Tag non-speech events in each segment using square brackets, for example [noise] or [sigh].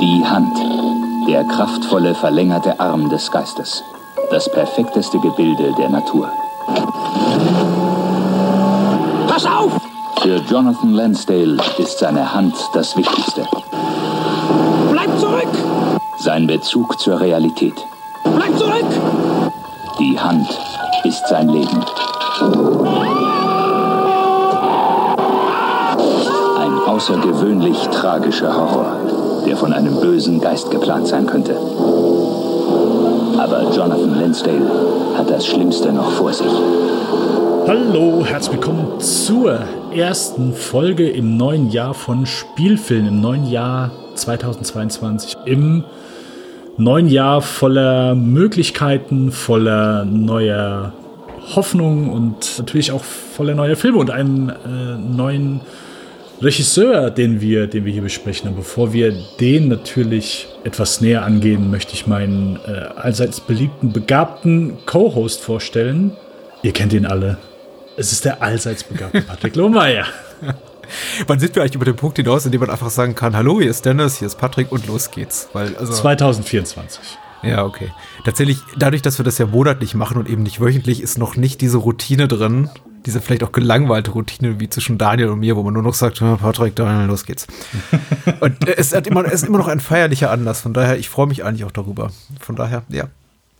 Die Hand. Der kraftvolle, verlängerte Arm des Geistes. Das perfekteste Gebilde der Natur. Pass auf! Für Jonathan Lansdale ist seine Hand das Wichtigste. Bleib zurück! Sein Bezug zur Realität. Bleib zurück! Die Hand ist sein Leben. Ein außergewöhnlich tragischer Horror, der von einem bösen Geist geplant sein könnte. Aber Jonathan Lansdale hat das Schlimmste noch vor sich. Hallo, herzlich willkommen zur ersten Folge im neuen Jahr von Spielfilm, im neuen Jahr 2022, im neuen Jahr voller Möglichkeiten, voller neuer Hoffnung und natürlich auch voller neuer Filme und einem äh, neuen Regisseur, den wir, den wir hier besprechen. Und bevor wir den natürlich etwas näher angehen, möchte ich meinen äh, allseits beliebten, begabten Co-Host vorstellen. Ihr kennt ihn alle. Es ist der allseits begabte Patrick [laughs] Lohmeier. Wann sind wir eigentlich über den Punkt hinaus, in dem man einfach sagen kann, hallo, hier ist Dennis, hier ist Patrick und los geht's? Weil, also 2024. Ja, okay. Tatsächlich, dadurch, dass wir das ja monatlich machen und eben nicht wöchentlich, ist noch nicht diese Routine drin, diese vielleicht auch gelangweilte Routine wie zwischen Daniel und mir, wo man nur noch sagt, Patrick, Daniel, los geht's. [laughs] und es, hat immer, es ist immer noch ein feierlicher Anlass, von daher, ich freue mich eigentlich auch darüber. Von daher, ja.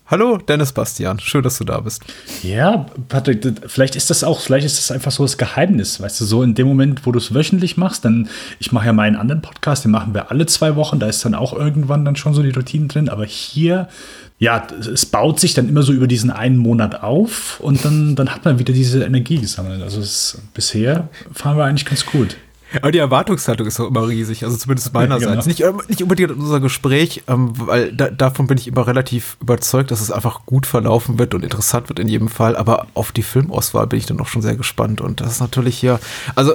Hallo, Dennis Bastian. Schön, dass du da bist. Ja, Patrick, vielleicht ist das auch, vielleicht ist das einfach so das Geheimnis, weißt du, so in dem Moment, wo du es wöchentlich machst, dann, ich mache ja meinen anderen Podcast, den machen wir alle zwei Wochen, da ist dann auch irgendwann dann schon so die Routine drin, aber hier, ja, es baut sich dann immer so über diesen einen Monat auf und dann, dann hat man wieder diese Energie gesammelt. Also es, bisher fahren wir eigentlich ganz gut. Aber die Erwartungshaltung ist auch immer riesig, also zumindest meinerseits. Ja, genau. nicht, nicht unbedingt unser Gespräch, ähm, weil da, davon bin ich immer relativ überzeugt, dass es einfach gut verlaufen wird und interessant wird in jedem Fall. Aber auf die Filmauswahl bin ich dann auch schon sehr gespannt. Und das ist natürlich hier, also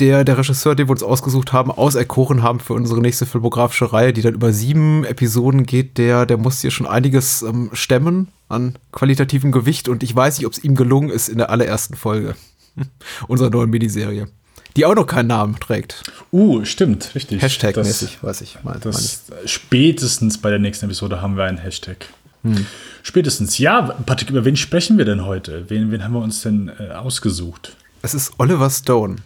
der, der Regisseur, den wir uns ausgesucht haben, auserkoren haben für unsere nächste filmografische Reihe, die dann über sieben Episoden geht, der, der muss hier schon einiges ähm, stemmen an qualitativem Gewicht. Und ich weiß nicht, ob es ihm gelungen ist in der allerersten Folge [laughs] unserer neuen Miniserie die auch noch keinen Namen trägt. Uh, stimmt, richtig. Hashtag-mäßig, weiß ich. Mein, das, spätestens bei der nächsten Episode haben wir einen Hashtag. Hm. Spätestens. Ja, Patrick, über wen sprechen wir denn heute? Wen, wen haben wir uns denn äh, ausgesucht? Es ist Oliver Stone.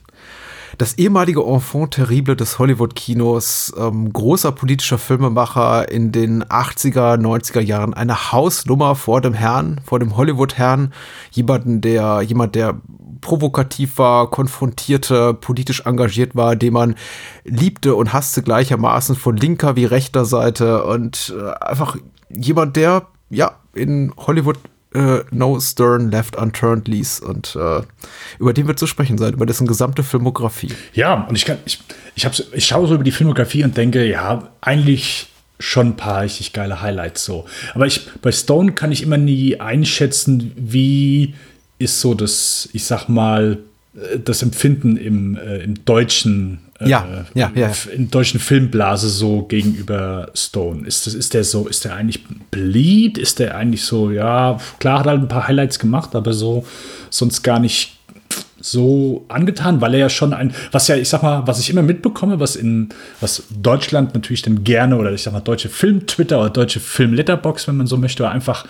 Das ehemalige Enfant terrible des Hollywood-Kinos, ähm, großer politischer Filmemacher in den 80er, 90er Jahren, eine Hausnummer vor dem Herrn, vor dem Hollywood-Herrn, jemanden, der, jemand, der provokativ war, konfrontierte, politisch engagiert war, den man liebte und hasste gleichermaßen von linker wie rechter Seite. Und äh, einfach jemand, der ja in Hollywood äh, No Stern Left Unturned ließ und äh, über den wird zu sprechen sein, über dessen gesamte Filmografie. Ja, und ich kann, ich, ich, ich schaue so über die Filmografie und denke, ja, eigentlich schon ein paar richtig geile Highlights so. Aber ich, bei Stone kann ich immer nie einschätzen, wie ist so das, ich sag mal, äh, das Empfinden im, äh, im deutschen äh, ja, ja, ja. in deutschen Filmblase so gegenüber Stone. Ist, das, ist der so, ist der eigentlich beliebt? Ist der eigentlich so, ja, klar hat er halt ein paar Highlights gemacht, aber so sonst gar nicht so angetan, weil er ja schon ein, was ja, ich sag mal, was ich immer mitbekomme, was in, was Deutschland natürlich dann gerne, oder ich sag mal, deutsche Film-Twitter oder deutsche Film-Letterbox, wenn man so möchte, einfach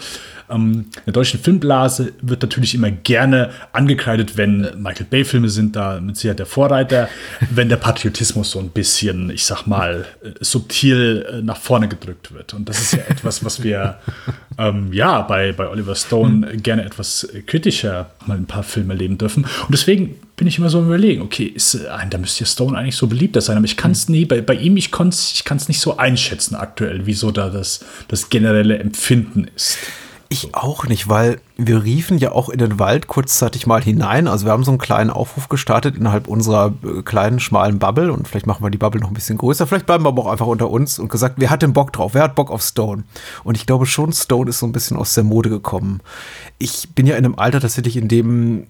ähm, in der deutschen Filmblase wird natürlich immer gerne angekreidet, wenn Michael Bay-Filme sind, da mit Sicherheit der Vorreiter, [laughs] wenn der Patriotismus so ein bisschen, ich sag mal, äh, subtil äh, nach vorne gedrückt wird. Und das ist ja etwas, was wir [laughs] ähm, ja bei, bei Oliver Stone hm. gerne etwas kritischer mal ein paar Filme erleben dürfen. Und deswegen bin ich immer so am überlegen, okay, ist, äh, da müsste ja Stone eigentlich so beliebter sein, aber ich kann es hm. nie, bei, bei ihm, ich kann es ich nicht so einschätzen aktuell, wieso da das, das generelle Empfinden ist. Ich auch nicht, weil wir riefen ja auch in den Wald kurzzeitig mal hinein. Also wir haben so einen kleinen Aufruf gestartet innerhalb unserer äh, kleinen, schmalen Bubble und vielleicht machen wir die Bubble noch ein bisschen größer. Vielleicht bleiben wir aber auch einfach unter uns und gesagt, wer hat denn Bock drauf? Wer hat Bock auf Stone? Und ich glaube schon, Stone ist so ein bisschen aus der Mode gekommen. Ich bin ja in einem Alter tatsächlich, in dem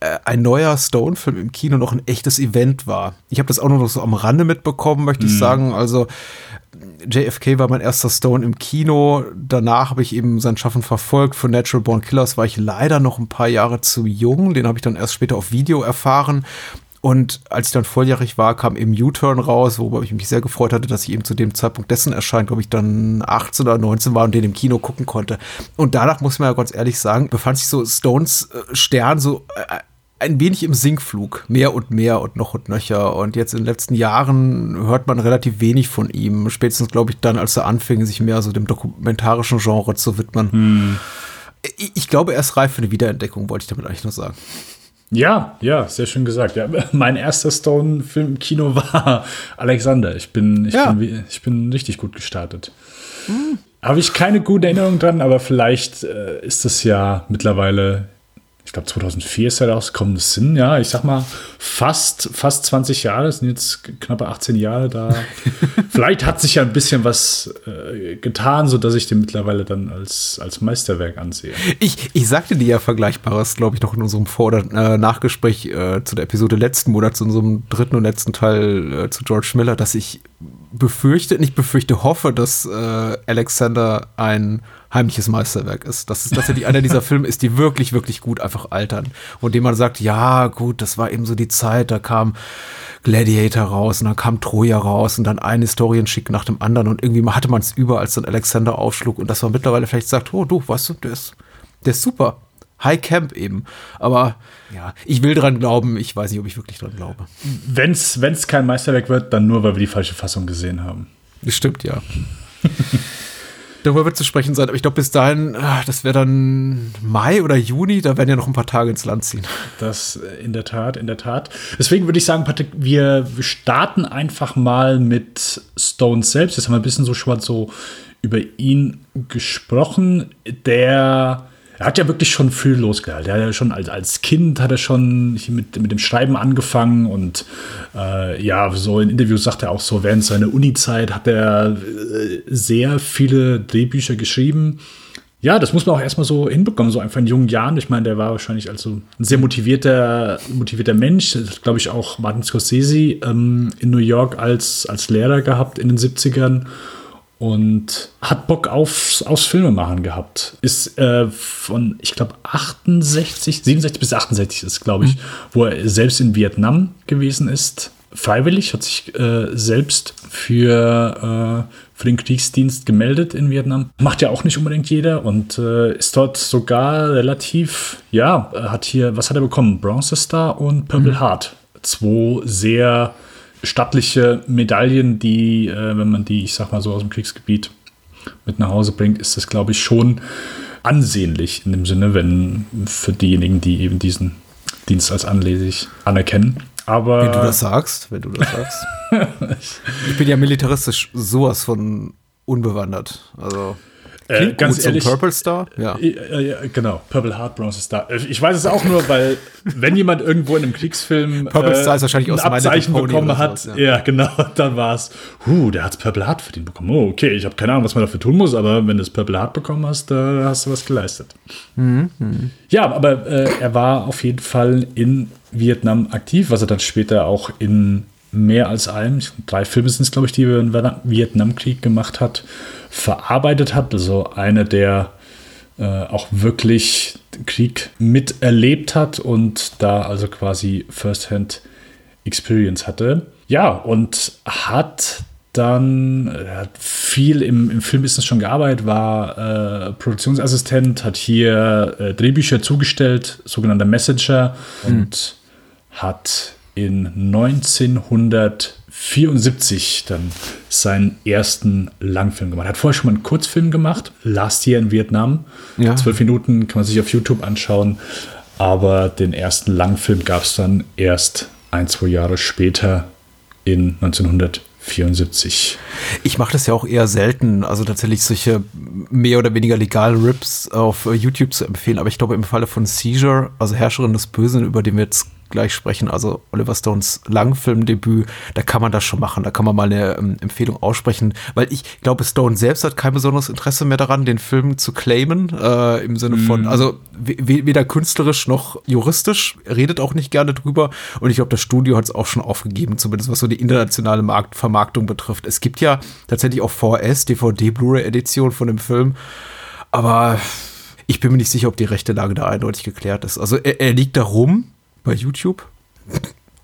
äh, ein neuer Stone-Film im Kino noch ein echtes Event war. Ich habe das auch nur noch so am Rande mitbekommen, möchte mm. ich mhm. sagen. Also JFK war mein erster Stone im Kino. Danach habe ich eben sein Schaffen verfolgt. Für Natural Born Killers war ich leider noch ein paar Jahre zu jung. Den habe ich dann erst später auf Video erfahren. Und als ich dann volljährig war, kam eben U-Turn raus, worüber ich mich sehr gefreut hatte, dass ich eben zu dem Zeitpunkt dessen erscheint, glaube ich, dann 18 oder 19 war und den im Kino gucken konnte. Und danach muss man ja ganz ehrlich sagen, befand sich so Stones äh, Stern so äh, ein wenig im Sinkflug, mehr und mehr und noch und nöcher. Und jetzt in den letzten Jahren hört man relativ wenig von ihm. Spätestens, glaube ich, dann, als er anfing, sich mehr so dem dokumentarischen Genre zu widmen. Hm. Ich, ich glaube, er ist reif für eine Wiederentdeckung, wollte ich damit eigentlich nur sagen. Ja, ja, sehr schön gesagt. Ja, [laughs] mein erster Stone-Film im Kino war [laughs] Alexander. Ich bin, ich, ja. bin, ich bin richtig gut gestartet. Hm. Habe ich keine gute Erinnerung dran, aber vielleicht äh, ist es ja mittlerweile ich glaube 2004 ist er rausgekommen, das sind ja, ich sag mal, fast, fast 20 Jahre, das sind jetzt knappe 18 Jahre da. [laughs] Vielleicht hat sich ja ein bisschen was äh, getan, sodass ich den mittlerweile dann als, als Meisterwerk ansehe. Ich, ich sagte dir ja Vergleichbares, glaube ich, noch in unserem Vor- oder äh, Nachgespräch äh, zu der Episode letzten Monats, in unserem dritten und letzten Teil äh, zu George Miller, dass ich befürchte, nicht befürchte, hoffe, dass äh, Alexander ein heimliches Meisterwerk ist. Dass er die, einer dieser Filme ist, die wirklich, wirklich gut einfach altern. Und dem man sagt, ja, gut, das war eben so die Zeit, da kam Gladiator raus und dann kam Troja raus und dann ein Historienschick nach dem anderen und irgendwie hatte man es über, als dann Alexander aufschlug und dass man mittlerweile vielleicht sagt, oh du, weißt du, der ist, der ist super. High Camp eben. Aber ja, ich will dran glauben, ich weiß nicht, ob ich wirklich dran glaube. Wenn es kein Meisterwerk wird, dann nur, weil wir die falsche Fassung gesehen haben. Das stimmt, ja. [laughs] Darüber wird zu sprechen sein, aber ich glaube, bis dahin, ah, das wäre dann Mai oder Juni, da werden ja noch ein paar Tage ins Land ziehen. Das äh, in der Tat, in der Tat. Deswegen würde ich sagen, Patrick, wir starten einfach mal mit Stones selbst. Jetzt haben wir ein bisschen so schon so über ihn gesprochen. Der er hat ja wirklich schon früh losgehalten. Er hat ja schon als, als Kind hat er schon mit, mit dem Schreiben angefangen und äh, ja, so in Interviews sagt er auch so, während seiner Uni-Zeit hat er äh, sehr viele Drehbücher geschrieben. Ja, das muss man auch erstmal so hinbekommen, so einfach in jungen Jahren. Ich meine, der war wahrscheinlich also ein sehr motivierter, motivierter Mensch. Das glaube ich auch Martin Scorsese ähm, in New York als, als Lehrer gehabt in den 70ern und hat Bock aufs, aufs Filmemachen gehabt. Ist äh, von, ich glaube, 68, 67 bis 68 ist, glaube ich, mhm. wo er selbst in Vietnam gewesen ist. Freiwillig, hat sich äh, selbst für, äh, für den Kriegsdienst gemeldet in Vietnam. Macht ja auch nicht unbedingt jeder und äh, ist dort sogar relativ, ja, hat hier, was hat er bekommen? Bronze Star und Purple mhm. Heart. Zwei sehr stattliche Medaillen, die, äh, wenn man die, ich sag mal so aus dem Kriegsgebiet mit nach Hause bringt, ist das, glaube ich, schon ansehnlich in dem Sinne, wenn für diejenigen, die eben diesen Dienst als anlesig anerkennen. Aber wenn du das sagst, wenn du das sagst. [laughs] ich bin ja militaristisch sowas von unbewandert. Also äh, ganz ehrlich, Purple Star? Ja. Äh, genau, Purple Heart, Bronze Star. Äh, ich weiß es auch nur, weil wenn jemand irgendwo in einem Kriegsfilm [laughs] Purple Star ist wahrscheinlich aus ein Abzeichen bekommen hat, sowas, ja. ja. genau, [laughs] dann war es, huh, der hat Purple Heart verdient bekommen. Oh, okay, ich habe keine Ahnung, was man dafür tun muss, aber wenn du das Purple Heart bekommen hast, da hast du was geleistet. Mhm. Ja, aber äh, er war auf jeden Fall in Vietnam aktiv, was er dann später auch in mehr als allem, drei Filme sind es, glaube ich, die er im Vietnamkrieg gemacht hat, verarbeitet hat. Also einer, der äh, auch wirklich Krieg miterlebt hat und da also quasi First-Hand Experience hatte. Ja, und hat dann hat viel im, im Filmbusiness schon gearbeitet, war äh, Produktionsassistent, hat hier äh, Drehbücher zugestellt, sogenannter Messenger, mhm. und hat in 1974 dann seinen ersten Langfilm gemacht. Er hat vorher schon mal einen Kurzfilm gemacht, Last Year in Vietnam. Ja. Zwölf Minuten kann man sich auf YouTube anschauen. Aber den ersten Langfilm gab es dann erst ein, zwei Jahre später in 1974. Ich mache das ja auch eher selten, also tatsächlich solche mehr oder weniger legalen Rips auf YouTube zu empfehlen. Aber ich glaube, im Falle von Seizure, also Herrscherin des Bösen, über den wir jetzt gleich sprechen, also Oliver Stones Langfilmdebüt, da kann man das schon machen, da kann man mal eine ähm, Empfehlung aussprechen, weil ich glaube, Stone selbst hat kein besonderes Interesse mehr daran, den Film zu claimen, äh, im Sinne von, mm. also weder künstlerisch noch juristisch, redet auch nicht gerne drüber. Und ich glaube, das Studio hat es auch schon aufgegeben, zumindest was so die internationale Markt Vermarktung betrifft. Es gibt ja tatsächlich auch VS, DVD, Blu-ray-Edition von dem Film, aber ich bin mir nicht sicher, ob die rechte Lage da eindeutig geklärt ist. Also er, er liegt da rum, bei YouTube.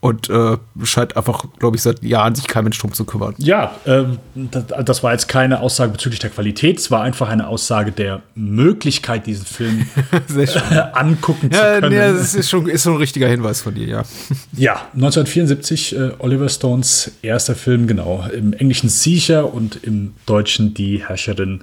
Und äh, scheint einfach, glaube ich, seit Jahren sich kein Mensch drum zu kümmern. Ja, ähm, das, das, war jetzt keine Aussage bezüglich der Qualität, es war einfach eine Aussage der Möglichkeit, diesen Film [laughs] [laughs] angucken ja, zu können. Ja, das ist schon, ist schon ein richtiger Hinweis von dir, ja. [laughs] Ja, 1974 äh, Oliver Stones erster Film, genau. Im Englischen Siecher und im Deutschen Die Herrscherin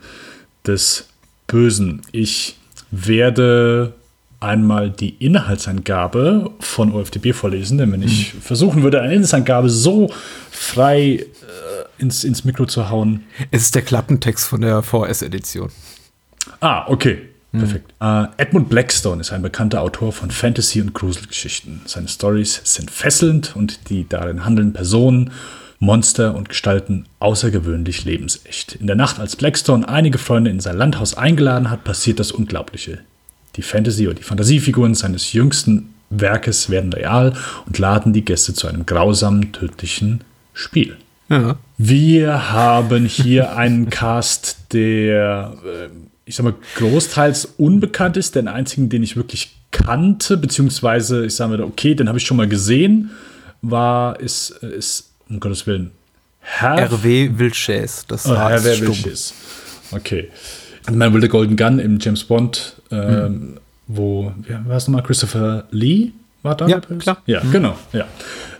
des Bösen. Ich werde einmal die Inhaltsangabe von OFDB vorlesen, denn wenn ich mhm. versuchen würde, eine Inhaltsangabe so frei äh, ins, ins Mikro zu hauen. Es ist der Klappentext von der VS-Edition. Ah, okay. Mhm. Perfekt. Äh, Edmund Blackstone ist ein bekannter Autor von Fantasy- und Gruselgeschichten. Seine Stories sind fesselnd und die darin handelnden Personen, Monster und Gestalten außergewöhnlich lebensecht. In der Nacht, als Blackstone einige Freunde in sein Landhaus eingeladen hat, passiert das Unglaubliche. Die Fantasy- oder die Fantasiefiguren seines jüngsten Werkes werden real und laden die Gäste zu einem grausamen, tödlichen Spiel. Ja. Wir haben hier einen [laughs] Cast, der, äh, ich sag mal, großteils unbekannt ist. Den einzigen, den ich wirklich kannte, beziehungsweise ich sage mir, okay, den habe ich schon mal gesehen, war, ist, ist um Gottes Willen, Herr R.W. Wilches, das oh, Herr Wilches. Okay. Man will the Golden Gun im James Bond, ähm, mhm. wo, wie war es nochmal, Christopher Lee war da? Ja, klar. Ja, mhm. genau. Ja.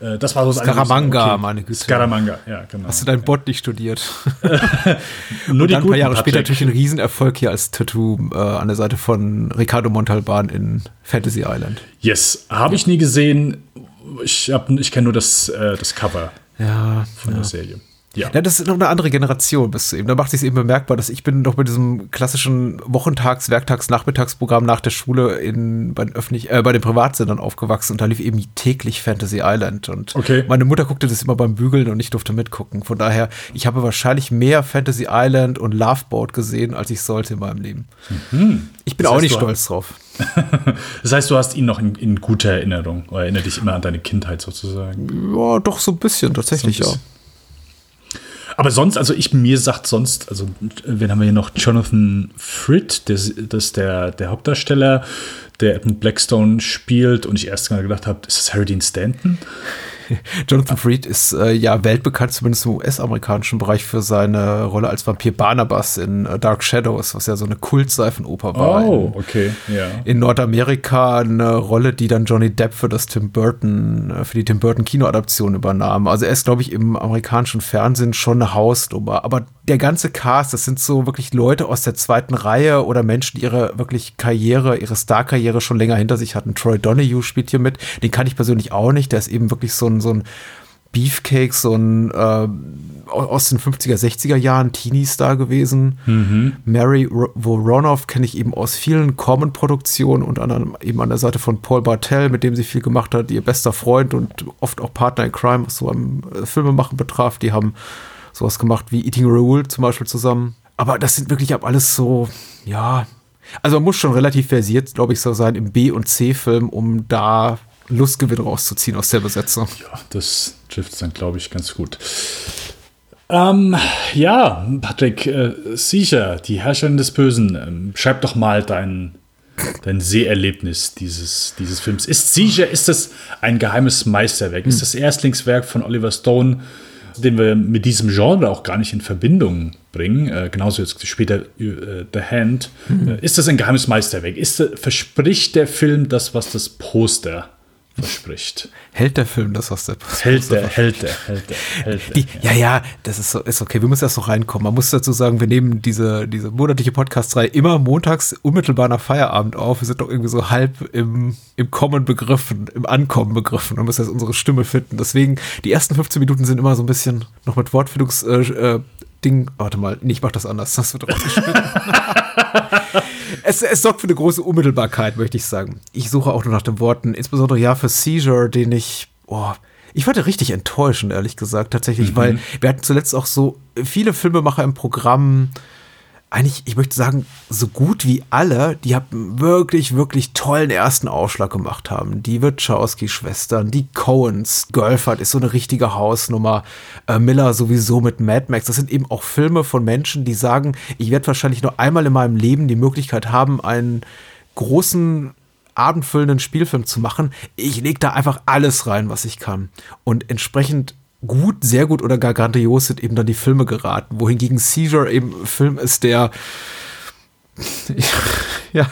Äh, das war so Scaramanga, okay. meine Güte. Scaramanga, ja, genau. Hast du dein Bot nicht studiert? [laughs] Nur die dann ein paar Jahre später natürlich ein Riesenerfolg hier als Tattoo äh, an der Seite von Ricardo Montalban in Fantasy Island. Yes, habe ich nie gesehen. Ich, ich kenne nur das, äh, das Cover ja, von ja. der Serie. Ja. ja, das ist noch eine andere Generation bis zu eben. Da macht sich eben bemerkbar, dass ich bin doch mit diesem klassischen Wochentags-, Werktags-, Nachmittagsprogramm nach der Schule in, bei, den öffentlich, äh, bei den Privatsendern aufgewachsen und da lief eben täglich Fantasy Island. Und okay. meine Mutter guckte das immer beim Bügeln und ich durfte mitgucken. Von daher, ich habe wahrscheinlich mehr Fantasy Island und Loveboat gesehen, als ich sollte in meinem Leben. Mhm. Ich bin das heißt, auch nicht stolz drauf. [laughs] das heißt, du hast ihn noch in, in guter Erinnerung oder erinnert dich immer an deine Kindheit sozusagen? Ja, doch so ein bisschen, tatsächlich, so ein bisschen. ja. Aber sonst, also ich, mir sagt sonst, also wen haben wir hier noch? Jonathan Fritt, das ist der, der Hauptdarsteller, der Edmund Blackstone spielt und ich erst mal gedacht habe, ist das Harry Dean Stanton? [laughs] Jonathan Freed ist äh, ja weltbekannt, zumindest im US-amerikanischen Bereich, für seine Rolle als Vampir Barnabas in äh, Dark Shadows, was ja so eine Kultseifenoper war. Oh, okay, ja. In Nordamerika eine Rolle, die dann Johnny Depp für das Tim Burton, äh, für die Tim Burton Kinoadaption übernahm. Also er ist, glaube ich, im amerikanischen Fernsehen schon eine Hausnummer. Aber der ganze Cast, das sind so wirklich Leute aus der zweiten Reihe oder Menschen, die ihre wirklich Karriere, ihre Star-Karriere schon länger hinter sich hatten. Troy Donahue spielt hier mit. Den kann ich persönlich auch nicht. Der ist eben wirklich so ein, so ein Beefcake, so ein äh, aus den 50er, 60er Jahren Teenie-Star gewesen. Mhm. Mary Voronoff kenne ich eben aus vielen Common-Produktionen und anderem eben an der Seite von Paul Bartel, mit dem sie viel gemacht hat, ihr bester Freund und oft auch Partner in Crime, was so am äh, Filmemachen betraf. Die haben sowas gemacht wie Eating Raoul zum Beispiel zusammen. Aber das sind wirklich ab alles so, ja. Also man muss schon relativ versiert, glaube ich, so sein im B- und C-Film, um da Lustgewinn rauszuziehen aus der Besetzung. Ja, das trifft dann, glaube ich, ganz gut. Ähm, ja, Patrick, äh, sicher, die Herrscherin des Bösen. Ähm, schreib doch mal dein, dein Seherlebnis dieses, dieses Films. Ist sicher, ist das ein geheimes Meisterwerk? Ist hm. das Erstlingswerk von Oliver Stone, den wir mit diesem Genre auch gar nicht in Verbindung bringen? Äh, genauso jetzt später äh, The Hand. Mhm. ist das ein geheimes Meisterwerk? Ist, verspricht der Film das, was das Poster verspricht. Hält der Film das, was der Hält der, hält der, hält der, hält der. Die, ja. ja, das ist, so, ist okay. Wir müssen erst noch reinkommen. Man muss dazu sagen, wir nehmen diese, diese monatliche Podcast-Reihe immer montags unmittelbar nach Feierabend auf. Wir sind doch irgendwie so halb im, im Kommen begriffen, im Ankommen begriffen und müssen jetzt unsere Stimme finden. Deswegen, die ersten 15 Minuten sind immer so ein bisschen noch mit Wortfindungs- äh, Ding. Warte mal, nee, ich mach das anders. Das wird rausgeschnitten. [laughs] es, es sorgt für eine große Unmittelbarkeit, möchte ich sagen. Ich suche auch nur nach den Worten, insbesondere ja für Seizure, den ich, oh, ich fand richtig enttäuschend, ehrlich gesagt, tatsächlich, mhm. weil wir hatten zuletzt auch so viele Filmemacher im Programm, eigentlich, ich möchte sagen, so gut wie alle, die haben wirklich, wirklich tollen ersten Ausschlag gemacht haben. Die Wachowski-Schwestern, die Coens, Girlfriend ist so eine richtige Hausnummer, äh, Miller sowieso mit Mad Max. Das sind eben auch Filme von Menschen, die sagen, ich werde wahrscheinlich nur einmal in meinem Leben die Möglichkeit haben, einen großen abendfüllenden Spielfilm zu machen. Ich leg da einfach alles rein, was ich kann. Und entsprechend gut, sehr gut oder gar grandios sind eben dann die Filme geraten. Wohingegen Seizure eben ein Film ist, der [laughs] ja,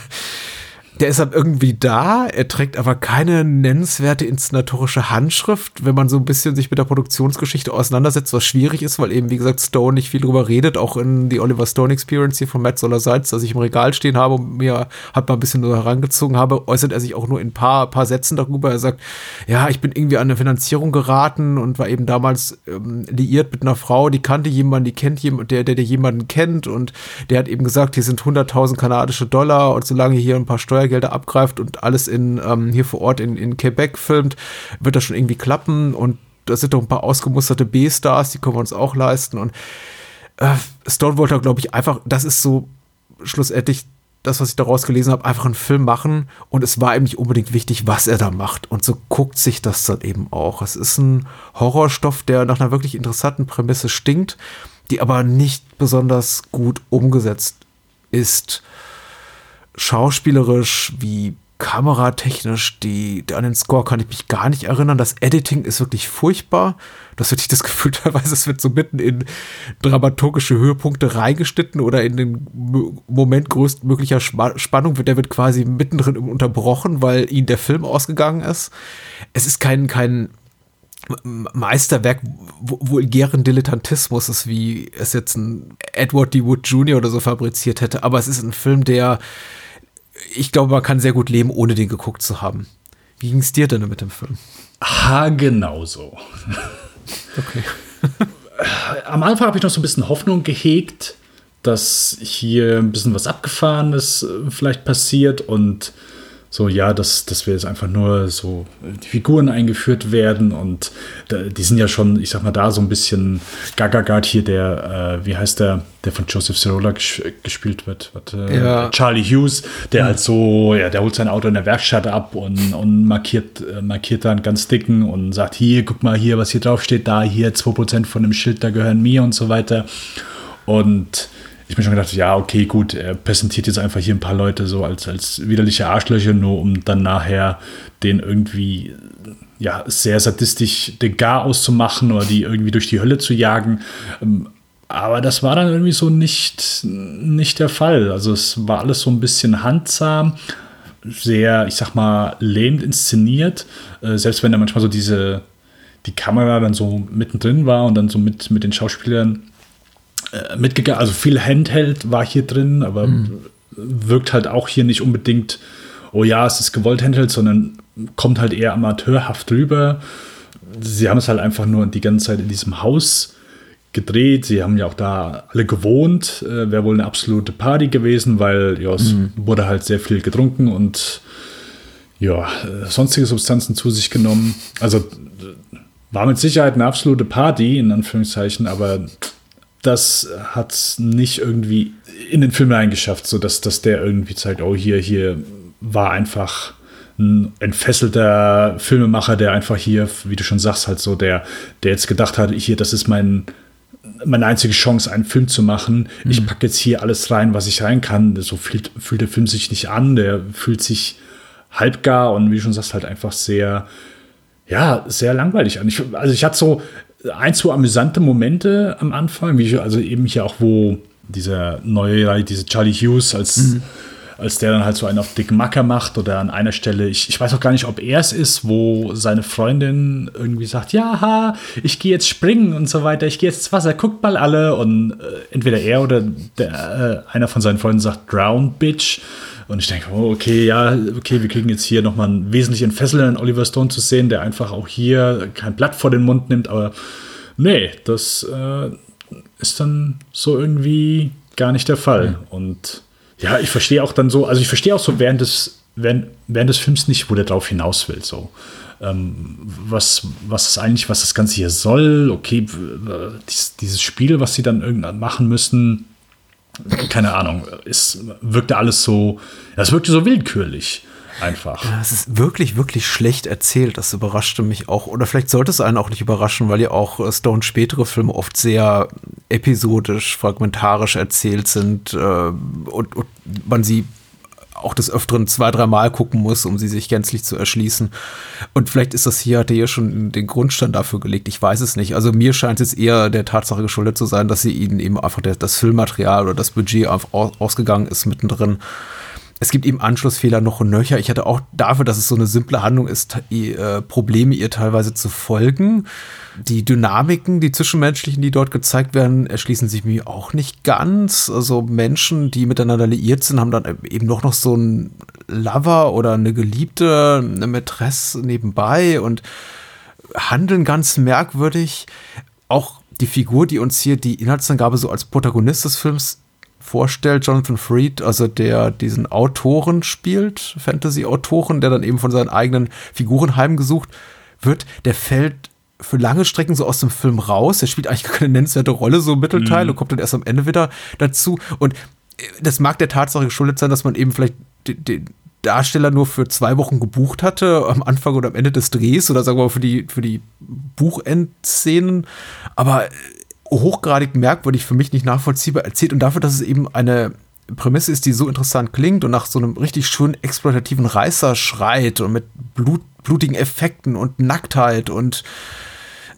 der ist dann irgendwie da, er trägt aber keine nennenswerte inszenatorische Handschrift, wenn man so ein bisschen sich mit der Produktionsgeschichte auseinandersetzt, was schwierig ist, weil eben, wie gesagt, Stone nicht viel drüber redet, auch in die Oliver Stone Experience hier von Matt Solar Seitz, das ich im Regal stehen habe und mir hat mal ein bisschen nur herangezogen habe, äußert er sich auch nur in ein paar, paar Sätzen darüber. Er sagt, ja, ich bin irgendwie an eine Finanzierung geraten und war eben damals ähm, liiert mit einer Frau, die kannte jemanden, die kennt jemanden, der, der, der jemanden kennt und der hat eben gesagt, hier sind 100.000 kanadische Dollar und solange hier ein paar Steuer Steuergelder abgreift und alles in ähm, hier vor Ort in, in Quebec filmt, wird das schon irgendwie klappen und da sind doch ein paar ausgemusterte B-Stars, die können wir uns auch leisten und äh, Stone wollte, glaube ich, einfach, das ist so schlussendlich das, was ich daraus gelesen habe, einfach einen Film machen und es war ihm nicht unbedingt wichtig, was er da macht. Und so guckt sich das dann eben auch. Es ist ein Horrorstoff, der nach einer wirklich interessanten Prämisse stinkt, die aber nicht besonders gut umgesetzt ist schauspielerisch wie kameratechnisch, die, an den Score kann ich mich gar nicht erinnern. Das Editing ist wirklich furchtbar. Das hatte ich das Gefühl, [laughs] teilweise es wird so mitten in dramaturgische Höhepunkte reingeschnitten oder in den Moment größtmöglicher Spannung wird, der wird quasi mittendrin unterbrochen, weil ihnen der Film ausgegangen ist. Es ist kein, kein Meisterwerk vulgären Dilettantismus ist, wie es jetzt ein Edward D. Wood Jr. oder so fabriziert hätte, aber es ist ein Film, der ich glaube, man kann sehr gut leben, ohne den geguckt zu haben. Wie ging es dir denn mit dem Film? Ha, genauso. Okay. [laughs] Am Anfang habe ich noch so ein bisschen Hoffnung gehegt, dass hier ein bisschen was Abgefahrenes äh, vielleicht passiert und so, ja, dass, dass wir jetzt einfach nur so die Figuren eingeführt werden und die sind ja schon, ich sag mal, da so ein bisschen Gagagard hier, der, äh, wie heißt der, der von Joseph Cirola ges gespielt wird, Warte, ja. Charlie Hughes, der mhm. halt so, ja, der holt sein Auto in der Werkstatt ab und, und markiert, äh, markiert dann ganz dicken und sagt, hier, guck mal hier, was hier drauf steht, da, hier, 2% von dem Schild, da gehören mir und so weiter. Und ich mir schon gedacht, ja, okay, gut, er präsentiert jetzt einfach hier ein paar Leute so als, als widerliche Arschlöcher, nur um dann nachher den irgendwie ja, sehr sadistisch den Gar auszumachen oder die irgendwie durch die Hölle zu jagen. Ähm, aber das war dann irgendwie so nicht, nicht der Fall. Also es war alles so ein bisschen handsam, sehr, ich sag mal, lähmend inszeniert. Äh, selbst wenn da manchmal so diese, die Kamera dann so mittendrin war und dann so mit, mit den Schauspielern äh, mitgegangen. Also viel Handheld war hier drin, aber mhm. wirkt halt auch hier nicht unbedingt, oh ja, es ist gewollt Handheld, sondern kommt halt eher amateurhaft rüber. Sie haben es halt einfach nur die ganze Zeit in diesem Haus gedreht. Sie haben ja auch da alle gewohnt. Äh, Wäre wohl eine absolute Party gewesen, weil ja, es mhm. wurde halt sehr viel getrunken und ja, äh, sonstige Substanzen zu sich genommen. Also war mit Sicherheit eine absolute Party, in Anführungszeichen, aber das hat es nicht irgendwie in den Film reingeschafft, sodass dass der irgendwie zeigt, oh, hier, hier war einfach ein entfesselter Filmemacher, der einfach hier, wie du schon sagst, halt so, der, der jetzt gedacht hat, hier, das ist mein, meine einzige Chance, einen Film zu machen. Mhm. Ich packe jetzt hier alles rein, was ich rein kann. So fühlt, fühlt der Film sich nicht an, der fühlt sich halbgar und wie du schon sagst, halt einfach sehr, ja, sehr langweilig an. Ich, also ich hatte so, ein, zwei amüsante Momente am Anfang, wie ich, also eben hier auch, wo dieser neue, diese Charlie Hughes als, mhm. als der dann halt so einen auf dicken Macker macht oder an einer Stelle, ich, ich weiß auch gar nicht, ob er es ist, wo seine Freundin irgendwie sagt, ja, ich gehe jetzt springen und so weiter, ich gehe jetzt ins Wasser, guckt mal alle und äh, entweder er oder der, äh, einer von seinen Freunden sagt, drown, bitch und ich denke, oh, okay, ja, okay, wir kriegen jetzt hier nochmal einen wesentlich entfesselnden Oliver Stone zu sehen, der einfach auch hier kein Blatt vor den Mund nimmt, aber nee, das äh, ist dann so irgendwie gar nicht der Fall. Mhm. Und ja, ich verstehe auch dann so, also ich verstehe auch so während des, während, während des Films nicht, wo der drauf hinaus will. So. Ähm, was, was ist eigentlich, was das Ganze hier soll? Okay, dieses, dieses Spiel, was sie dann irgendwann machen müssen, keine Ahnung, es wirkte alles so, es wirkte so willkürlich einfach. Ja, es ist wirklich, wirklich schlecht erzählt. Das überraschte mich auch. Oder vielleicht sollte es einen auch nicht überraschen, weil ja auch äh, Stone spätere Filme oft sehr episodisch, fragmentarisch erzählt sind äh, und, und man sie auch des Öfteren zwei, dreimal gucken muss, um sie sich gänzlich zu erschließen. Und vielleicht ist das hier, hat er hier schon den Grundstein dafür gelegt. Ich weiß es nicht. Also mir scheint es eher der Tatsache geschuldet zu sein, dass sie ihnen eben einfach das Filmmaterial oder das Budget einfach ausgegangen ist mittendrin es gibt eben Anschlussfehler noch und nöcher. Ich hatte auch dafür, dass es so eine simple Handlung ist, äh, Probleme ihr teilweise zu folgen. Die Dynamiken, die zwischenmenschlichen, die dort gezeigt werden, erschließen sich mir auch nicht ganz. Also Menschen, die miteinander liiert sind, haben dann eben noch, noch so einen Lover oder eine Geliebte, eine Mätresse nebenbei und handeln ganz merkwürdig. Auch die Figur, die uns hier die Inhaltsangabe so als Protagonist des Films vorstellt, Jonathan Freed, also der diesen Autoren spielt, Fantasy-Autoren, der dann eben von seinen eigenen Figuren heimgesucht wird, der fällt für lange Strecken so aus dem Film raus. Der spielt eigentlich keine nennenswerte Rolle, so im Mittelteil, mhm. und kommt dann erst am Ende wieder dazu. Und äh, das mag der Tatsache geschuldet sein, dass man eben vielleicht den Darsteller nur für zwei Wochen gebucht hatte, am Anfang oder am Ende des Drehs oder sagen wir mal für die, für die Buchendszenen. Aber äh, hochgradig merkwürdig, für mich nicht nachvollziehbar erzählt und dafür, dass es eben eine Prämisse ist, die so interessant klingt und nach so einem richtig schönen exploitativen Reißer schreit und mit Blut, blutigen Effekten und Nacktheit und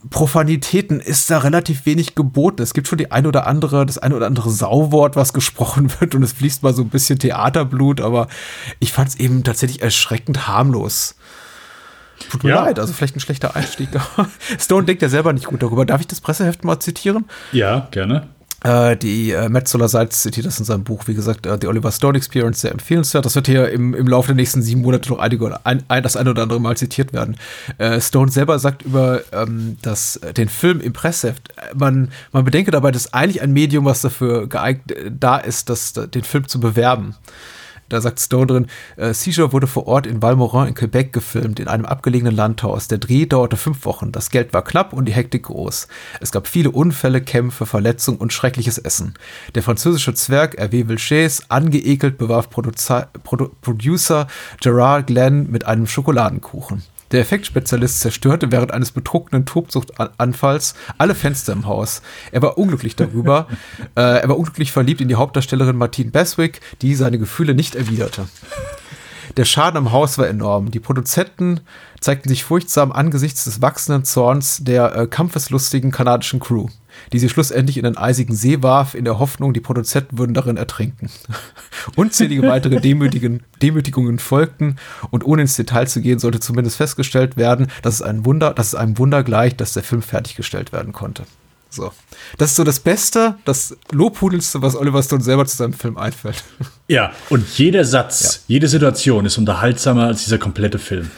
Profanitäten ist da relativ wenig geboten. Es gibt schon die ein oder andere, das ein oder andere Sauwort, was gesprochen [laughs] wird und es fließt mal so ein bisschen Theaterblut, aber ich fand es eben tatsächlich erschreckend harmlos. Tut mir ja. leid, also vielleicht ein schlechter Einstieg. [laughs] Stone denkt ja selber nicht gut darüber. Darf ich das Presseheft mal zitieren? Ja, gerne. Äh, die äh, Metzoler Salz zitiert das in seinem Buch, wie gesagt, äh, The Oliver Stone Experience, sehr empfehlenswert. Das wird hier im, im Laufe der nächsten sieben Monate noch einige, ein, ein, das eine oder andere Mal zitiert werden. Äh, Stone selber sagt über ähm, das, äh, den Film im Pressheft, äh, man, man bedenke dabei, dass eigentlich ein Medium, was dafür geeignet da ist, das, den Film zu bewerben. Da sagt Stone drin, äh, Seizure wurde vor Ort in Valmorin in Quebec gefilmt, in einem abgelegenen Landhaus. Der Dreh dauerte fünf Wochen. Das Geld war knapp und die Hektik groß. Es gab viele Unfälle, Kämpfe, Verletzungen und schreckliches Essen. Der französische Zwerg Hervé Vilches, angeekelt, bewarf Producer, Produ Producer Gerard Glenn mit einem Schokoladenkuchen. Der Effektspezialist zerstörte während eines betrunkenen Tobsuchtanfalls alle Fenster im Haus. Er war unglücklich darüber. [laughs] äh, er war unglücklich verliebt in die Hauptdarstellerin Martine Beswick, die seine Gefühle nicht erwiderte. Der Schaden am Haus war enorm. Die Produzenten zeigten sich furchtsam angesichts des wachsenden Zorns der äh, kampfeslustigen kanadischen Crew die sie schlussendlich in den eisigen See warf, in der Hoffnung, die Produzenten würden darin ertrinken. [laughs] Unzählige weitere Demütigungen folgten und ohne ins Detail zu gehen, sollte zumindest festgestellt werden, dass es ein Wunder, dass es einem Wunder gleicht, dass der Film fertiggestellt werden konnte. So. Das ist so das Beste, das Lobhudelste, was Oliver Stone selber zu seinem Film einfällt. Ja, und jeder Satz, ja. jede Situation ist unterhaltsamer als dieser komplette Film.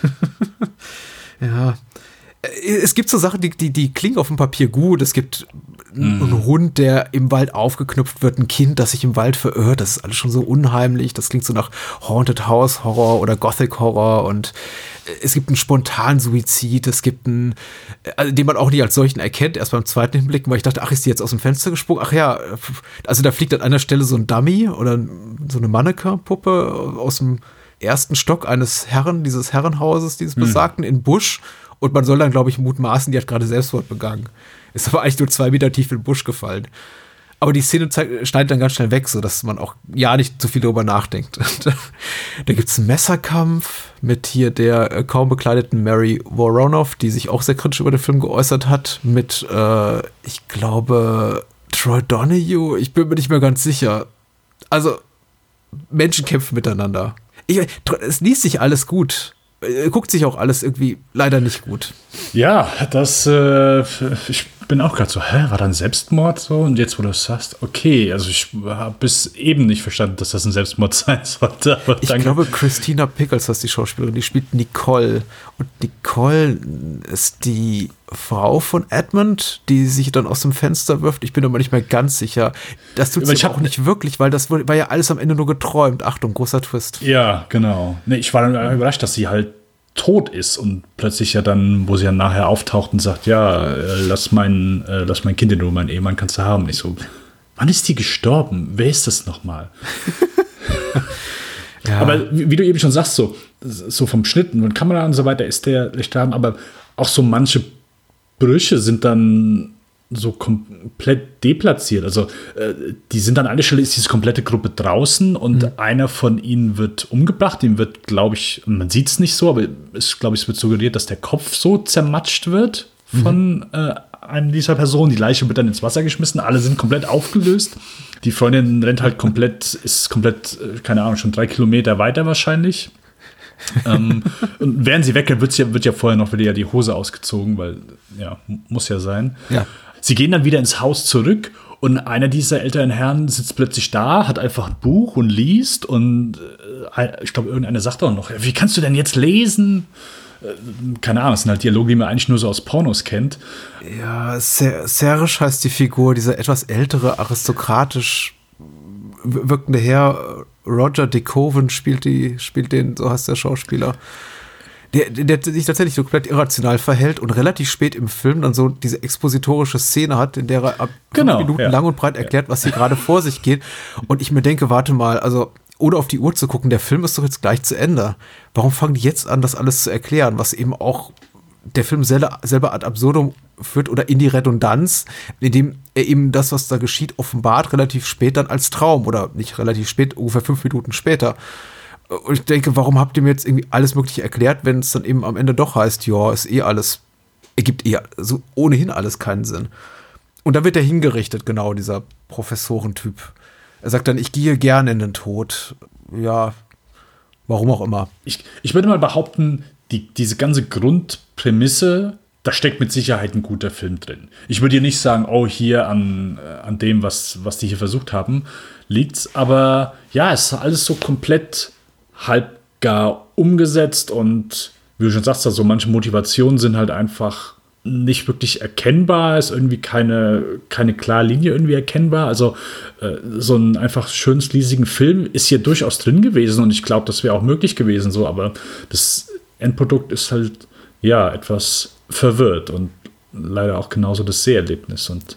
[laughs] ja, es gibt so Sachen, die, die, die klingen auf dem Papier gut. Es gibt mhm. einen Hund, der im Wald aufgeknüpft wird, ein Kind, das sich im Wald verirrt. Das ist alles schon so unheimlich. Das klingt so nach Haunted House Horror oder Gothic Horror. Und es gibt einen spontanen Suizid. Es gibt einen, also, den man auch nicht als solchen erkennt, erst beim zweiten Hinblicken, weil ich dachte, ach, ist die jetzt aus dem Fenster gesprungen? Ach ja, also da fliegt an einer Stelle so ein Dummy oder so eine Mannequin-Puppe aus dem ersten Stock eines Herren, dieses Herrenhauses, dieses mhm. besagten, in Busch und man soll dann, glaube ich, mutmaßen, die hat gerade Selbstmord begangen. Ist aber eigentlich nur zwei Meter tief in den Busch gefallen. Aber die Szene schneidet dann ganz schnell weg, sodass man auch ja nicht zu viel darüber nachdenkt. [laughs] da gibt es einen Messerkampf mit hier der äh, kaum bekleideten Mary Voronoff, die sich auch sehr kritisch über den Film geäußert hat, mit, äh, ich glaube, Troy Donahue. Ich bin mir nicht mehr ganz sicher. Also, Menschen kämpfen miteinander. Ich, es liest sich alles gut. Äh, guckt sich auch alles irgendwie leider nicht gut. Ja, das, äh, ich bin auch gerade so, hä, war da ein Selbstmord so? Und jetzt, wo du es sagst, okay, also ich habe bis eben nicht verstanden, dass das ein Selbstmord [laughs] sein sollte. ich danke. glaube, Christina Pickles heißt die Schauspielerin, die spielt Nicole. Und Nicole ist die Frau von Edmund, die sich dann aus dem Fenster wirft. Ich bin aber nicht mehr ganz sicher. Das tut sie auch nicht wirklich, weil das war ja alles am Ende nur geträumt. Achtung, großer Twist. Ja, genau. Nee, ich war dann überrascht, dass sie halt tot ist und plötzlich ja dann, wo sie dann nachher auftaucht und sagt, ja, äh, lass mein, äh, lass mein Kind in Ruhe, mein Ehemann kannst du haben. Ich so, wann ist die gestorben? Wer ist das nochmal? [laughs] ja. Aber wie, wie, du eben schon sagst, so, so vom Schnitten und Kamera und so weiter ist der gestorben, aber auch so manche Brüche sind dann so komplett deplatziert. Also äh, die sind an einer Stelle, ist diese komplette Gruppe draußen und mhm. einer von ihnen wird umgebracht. Dem wird, glaube ich, man sieht es nicht so, aber es, glaube ich, es wird suggeriert, dass der Kopf so zermatscht wird von mhm. äh, einem dieser Personen. Die Leiche wird dann ins Wasser geschmissen, alle sind komplett aufgelöst. Die Freundin rennt halt komplett, ist komplett, äh, keine Ahnung, schon drei Kilometer weiter wahrscheinlich. ähm, [laughs] und während sie weggeht, wird, ja, wird ja vorher noch wieder die Hose ausgezogen, weil ja, muss ja sein. Ja. Sie gehen dann wieder ins Haus zurück und einer dieser älteren Herren sitzt plötzlich da, hat einfach ein Buch und liest und äh, ich glaube, irgendeiner sagt auch noch, wie kannst du denn jetzt lesen? Äh, keine Ahnung, das sind halt Dialoge, die man eigentlich nur so aus Pornos kennt. Ja, Serisch heißt die Figur, dieser etwas ältere, aristokratisch wirkende Herr. Roger DeCoven spielt, die, spielt den, so heißt der Schauspieler. Der, der sich tatsächlich so komplett irrational verhält und relativ spät im Film dann so diese expositorische Szene hat, in der er ab genau, Minuten ja. lang und breit erklärt, was hier gerade vor sich geht. Und ich mir denke, warte mal, also ohne auf die Uhr zu gucken, der Film ist doch jetzt gleich zu Ende. Warum fangen die jetzt an, das alles zu erklären, was eben auch der Film selber, selber ad absurdum führt oder in die Redundanz, indem er eben das, was da geschieht, offenbart relativ spät dann als Traum oder nicht relativ spät, ungefähr fünf Minuten später. Und ich denke, warum habt ihr mir jetzt irgendwie alles Mögliche erklärt, wenn es dann eben am Ende doch heißt, ja, ist eh alles, ergibt eh so ohnehin alles keinen Sinn. Und da wird er hingerichtet, genau, dieser Professorentyp. Er sagt dann, ich gehe gerne in den Tod. Ja, warum auch immer. Ich, ich würde mal behaupten, die, diese ganze Grundprämisse, da steckt mit Sicherheit ein guter Film drin. Ich würde hier nicht sagen, oh, hier an, äh, an dem, was, was die hier versucht haben, liegt's. Aber ja, es ist alles so komplett halb gar umgesetzt und wie du schon sagst, also manche Motivationen sind halt einfach nicht wirklich erkennbar, ist irgendwie keine, keine klare Linie irgendwie erkennbar. Also äh, so ein einfach schön sleasigen Film ist hier durchaus drin gewesen und ich glaube, das wäre auch möglich gewesen so, aber das Endprodukt ist halt ja etwas verwirrt und leider auch genauso das Seherlebnis und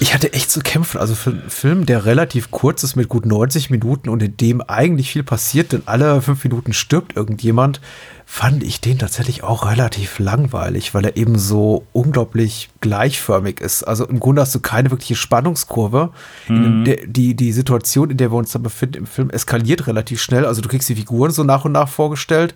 ich hatte echt zu kämpfen. Also für einen Film, der relativ kurz ist mit gut 90 Minuten und in dem eigentlich viel passiert, denn alle fünf Minuten stirbt irgendjemand, fand ich den tatsächlich auch relativ langweilig, weil er eben so unglaublich gleichförmig ist. Also im Grunde hast du keine wirkliche Spannungskurve. Mhm. Der, die, die Situation, in der wir uns da befinden im Film, eskaliert relativ schnell. Also du kriegst die Figuren so nach und nach vorgestellt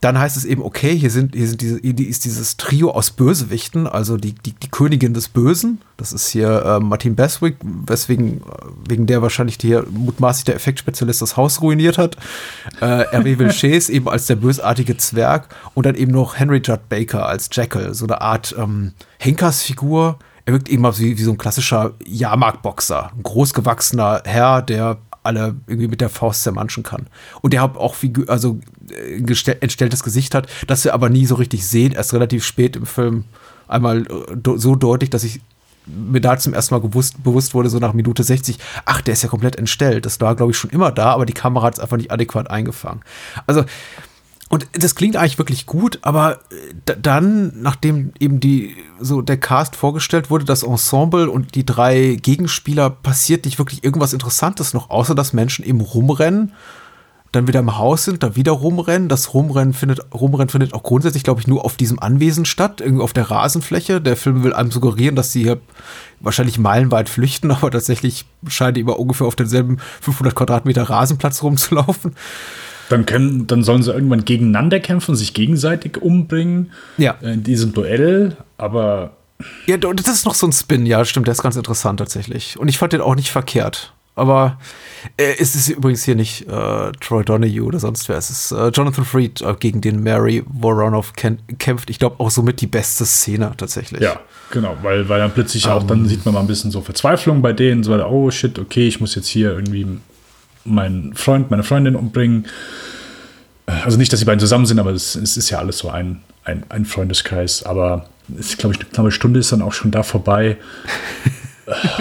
dann heißt es eben, okay, hier sind, hier sind diese, hier ist dieses Trio aus Bösewichten, also die, die, die Königin des Bösen. Das ist hier äh, Martin Beswick, weswegen, äh, wegen der wahrscheinlich hier mutmaßlich der Effektspezialist das Haus ruiniert hat. Äh, Hervé Vilches eben als der bösartige Zwerg und dann eben noch Henry Judd Baker als Jackal, so eine Art ähm, Henkersfigur. Er wirkt eben wie, wie so ein klassischer Jahrmarktboxer, ein großgewachsener Herr, der alle irgendwie mit der Faust zermanschen kann. Und der hat auch Figur, also äh, entstelltes Gesicht hat, das wir aber nie so richtig sehen, erst relativ spät im Film einmal äh, so deutlich, dass ich mir da zum ersten Mal gewusst, bewusst wurde, so nach Minute 60, ach, der ist ja komplett entstellt. Das war, glaube ich, schon immer da, aber die Kamera hat es einfach nicht adäquat eingefangen. Also, und das klingt eigentlich wirklich gut, aber äh, dann, nachdem eben die, so der Cast vorgestellt wurde, das Ensemble und die drei Gegenspieler, passiert nicht wirklich irgendwas Interessantes noch, außer dass Menschen eben rumrennen, dann wieder im Haus sind, da wieder rumrennen. Das Rumrennen findet, Rumrennen findet auch grundsätzlich, glaube ich, nur auf diesem Anwesen statt, irgendwie auf der Rasenfläche. Der Film will einem suggerieren, dass sie hier wahrscheinlich meilenweit flüchten, [laughs] aber tatsächlich scheint die immer ungefähr auf denselben 500 Quadratmeter Rasenplatz rumzulaufen. Dann, können, dann sollen sie irgendwann gegeneinander kämpfen, sich gegenseitig umbringen. Ja. In diesem Duell, aber. Ja, das ist noch so ein Spin, ja, stimmt, der ist ganz interessant tatsächlich. Und ich fand den auch nicht verkehrt. Aber äh, es ist übrigens hier nicht äh, Troy Donahue oder sonst wer. Es ist äh, Jonathan Freed, äh, gegen den Mary Voronoff kämpft. Ich glaube auch somit die beste Szene tatsächlich. Ja, genau, weil, weil dann plötzlich um, auch, dann ähm. sieht man mal ein bisschen so Verzweiflung bei denen. So, oh shit, okay, ich muss jetzt hier irgendwie meinen Freund, meine Freundin umbringen. Also nicht, dass die beiden zusammen sind, aber es, es ist ja alles so ein, ein, ein Freundeskreis. Aber ich glaube, ich, eine Stunde ist dann auch schon da vorbei.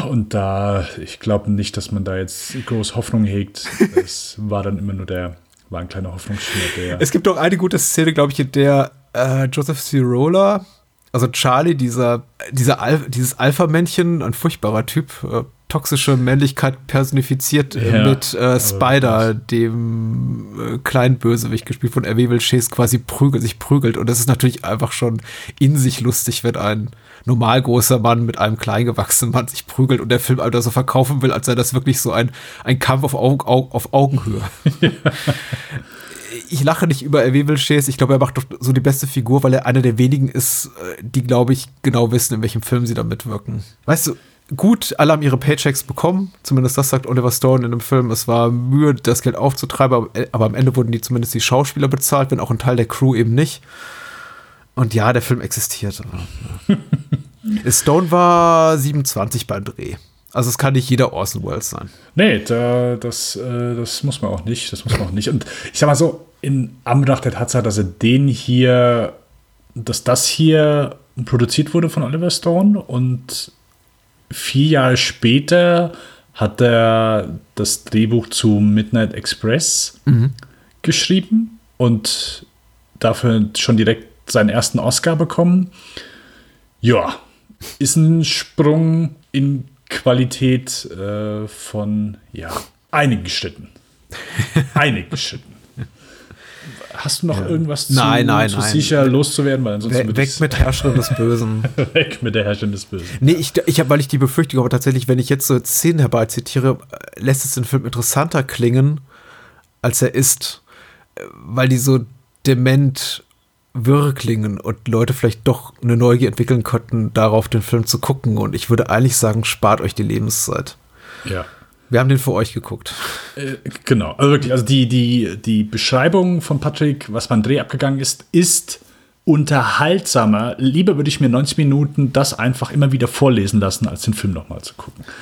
Und da, ich glaube nicht, dass man da jetzt groß Hoffnung hegt. Es war dann immer nur der, war ein kleiner Hoffnungsschimmer. Es gibt auch eine gute Szene, glaube ich, in der äh, Joseph Cirola, also Charlie, dieser, dieser Al dieses Alpha-Männchen, ein furchtbarer Typ, äh, toxische Männlichkeit personifiziert äh, ja, mit äh, Spider, dem äh, kleinen Bösewicht gespielt von R.W. Wilches, quasi prügelt, sich prügelt. Und das ist natürlich einfach schon in sich lustig, wenn ein normal großer Mann mit einem klein gewachsenen Mann sich prügelt und der Film also so verkaufen will, als sei das wirklich so ein, ein Kampf auf, Augen, auf Augenhöhe. Ja. [laughs] Ich lache nicht über Erwebel Chase. Ich glaube, er macht doch so die beste Figur, weil er einer der wenigen ist, äh, die, glaube ich, genau wissen, in welchem Film sie da mitwirken. Weißt du, gut, alle haben ihre Paychecks bekommen. Zumindest das sagt Oliver Stone in dem Film. Es war Mühe, das Geld aufzutreiben, aber, aber am Ende wurden die zumindest die Schauspieler bezahlt, wenn auch ein Teil der Crew eben nicht. Und ja, der Film existiert. [laughs] Stone war 27 beim Dreh. Also es kann nicht jeder Orson Welles sein. Nee, da, das, äh, das muss man auch nicht. Das muss man auch nicht. Und ich sag mal so, in Anbetracht der Tatsache, dass er den hier, dass das hier produziert wurde von Oliver Stone und vier Jahre später hat er das Drehbuch zu Midnight Express mhm. geschrieben und dafür schon direkt seinen ersten Oscar bekommen. Ja, ist ein Sprung in Qualität äh, von ja, einigen Schritten. [laughs] einigen Schritten. Hast du noch ja. irgendwas zu, nein, nein, zu nein. sicher loszuwerden? Weil ansonsten We weg mit Herrscherin des Bösen. [laughs] weg mit der Herrscherin des Bösen. Nee, ich, ich habe, weil ich die Befürchtung aber tatsächlich, wenn ich jetzt so Szenen herbeizitiere, lässt es den Film interessanter klingen, als er ist, weil die so dement wirr klingen und Leute vielleicht doch eine Neugier entwickeln könnten, darauf den Film zu gucken. Und ich würde eigentlich sagen, spart euch die Lebenszeit. Ja. Wir haben den für euch geguckt. Äh, genau, also wirklich, also die, die, die Beschreibung von Patrick, was beim Dreh abgegangen ist, ist unterhaltsamer. Lieber würde ich mir 90 Minuten das einfach immer wieder vorlesen lassen, als den Film nochmal zu gucken. [laughs]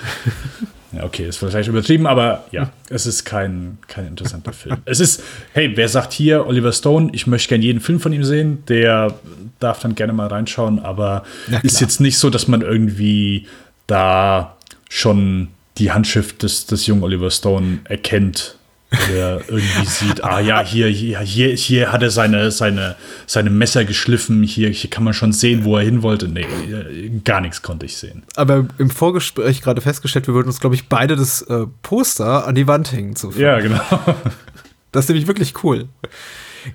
Ja, okay, ist vielleicht übertrieben, aber ja, es ist kein, kein interessanter [laughs] Film. Es ist, hey, wer sagt hier, Oliver Stone, ich möchte gerne jeden Film von ihm sehen, der darf dann gerne mal reinschauen, aber ist jetzt nicht so, dass man irgendwie da schon die Handschrift des, des jungen Oliver Stone erkennt der irgendwie sieht, ah ja, hier, hier, hier, hier hat er seine, seine, seine Messer geschliffen, hier, hier kann man schon sehen, wo er hin wollte. Nee, gar nichts konnte ich sehen. Aber im Vorgespräch gerade festgestellt, wir würden uns, glaube ich, beide das äh, Poster an die Wand hängen zu. Ja, genau. Das ist nämlich wirklich cool.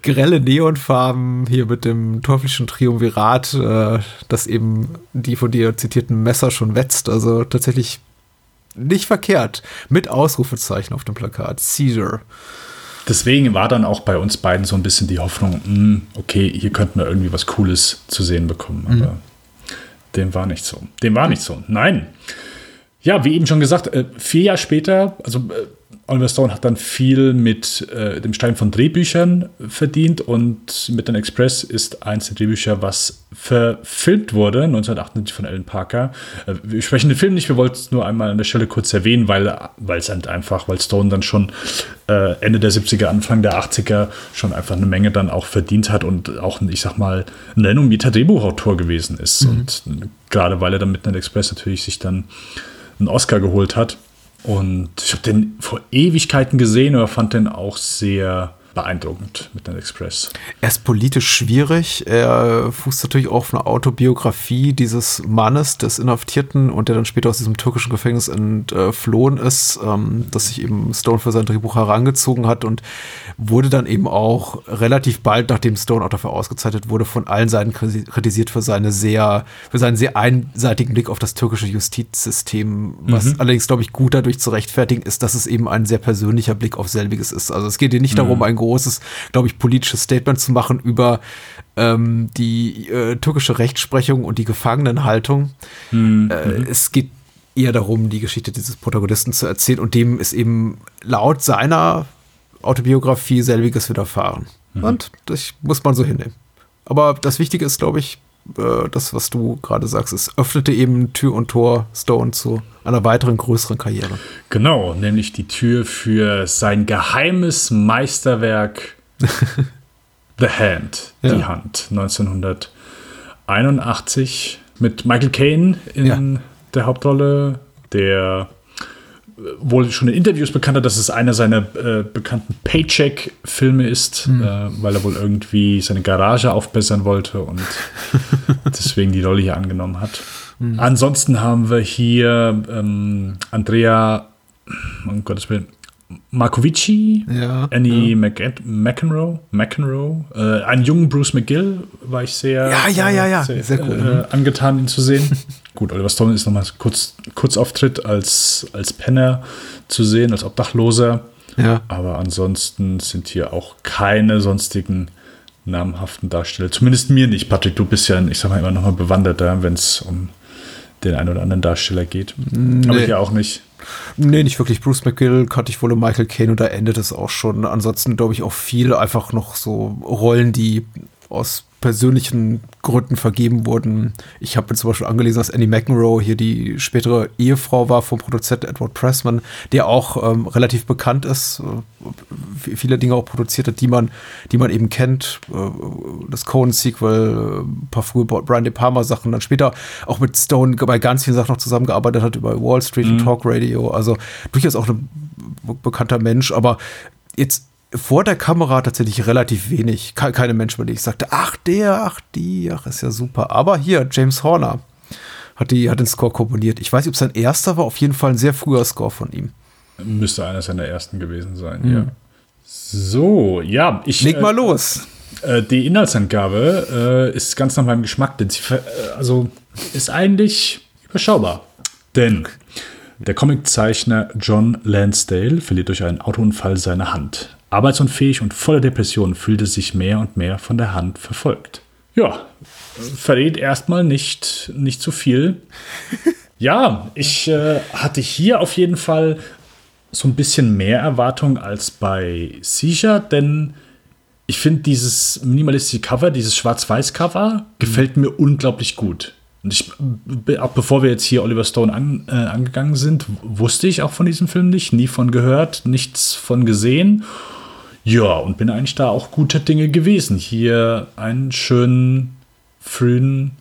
Grelle Neonfarben hier mit dem teuflischen Triumvirat, äh, das eben die von dir zitierten Messer schon wetzt. Also tatsächlich nicht verkehrt. Mit Ausrufezeichen auf dem Plakat. Caesar. Deswegen war dann auch bei uns beiden so ein bisschen die Hoffnung, mh, hm, okay, hier könnten wir irgendwie was Cooles zu sehen bekommen. Mhm. Aber mhm. dem war nicht so. Dem war nicht so. Nein. Ja, wie eben schon gesagt, äh, vier Jahre später, also äh, Oliver Stone hat dann viel mit äh, dem Schreiben von Drehbüchern verdient und Midnight Express ist eins der Drehbücher, was verfilmt wurde, 1998 von Alan Parker. Äh, wir sprechen den Film nicht, wir wollten es nur einmal an der Stelle kurz erwähnen, weil es halt einfach, weil Stone dann schon äh, Ende der 70er, Anfang der 80er schon einfach eine Menge dann auch verdient hat und auch, ich sag mal, ein renommierter Drehbuchautor gewesen ist. Mhm. Und gerade weil er dann Midnight Express natürlich sich dann einen Oscar geholt hat und ich habe den vor Ewigkeiten gesehen, aber fand den auch sehr beeindruckend mit dem Express. Er ist politisch schwierig. Er fußt natürlich auch auf eine Autobiografie dieses Mannes, des Inhaftierten und der dann später aus diesem türkischen Gefängnis entflohen ist, ähm, das sich eben Stone für sein Drehbuch herangezogen hat und wurde dann eben auch relativ bald, nachdem Stone auch dafür ausgezeichnet wurde, von allen Seiten kritisiert für seine sehr, für seinen sehr einseitigen Blick auf das türkische Justizsystem, was mhm. allerdings, glaube ich, gut dadurch zu rechtfertigen ist, dass es eben ein sehr persönlicher Blick auf selbiges ist. Also es geht hier nicht mhm. darum, ein großes, glaube ich, politisches Statement zu machen über ähm, die äh, türkische Rechtsprechung und die Gefangenenhaltung. Mhm. Äh, es geht eher darum, die Geschichte dieses Protagonisten zu erzählen und dem ist eben laut seiner Autobiografie selbiges widerfahren. Mhm. Und das muss man so hinnehmen. Aber das Wichtige ist, glaube ich, äh, das, was du gerade sagst, es öffnete eben Tür und Tor Stone zu einer weiteren größeren Karriere. Genau, nämlich die Tür für sein geheimes Meisterwerk [laughs] The Hand, ja. die Hand, 1981 mit Michael Caine in ja. der Hauptrolle, der wohl schon in Interviews bekannt hat, dass es einer seiner äh, bekannten Paycheck-Filme ist, mhm. äh, weil er wohl irgendwie seine Garage aufbessern wollte und [laughs] deswegen die Rolle hier angenommen hat. Mhm. Ansonsten haben wir hier ähm, Andrea, um Gottes Willen, Markovici, Ja, Annie McEd- McEnroe, McEnroe äh, einen jungen Bruce McGill war ich sehr, Ja, ja, ja, ja. sehr, Sehr cool. äh, angetan, ihn zu sehen. [laughs] Gut, Oliver Stone ist nochmal kurz, Kurzauftritt als, als Penner zu sehen, als Obdachloser. Ja. Aber ansonsten sind hier auch keine sonstigen namhaften Darsteller. Zumindest mir nicht. Patrick, du bist ja, ich sag mal, immer noch mal bewanderter, wenn es um den einen oder anderen Darsteller geht. Aber Nee. hier auch nicht. Nee, nicht wirklich. Bruce McGill kannte ich wohl in Michael Caine und da endet es auch schon. Ansonsten glaube ich auch viel einfach noch so Rollen, die aus persönlichen Gründen vergeben wurden. Ich habe mir zum Beispiel angelesen, dass Annie McEnroe hier die spätere Ehefrau war vom Produzenten Edward Pressman, der auch ähm, relativ bekannt ist, äh, viele Dinge auch produziert hat, die man, die man eben kennt. Äh, das Cohen-Sequel, äh, ein paar frühe Brian De Palma Sachen, dann später auch mit Stone bei ganz vielen Sachen noch zusammengearbeitet hat über Wall Street und Talk Radio. Also durchaus auch ein bekannter Mensch, aber jetzt vor der Kamera tatsächlich relativ wenig. Ke- Keine Menschen, bei denen ich sagte, ach der, ach die, ach ist ja super. Aber hier, James Horner hat, die, hat den Score komponiert. Ich weiß nicht, ob es sein erster war, auf jeden Fall ein sehr früher Score von ihm. Müsste einer seiner ersten gewesen sein, ja. So, ja, ich. Leg mal äh, los. Äh, die Inhaltsangabe äh, ist ganz nach meinem Geschmack, denn sie äh, also ist eigentlich überschaubar. Denn der Comiczeichner John Lansdale verliert durch einen Autounfall seine Hand. Arbeitsunfähig und voller Depression fühlte sich mehr und mehr von der Hand verfolgt. Ja, verrät erstmal nicht, nicht zu viel. [laughs] Ja, ich äh, hatte hier auf jeden Fall so ein bisschen mehr Erwartung als bei Seizure, denn ich finde dieses minimalistische Cover, dieses Schwarz-Weiß-Cover, gefällt mir unglaublich gut. Und ich, auch bevor wir jetzt hier Oliver Stone an, äh, angegangen sind, wusste ich auch von diesem Film nicht, nie von gehört, nichts von gesehen. Ja, und bin eigentlich da auch guter Dinge gewesen, hier einen schönen, frühen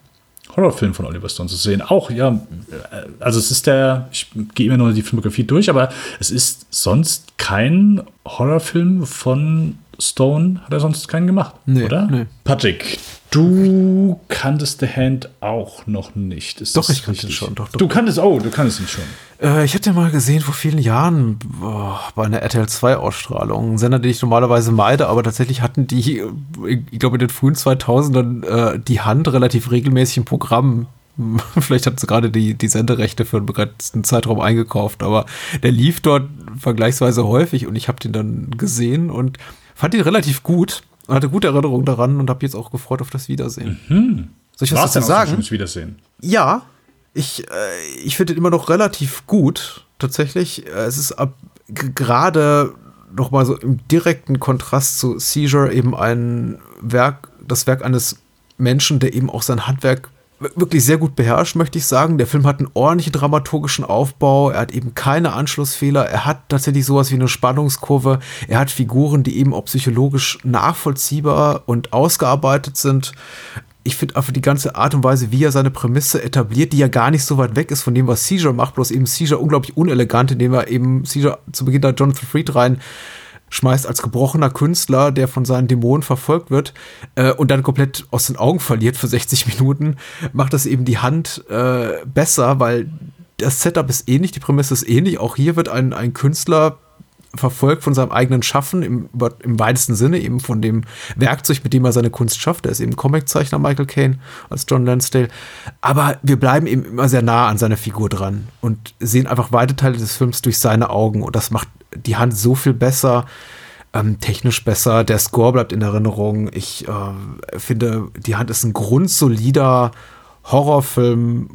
Horrorfilm von Oliver Stone zu sehen. Auch, ja, äh, also es ist der, ich gehe immer nur die Filmografie durch, aber es ist sonst kein Horrorfilm von Stone, hat er sonst keinen gemacht, Nee, oder? nee. Patrick, du kanntest The Hand auch noch nicht. Ist Doch, ich kannte ihn richtig? schon, doch, doch. Du kanntest, oh, du kanntest ihn schon. Äh, ich hatte ihn mal gesehen vor vielen Jahren boah, bei einer RTL 2 Ausstrahlung. Ein Sender, den ich normalerweise meide, aber tatsächlich hatten die, ich glaube in den frühen 2000ern, äh, die Hand relativ regelmäßig im Programm. [laughs] Vielleicht hat sie gerade die, die Senderechte für einen begrenzten Zeitraum eingekauft, aber der lief dort vergleichsweise häufig und ich habe den dann gesehen und fand ihn relativ gut und hatte gute Erinnerungen daran und habe jetzt auch gefreut auf das Wiedersehen. Soll ich was dazu sagen? schönes Wiedersehen? Ja, ich, äh, ich finde ihn immer noch relativ gut, tatsächlich. Äh, Es ist ab- gerade noch mal so im direkten Kontrast zu Seizure eben ein Werk, das Werk eines Menschen, der eben auch sein Handwerk wirklich sehr gut beherrscht, möchte ich sagen. Der Film hat einen ordentlichen dramaturgischen Aufbau, er hat eben keine Anschlussfehler, er hat tatsächlich sowas wie eine Spannungskurve, er hat Figuren, die eben auch psychologisch nachvollziehbar und ausgearbeitet sind. Ich finde einfach die ganze Art und Weise, wie er seine Prämisse etabliert, die ja gar nicht so weit weg ist von dem, was Seizure macht, bloß eben Seizure unglaublich unelegant, indem er eben Seizure zu Beginn da Jonathan Freed rein schmeißt als gebrochener Künstler, der von seinen Dämonen verfolgt wird äh, und dann komplett aus den Augen verliert für 60 Minuten, macht das eben die Hand äh, besser, weil das Setup ist ähnlich, die Prämisse ist ähnlich. Auch hier wird ein, ein Künstler verfolgt von seinem eigenen Schaffen im, im weitesten Sinne, eben von dem Werkzeug, mit dem er seine Kunst schafft. Er ist eben Comiczeichner Michael Caine als John Lansdale. Aber wir bleiben eben immer sehr nah an seiner Figur dran und sehen einfach weite Teile des Films durch seine Augen. Und das macht die Hand so viel besser, ähm, technisch besser. Der Score bleibt in Erinnerung. Ich äh, finde, die Hand ist ein grundsolider Horrorfilm,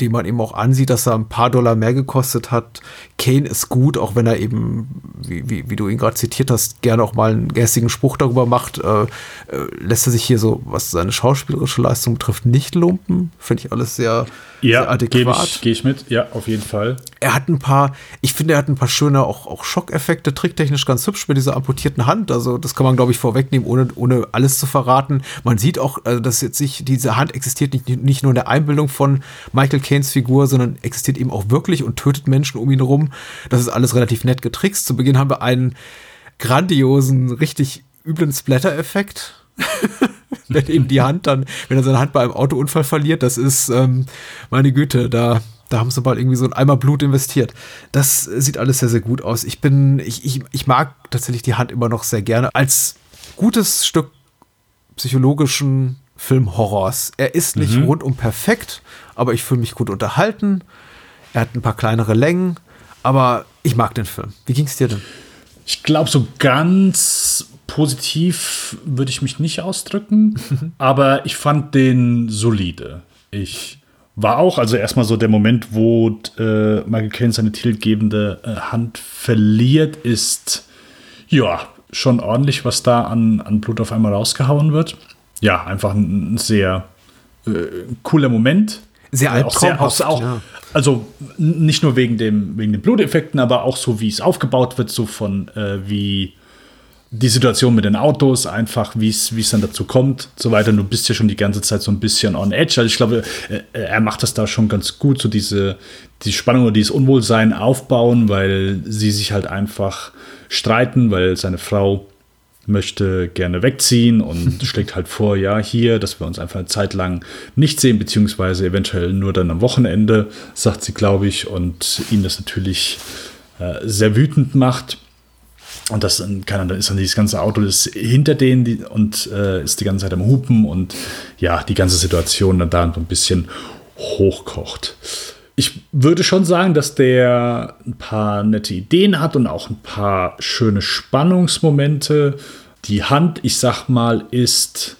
den man eben auch ansieht, dass er ein paar Dollar mehr gekostet hat. Kane ist gut, auch wenn er eben, wie, wie, wie du ihn gerade zitiert hast, gerne auch mal einen geistigen Spruch darüber macht. Äh, äh, lässt er sich hier so, was seine schauspielerische Leistung betrifft, nicht lumpen. Finde ich alles sehr, sehr Ja, gebe adäquat ich, geh ich mit. Ja, auf jeden Fall. er hat ein paar, ich finde, er hat ein paar schöne auch, auch Schockeffekte, tricktechnisch ganz hübsch mit dieser amputierten Hand. Also, das kann man, glaube ich, vorwegnehmen, ohne, ohne alles zu verraten. Man sieht auch, also, dass jetzt sich, diese Hand existiert nicht, nicht nur in der Einbildung von Michael Caines Figur, sondern existiert eben auch wirklich und tötet Menschen um ihn rum. Das ist alles relativ nett getrickst. Zu Beginn haben wir einen grandiosen, richtig üblen Splatter-Effekt. [laughs] wenn eben die Hand dann, wenn er seine Hand bei einem Autounfall verliert, das ist, ähm, meine Güte, da, Da haben sie mal irgendwie so ein Eimer Blut investiert. Das sieht alles sehr, sehr gut aus. Ich bin, ich, ich, ich mag tatsächlich die Hand immer noch sehr gerne als gutes Stück psychologischen Filmhorrors. Er ist nicht mhm. rundum perfekt, aber ich fühle mich gut unterhalten. Er hat ein paar kleinere Längen, aber ich mag den Film. Wie ging es dir denn? Ich glaube, so ganz positiv würde ich mich nicht ausdrücken, [laughs] aber ich fand den solide. Ich war auch, also erstmal so der Moment, wo äh, Michael Caine seine titelgebende äh, Hand verliert, ist ja schon ordentlich, was da an, an Blut auf einmal rausgehauen wird. Ja, einfach ein, sehr äh, cooler Moment. Sehr albtraumhaft. Auch, auch, ja. Also nicht nur wegen, dem, wegen den Bluteffekten, aber auch so, wie es aufgebaut wird, so von äh, wie die Situation mit den Autos, einfach wie es dann dazu kommt, so weiter. Du bist ja schon die ganze Zeit so ein bisschen on edge. Also ich glaube, äh, er macht das da schon ganz gut, so diese die Spannung oder dieses Unwohlsein aufbauen, weil sie sich halt einfach streiten, weil seine Frau möchte gerne wegziehen und [laughs] schlägt halt vor, ja, hier, dass wir uns einfach eine Zeit lang nicht sehen, beziehungsweise eventuell nur dann am Wochenende, sagt sie, glaube ich, und ihn das natürlich äh, sehr wütend macht. Und das kann dann ist dann dieses ganze Auto ist hinter denen die, und äh, ist die ganze Zeit am Hupen und ja, die ganze Situation dann da so ein bisschen hochkocht. Ich würde schon sagen, dass der ein paar nette Ideen hat und auch ein paar schöne Spannungsmomente. Die Hand, ich sag mal, ist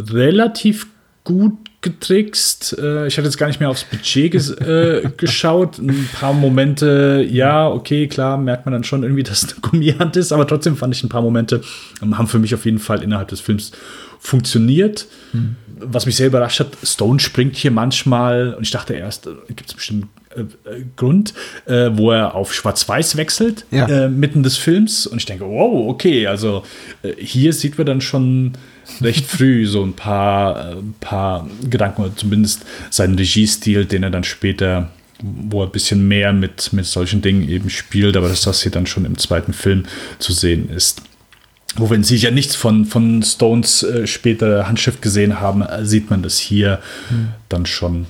relativ gut getrickst. Äh, ich hatte jetzt gar nicht mehr aufs Budget ges äh, [laughs] geschaut. Ein paar Momente, ja, okay, klar, merkt man dann schon irgendwie, dass es eine Gummihand ist, aber trotzdem fand ich ein paar Momente, ähm, haben für mich auf jeden Fall innerhalb des Films funktioniert. Hm. Was mich sehr überrascht hat, Stone springt hier manchmal, und ich dachte erst, äh, gibt es bestimmt Grund, äh, wo er auf Schwarz-Weiß wechselt, ja. äh, mitten des Films. Und ich denke, wow, okay, also äh, hier sieht man dann schon recht früh so ein paar, äh, paar Gedanken, oder zumindest seinen Regiestil, den er dann später, wo er ein bisschen mehr mit, mit solchen Dingen eben spielt, aber dass das hier dann schon im zweiten Film zu sehen ist. Wo wenn Sie ja nichts von, von Stones äh, später Handschrift gesehen haben, äh, sieht man das hier hm. dann schon,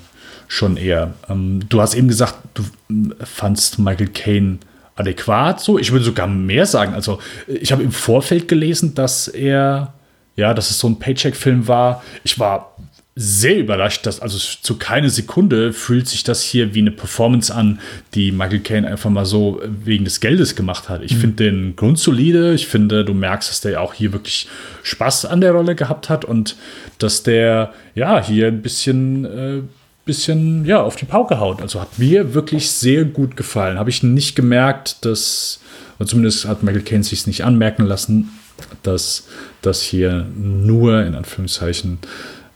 schon eher. Ähm, du hast eben gesagt, du äh, fandst Michael Caine adäquat so. Ich würde sogar mehr sagen. Also, ich habe im Vorfeld gelesen, dass er ja, dass es so ein Paycheck-Film war. Ich war sehr überrascht, dass also zu keine Sekunde fühlt sich das hier wie eine Performance an, die Michael Caine einfach mal so wegen des Geldes gemacht hat. Ich mhm. finde den grundsolide. Ich finde, du merkst, dass der auch hier wirklich Spaß an der Rolle gehabt hat und dass der ja hier ein bisschen äh, bisschen ja auf die Pauke haut. Also hat mir wirklich sehr gut gefallen. Habe ich nicht gemerkt, dass zumindest hat Michael Caine sich nicht anmerken lassen, dass das hier nur in Anführungszeichen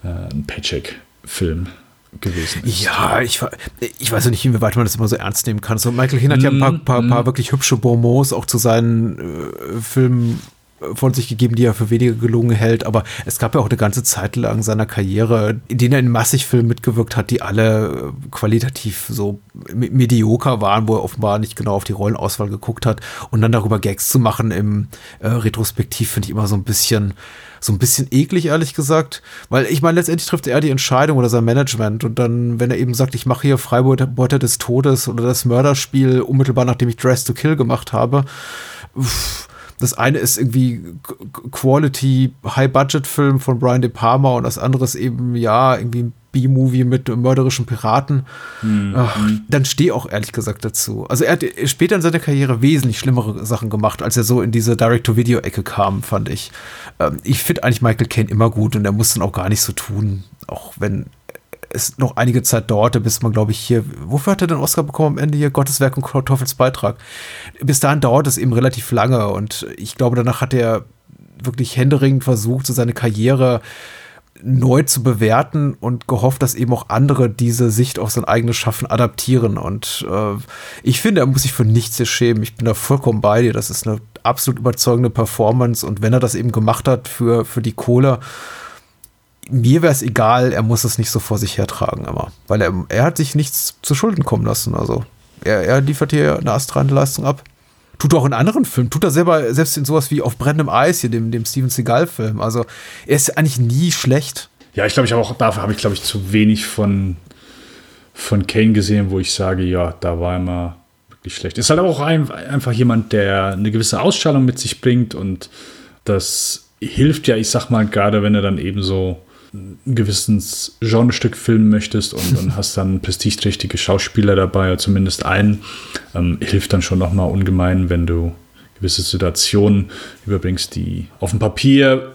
äh, ein Paycheck-Film gewesen ist. Ja, ich, ich weiß ja nicht, inwieweit man das immer so ernst nehmen kann. So, Michael Hinn hat ja ein paar, paar, paar mhm. wirklich hübsche Bonbons auch zu seinen äh, Filmen von sich gegeben, die er für weniger gelungen hält. Aber es gab ja auch eine ganze Zeit lang seiner Karriere, in denen er in massig Filmen mitgewirkt hat, die alle äh, qualitativ so medioker waren, wo er offenbar nicht genau auf die Rollenauswahl geguckt hat. Und dann darüber Gags zu machen im äh, Retrospektiv finde ich immer so ein bisschen so ein bisschen eklig, ehrlich gesagt. Weil ich meine, letztendlich trifft er die Entscheidung oder sein Management. Und dann, wenn er eben sagt, ich mache hier Freibeute des Todes oder das Mörderspiel unmittelbar nachdem ich Dress to Kill gemacht habe, pff, das eine ist irgendwie Quality High-Budget-Film von Brian De Palma und das andere ist eben, ja, irgendwie ein B-Movie mit mörderischen Piraten. Mhm. Ach, dann stehe auch ehrlich gesagt dazu. Also er hat später in seiner Karriere wesentlich schlimmere Sachen gemacht, als er so in diese Direct-to-Video-Ecke kam, fand ich. Ähm, ich finde eigentlich Michael Caine immer gut und er muss dann auch gar nicht so tun, auch wenn es noch einige Zeit dauerte, bis man, glaube ich, hier, wofür hat er den Oscar bekommen am Ende hier? Gottes Werk und Teufels Beitrag. Bis dahin dauert es eben relativ lange und ich glaube, danach hat er wirklich händeringend versucht, so seine Karriere neu zu bewerten und gehofft, dass eben auch andere diese Sicht auf sein eigenes Schaffen adaptieren. Und äh, ich finde, er muss sich für nichts hier schämen. Ich bin da vollkommen bei dir. Das ist eine absolut überzeugende Performance. Und wenn er das eben gemacht hat für, für die Kohle, mir wäre es egal, er muss es nicht so vor sich hertragen immer. Weil er, er hat sich nichts zu Schulden kommen lassen. Also er, er liefert hier eine astreine Leistung ab. Tut auch in anderen Filmen. Tut er selber, selbst in sowas wie Auf brennendem Eis, hier, dem, dem Steven Seagal-Film. Also er ist eigentlich nie schlecht. Ja, ich glaube, ich habe auch, dafür habe ich, glaube ich, zu wenig von von Kane gesehen, wo ich sage, ja, da war immer wirklich schlecht. Ist halt auch ein, einfach jemand, der eine gewisse Ausstrahlung mit sich bringt und das hilft ja, ich sag mal, gerade wenn er dann eben so ein gewisses Genrestück filmen möchtest und dann [laughs] hast dann prestigeträchtige Schauspieler dabei, oder zumindest einen, ähm, hilft dann schon nochmal ungemein, wenn du gewisse Situationen überbringst, die auf dem Papier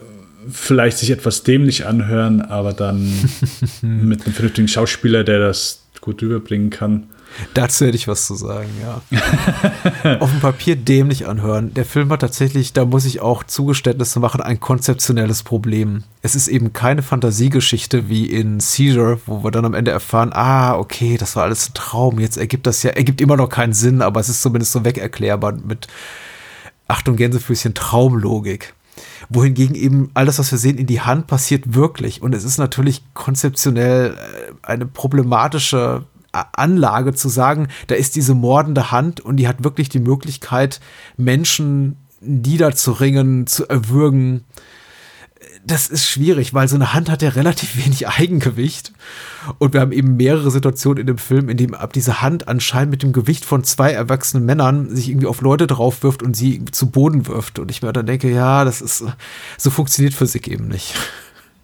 vielleicht sich etwas dämlich anhören, aber dann [laughs] mit einem vernünftigen Schauspieler, der das gut überbringen kann, Dazu hätte ich was zu sagen, ja. Auf dem Papier dämlich anhören. Der Film hat tatsächlich, da muss ich auch Zugeständnisse machen, ein konzeptionelles Problem. Es ist eben keine Fantasiegeschichte wie in Seizure, wo wir dann am Ende erfahren, ah, okay, das war alles ein Traum. Jetzt ergibt das ja, ergibt immer noch keinen Sinn, aber es ist zumindest so wegerklärbar mit Achtung Gänsefüßchen Traumlogik wohingegen eben alles, was wir sehen, in die Hand passiert wirklich. Und es ist natürlich konzeptionell äh, eine problematische Anlage zu sagen, da ist diese mordende Hand und die hat wirklich die Möglichkeit, Menschen niederzuringen, zu erwürgen. Das ist schwierig, weil so eine Hand hat ja relativ [laughs] wenig Eigengewicht. Und wir haben eben mehrere Situationen in dem Film, in dem ab diese Hand anscheinend mit dem Gewicht von zwei erwachsenen Männern sich irgendwie auf Leute drauf wirft und sie zu Boden wirft. Und ich mir dann denke, ja, das ist, so funktioniert Physik eben nicht.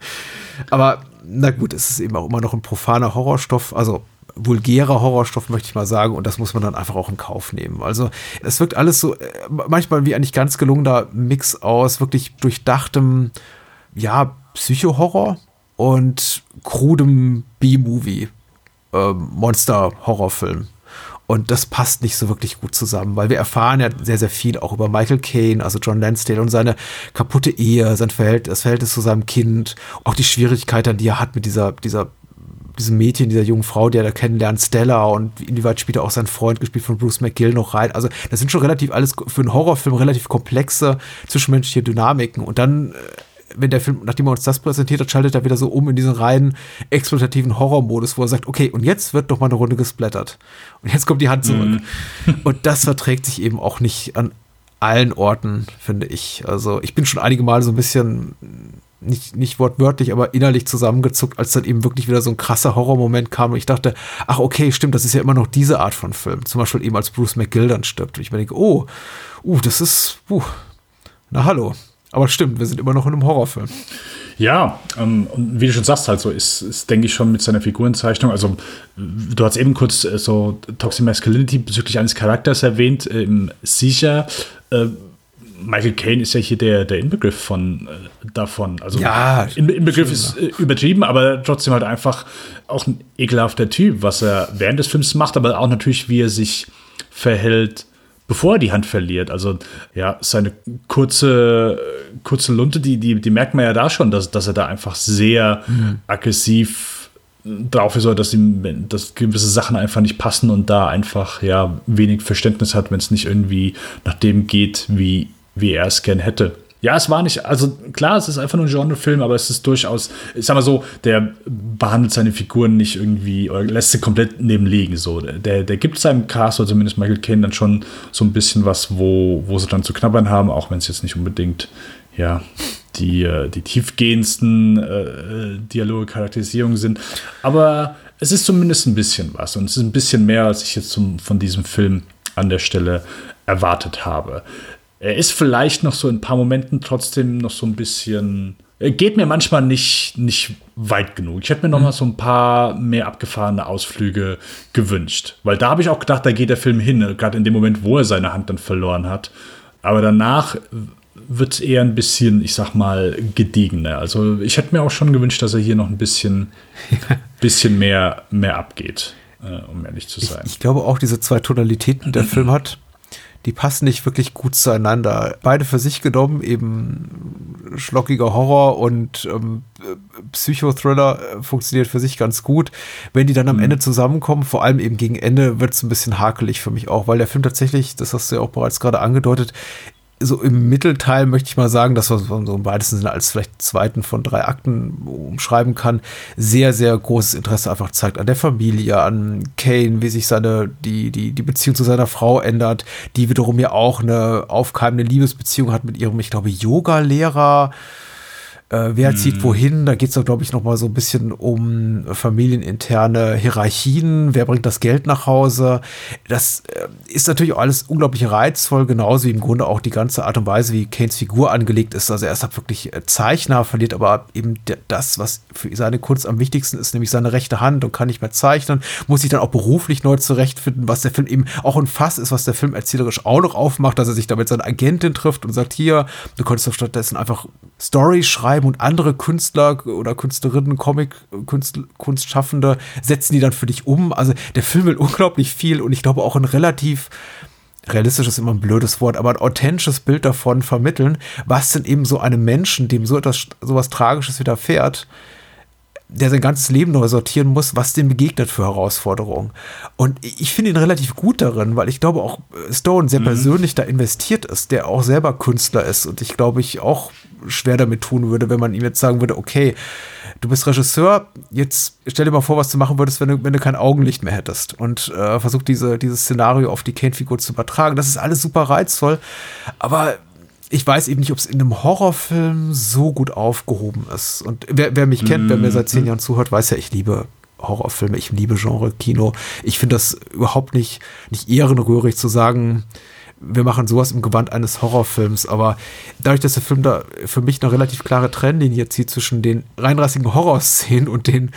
[laughs] Aber na gut, es ist eben auch immer noch ein profaner Horrorstoff. Also vulgärer Horrorstoff, möchte ich mal sagen. Und das muss man dann einfach auch in Kauf nehmen. Also es wirkt alles so, äh, manchmal wie eigentlich ganz gelungener Mix aus wirklich durchdachtem, ja, Psycho-Horror und krudem B-Movie, äh, Monster-Horrorfilm. Und das passt nicht so wirklich gut zusammen, weil wir erfahren ja sehr, sehr viel auch über Michael Caine, also John Lansdale und seine kaputte Ehe, sein Verhältnis, das Verhältnis zu seinem Kind, auch die Schwierigkeiten, die er hat mit dieser, dieser diesem Mädchen, dieser jungen Frau, die er da kennenlernt, Stella und inwieweit spielt er auch sein Freund, gespielt von Bruce McGill, noch rein. Also das sind schon relativ alles für einen Horrorfilm relativ komplexe zwischenmenschliche Dynamiken. Und dann, äh, wenn der Film, nachdem er uns das präsentiert hat, schaltet er wieder so um in diesen reinen exploitativen Horrormodus, wo er sagt, okay, und jetzt wird doch mal eine Runde gesplattert. Und jetzt kommt die Hand zurück. Mhm. und das verträgt sich eben auch nicht an allen Orten, finde ich. Also ich bin schon einige Mal so ein bisschen nicht, nicht wortwörtlich, aber innerlich zusammengezuckt, als dann eben wirklich wieder so ein krasser Horrormoment kam und ich dachte, ach okay, stimmt, das ist ja immer noch diese Art von Film. Zum Beispiel eben als Bruce McGill dann stirbt. Und ich mir denke, oh, uh, das ist, uh, na hallo. Aber stimmt, wir sind immer noch in einem Horrorfilm. Ja, ähm, und wie du schon sagst, halt so ist, ist, denke ich, schon mit seiner Figurenzeichnung. Also, du hast eben kurz äh, so Toxic Masculinity bezüglich eines Charakters erwähnt, äh, im Sicher. Äh, Michael Caine ist ja hier der, der Inbegriff von äh, davon. Also ja, In, Inbegriff ist äh, übertrieben, aber trotzdem halt einfach auch ein ekelhafter Typ, was er während des Films macht, aber auch natürlich, wie er sich verhält, bevor er die Hand verliert. Also ja, seine kurze, kurze Lunte, die, die, die merkt man ja da schon, dass, dass er da einfach sehr mhm. aggressiv drauf ist, dass ihm dass gewisse Sachen einfach nicht passen und da einfach ja wenig Verständnis hat, wenn es nicht irgendwie nach dem geht, wie wie er es gern hätte. Ja, es war nicht, also klar, es ist einfach nur ein Genrefilm, aber es ist durchaus, ich sag mal so, der behandelt seine Figuren nicht irgendwie oder lässt sie komplett nebenlegen. So. Der, der gibt seinem Cast oder zumindest Michael Caine dann schon so ein bisschen was, wo, wo sie dann zu knabbern haben, auch wenn es jetzt nicht unbedingt, ja, die, äh, die tiefgehendsten äh, Dialoge, Charakterisierungen sind. Aber es ist zumindest ein bisschen was und es ist ein bisschen mehr, als ich jetzt zum, von diesem Film an der Stelle erwartet habe. Er ist vielleicht noch so in ein paar Momenten trotzdem noch so ein bisschen. Er geht mir manchmal nicht, nicht weit genug. Ich hätte mir noch mal so ein paar mehr abgefahrene Ausflüge gewünscht. Weil da habe ich auch gedacht, da geht der Film hin, gerade in dem Moment, wo er seine Hand dann verloren hat. Aber danach wird es eher ein bisschen, ich sag mal, gediegener. Also ich hätte mir auch schon gewünscht, dass er hier noch ein bisschen, [laughs] bisschen mehr, mehr abgeht, äh, um ehrlich zu sein. Ich, ich, glaube auch, diese zwei Tonalitäten, die der Film [clears throat] hat, die passen nicht wirklich gut zueinander. Beide für sich genommen, eben schlockiger Horror und ähm, Psychothriller äh, funktioniert für sich ganz gut. Wenn die dann am mhm. Ende zusammenkommen, vor allem eben gegen Ende, wird es ein bisschen hakelig für mich auch, weil der Film tatsächlich, das hast du ja auch bereits gerade angedeutet, so im Mittelteil möchte ich mal sagen, dass man so im weitesten Sinne als vielleicht zweiten von drei Akten umschreiben kann, sehr, sehr großes Interesse einfach zeigt an der Familie, an Kane, wie sich seine, die, die, die Beziehung zu seiner Frau ändert, die wiederum ja auch eine aufkeimende Liebesbeziehung hat mit ihrem, ich glaube, Yoga-Lehrer. Äh, wer zieht mhm. wohin? Da geht es, glaube ich, noch mal so ein bisschen um familieninterne Hierarchien. Wer bringt das Geld nach Hause? Das äh, ist natürlich auch alles unglaublich reizvoll, genauso wie im Grunde auch die ganze Art und Weise, wie Kanes Figur angelegt ist. Also er ist halt wirklich äh, Zeichner, verliert aber eben das, was für seine Kunst am wichtigsten ist, nämlich seine rechte Hand und kann nicht mehr zeichnen, muss sich dann auch beruflich neu zurechtfinden, was der Film eben auch ein Fass ist, was der Film erzählerisch auch noch aufmacht, dass er sich damit seine Agentin trifft und sagt, hier, du könntest doch stattdessen einfach Story schreiben und andere Künstler oder Künstlerinnen, Comic-Kunstschaffende setzen die dann für dich um. Also der Film will [laughs] unglaublich viel und ich glaube auch ein relativ realistisch ist immer ein blödes Wort, aber ein authentisches Bild davon vermitteln, was denn eben so einem Menschen, dem so etwas, so Tragisches widerfährt, der sein ganzes Leben neu sortieren muss, was dem begegnet für Herausforderungen. Und ich finde ihn relativ gut darin, weil ich glaube auch Stone sehr mhm. persönlich da investiert ist, der auch selber Künstler ist und ich glaube ich auch schwer damit tun würde, wenn man ihm jetzt sagen würde, okay, du bist Regisseur, jetzt stell dir mal vor, was du machen würdest, wenn du, wenn du kein Augenlicht mehr hättest und äh, versuch diese, dieses Szenario auf die Kane-Figur zu übertragen. Das ist alles super reizvoll, aber ich weiß eben nicht, ob es in einem Horrorfilm so gut aufgehoben ist. Und wer, wer mich kennt, wer mir seit zehn mhm. Jahren zuhört, weiß ja, ich liebe Horrorfilme, ich liebe Genre-Kino. Ich finde das überhaupt nicht, nicht ehrenrührig zu sagen, wir machen sowas im Gewand eines Horrorfilms. Aber dadurch, dass der Film da für mich eine relativ klare Trennlinie zieht zwischen den reinrassigen Horrorszenen und den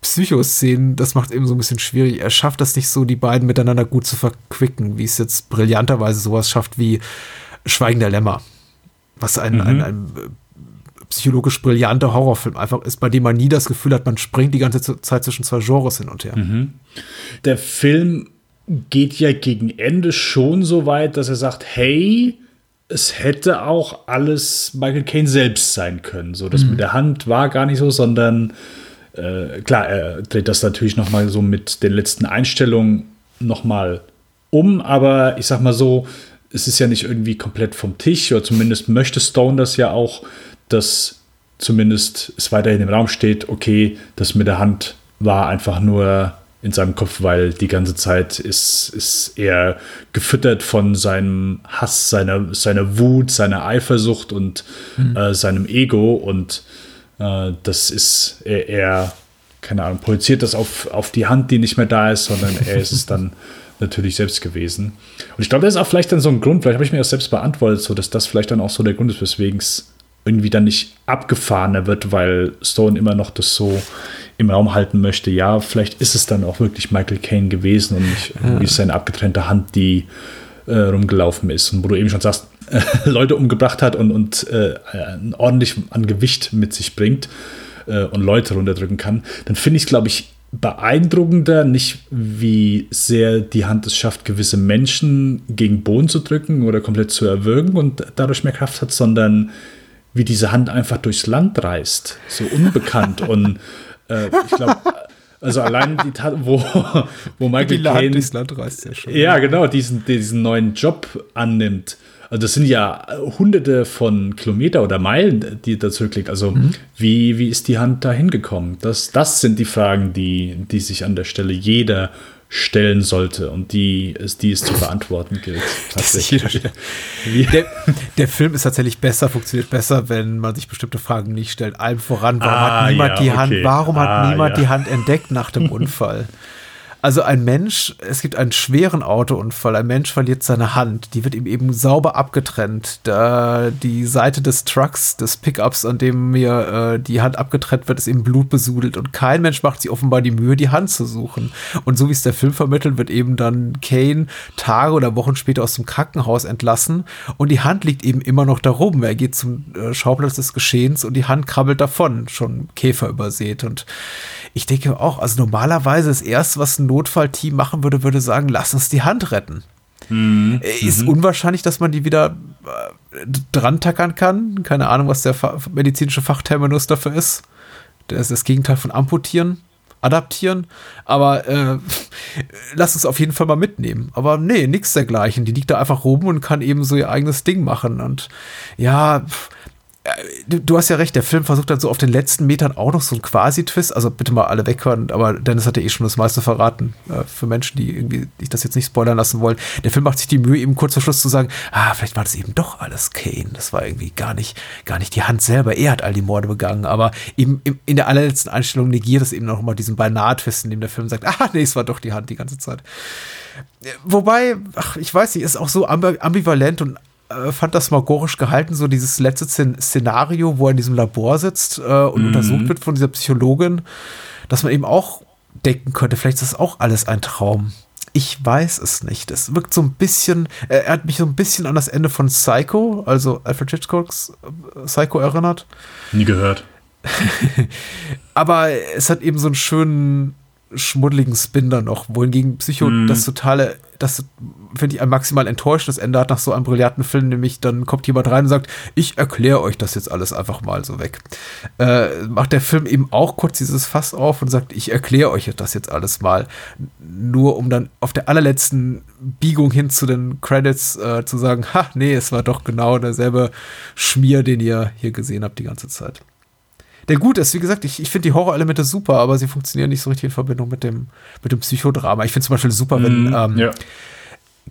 Psychoszenen, das macht es eben so ein bisschen schwierig. Er schafft das nicht so, die beiden miteinander gut zu verquicken, wie es jetzt brillanterweise sowas schafft wie Schweigen der Lämmer was ein, mhm. ein, ein äh, psychologisch brillanter Horrorfilm einfach ist, bei dem man nie das Gefühl hat, man springt die ganze Zeit zwischen zwei Genres hin und her. Mhm. Der Film geht ja gegen Ende schon so weit, dass er sagt, hey, es hätte auch alles Michael Caine selbst sein können. So, das mhm. mit der Hand war gar nicht so, sondern äh, klar, er dreht das natürlich noch mal so mit den letzten Einstellungen noch mal um, aber ich sag mal so, es ist ja nicht irgendwie komplett vom Tisch, oder zumindest möchte Stone das ja auch, dass zumindest es weiterhin im Raum steht, okay, das mit der Hand war einfach nur in seinem Kopf, weil die ganze Zeit ist, ist er gefüttert von seinem Hass, seiner, seiner Wut, seiner Eifersucht und mhm. äh, seinem Ego und äh, das ist, er, er, keine Ahnung, projiziert das auf, auf die Hand, die nicht mehr da ist, sondern er ist es dann [laughs] natürlich selbst gewesen. Und ich glaube, das ist auch vielleicht dann so ein Grund, vielleicht habe ich mir das selbst beantwortet, so dass das vielleicht dann auch so der Grund ist, weswegen es irgendwie dann nicht abgefahrener wird, weil Stone immer noch das so im Raum halten möchte. Ja, vielleicht ist es dann auch wirklich Michael Caine gewesen und nicht irgendwie ja. seine abgetrennte Hand, die äh, rumgelaufen ist. Und wo du eben schon sagst, äh, [laughs] Leute umgebracht hat und, und äh, ordentlich an Gewicht mit sich bringt äh, und Leute runterdrücken kann, dann finde ich es, glaube ich, beeindruckender, nicht wie sehr die Hand es schafft, gewisse Menschen gegen Boden zu drücken oder komplett zu erwürgen und dadurch mehr Kraft hat, sondern wie diese Hand einfach durchs Land reist, so unbekannt [laughs] und äh, ich glaube, also allein die Tat, wo, wo Michael Caine durchs Land reist ja schon. Ja, genau, diesen, diesen neuen Job annimmt also das sind ja hunderte von Kilometer oder Meilen, die da zurückliegt. Also mhm. wie, wie ist die Hand da hingekommen? Das, das sind die Fragen, die, die sich an der Stelle jeder stellen sollte und die es, die es zu beantworten gilt. [laughs] der, der, Film ist tatsächlich besser, funktioniert besser, wenn man sich bestimmte Fragen nicht stellt. Allem voran, warum ah, hat niemand ja, die Hand, warum ah, hat niemand ja. die Hand entdeckt nach dem Unfall? [laughs] Also ein Mensch, es gibt einen schweren Autounfall, ein Mensch verliert seine Hand, die wird ihm eben sauber abgetrennt. Da die Seite des Trucks, des Pickups, an dem mir äh, die Hand abgetrennt wird, ist eben blutbesudelt und kein Mensch macht sich offenbar die Mühe, die Hand zu suchen. Und so wie es der Film vermittelt, wird eben dann Kane Tage oder Wochen später aus dem Krankenhaus entlassen und die Hand liegt eben immer noch da rum. Er geht zum äh, Schauplatz des Geschehens und die Hand krabbelt davon, schon Käfer übersät. Und ich denke auch, also normalerweise das erste, was ein Notfallteam machen würde, würde sagen, lass uns die Hand retten. Mhm. Äh, ist mhm. unwahrscheinlich, dass man die wieder äh, dran tackern kann. Keine Ahnung, was der fa medizinische Fachterminus dafür ist. Das ist das Gegenteil von amputieren, adaptieren. Aber äh, lass uns auf jeden Fall mal mitnehmen. Aber nee, nichts dergleichen. Die liegt da einfach rum und kann eben so ihr eigenes Ding machen. Und ja, du, du, hast ja recht, der Film versucht dann so auf den letzten Metern auch noch so einen Quasi-Twist. Also bitte mal alle weghören, aber Dennis hat ja eh schon das meiste verraten. Äh, für Menschen, die irgendwie ich das jetzt nicht spoilern lassen wollen. Der Film macht sich die Mühe, eben kurz vor Schluss zu sagen, ah, vielleicht war das eben doch alles Kane. Das war irgendwie gar nicht, gar nicht die Hand selber. Er hat all die Morde begangen. Aber eben in der allerletzten Einstellung negiert es eben noch mal diesen Beinahe-Twist, in dem der Film sagt, [laughs] ah, nee, es war doch die Hand die ganze Zeit. Wobei, ach, ich weiß nicht, ist auch so ambivalent und äh, phantasmagorisch gehalten, so dieses letzte Szenario, wo er in diesem Labor sitzt äh, und mhm. untersucht wird von dieser Psychologin, dass man eben auch denken könnte, vielleicht ist das auch alles ein Traum. Ich weiß es nicht. Es wirkt so ein bisschen, äh, er hat mich so ein bisschen an das Ende von Psycho, also Alfred Hitchcocks äh, Psycho erinnert. Nie gehört. [laughs] Aber es hat eben so einen schönen, schmuddeligen Spin da noch, wohingegen Psycho mm. das totale, das finde ich ein maximal enttäuschendes Ende hat nach so einem brillanten Film, nämlich dann kommt jemand rein und sagt, ich erkläre euch das jetzt alles einfach mal so weg. Äh, macht der Film eben auch kurz dieses Fass auf und sagt, ich erkläre euch das jetzt alles mal, nur um dann auf der allerletzten Biegung hin zu den Credits äh, zu sagen, ha, nee, es war doch genau derselbe Schmier, den ihr hier gesehen habt die ganze Zeit der gut ist. Wie gesagt, ich, ich finde die Horrorelemente super, aber sie funktionieren nicht so richtig in Verbindung mit dem, mit dem Psychodrama. Ich finde zum Beispiel super, wenn mm, ähm, ja.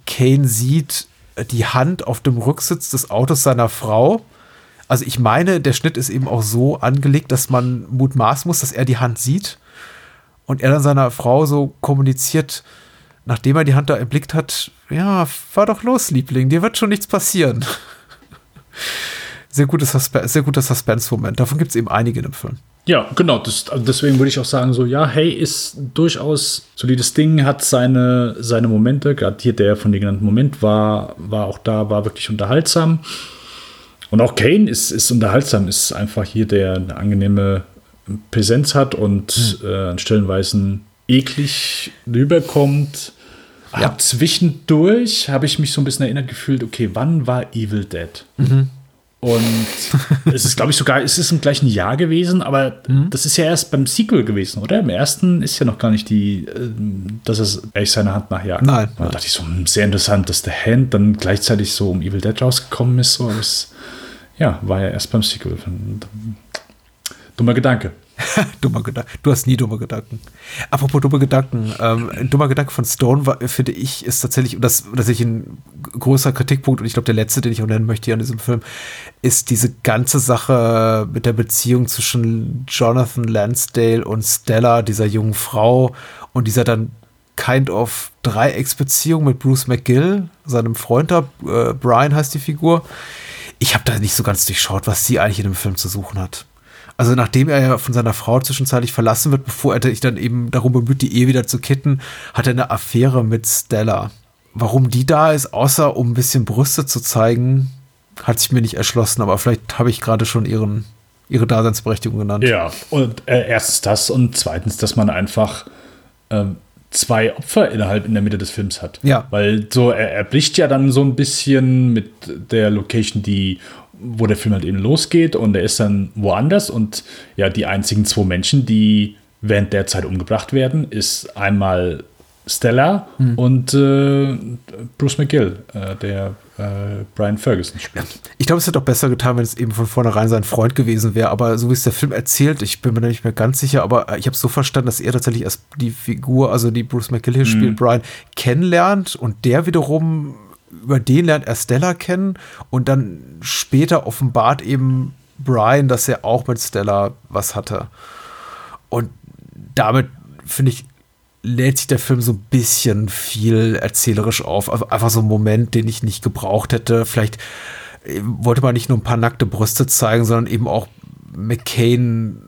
Kane sieht die Hand auf dem Rücksitz des Autos seiner Frau. Also ich meine, der Schnitt ist eben auch so angelegt, dass man mutmaßen muss, dass er die Hand sieht und er dann seiner Frau so kommuniziert, nachdem er die Hand da erblickt hat, ja, fahr doch los, Liebling, dir wird schon nichts passieren sehr, gutes Suspe sehr guter Suspense-Moment. Davon gibt es eben einige in dem Film. Ja, genau. Das, deswegen würde ich auch sagen, so, ja, hey, ist durchaus solides Ding, hat seine, seine Momente. Gerade hier der von dir genannten Moment war, war auch da, war wirklich unterhaltsam. Und auch Kane ist, ist unterhaltsam, ist einfach hier, der eine angenehme Präsenz hat und mhm. äh, an Stellenweisen eklig rüberkommt. Ja. zwischendurch habe ich mich so ein bisschen erinnert gefühlt, okay, wann war Evil Dead? Mhm. Und [laughs] es ist, glaube ich, sogar, es ist im gleichen Jahr gewesen, aber mhm. das ist ja erst beim Sequel gewesen, oder? Im ersten ist ja noch gar nicht die, äh, dass es echt seine Hand nachjagt. Nein. Da dachte ich so, hm, sehr interessant, dass der Hand dann gleichzeitig so um Evil Dead rausgekommen ist. So, es, ja, war ja erst beim Sequel. Dummer Gedanke. [laughs] dummer Gedanke. Du hast nie dumme Gedanken. Apropos dumme Gedanken. Ähm, ein dummer Gedanke von Stone, war, finde ich, ist tatsächlich, und das ist tatsächlich ein großer Kritikpunkt, und ich glaube, der letzte, den ich auch nennen möchte hier an diesem Film, ist diese ganze Sache mit der Beziehung zwischen Jonathan Lansdale und Stella, dieser jungen Frau, und dieser dann kind of Dreiecksbeziehung mit Bruce McGill, seinem Freund da, äh, Brian heißt die Figur. Ich habe da nicht so ganz durchschaut, was sie eigentlich in dem Film zu suchen hat. Also nachdem er ja von seiner Frau zwischenzeitlich verlassen wird, bevor er sich dann eben darum bemüht, die Ehe wieder zu kitten, hat er eine Affäre mit Stella. Warum die da ist, außer um ein bisschen Brüste zu zeigen, hat sich mir nicht erschlossen, aber vielleicht habe ich gerade schon ihren, ihre Daseinsberechtigung genannt. Ja, und äh, erstens das und zweitens, dass man einfach ähm, zwei Opfer innerhalb in der Mitte des Films hat. Ja. Weil so, er, er bricht ja dann so ein bisschen mit der Location, die wo der Film halt eben losgeht und er ist dann woanders und ja, die einzigen zwei Menschen, die während der Zeit umgebracht werden, ist einmal Stella hm. und äh, Bruce McGill, äh, der äh, Brian Ferguson spielt. Ich glaube, es hätte auch besser getan, wenn es eben von vornherein sein Freund gewesen wäre, aber so wie es der Film erzählt, ich bin mir da nicht mehr ganz sicher, aber ich habe so verstanden, dass er tatsächlich erst die Figur, also die Bruce McGill hier hm. spielt, Brian, kennenlernt und der wiederum über den lernt er Stella kennen und dann später offenbart eben Brian, dass er auch mit Stella was hatte. Und damit, finde ich, lädt sich der Film so ein bisschen viel erzählerisch auf. Also einfach so ein Moment, den ich nicht gebraucht hätte. Vielleicht äh, wollte man nicht nur ein paar nackte Brüste zeigen, sondern eben auch McCain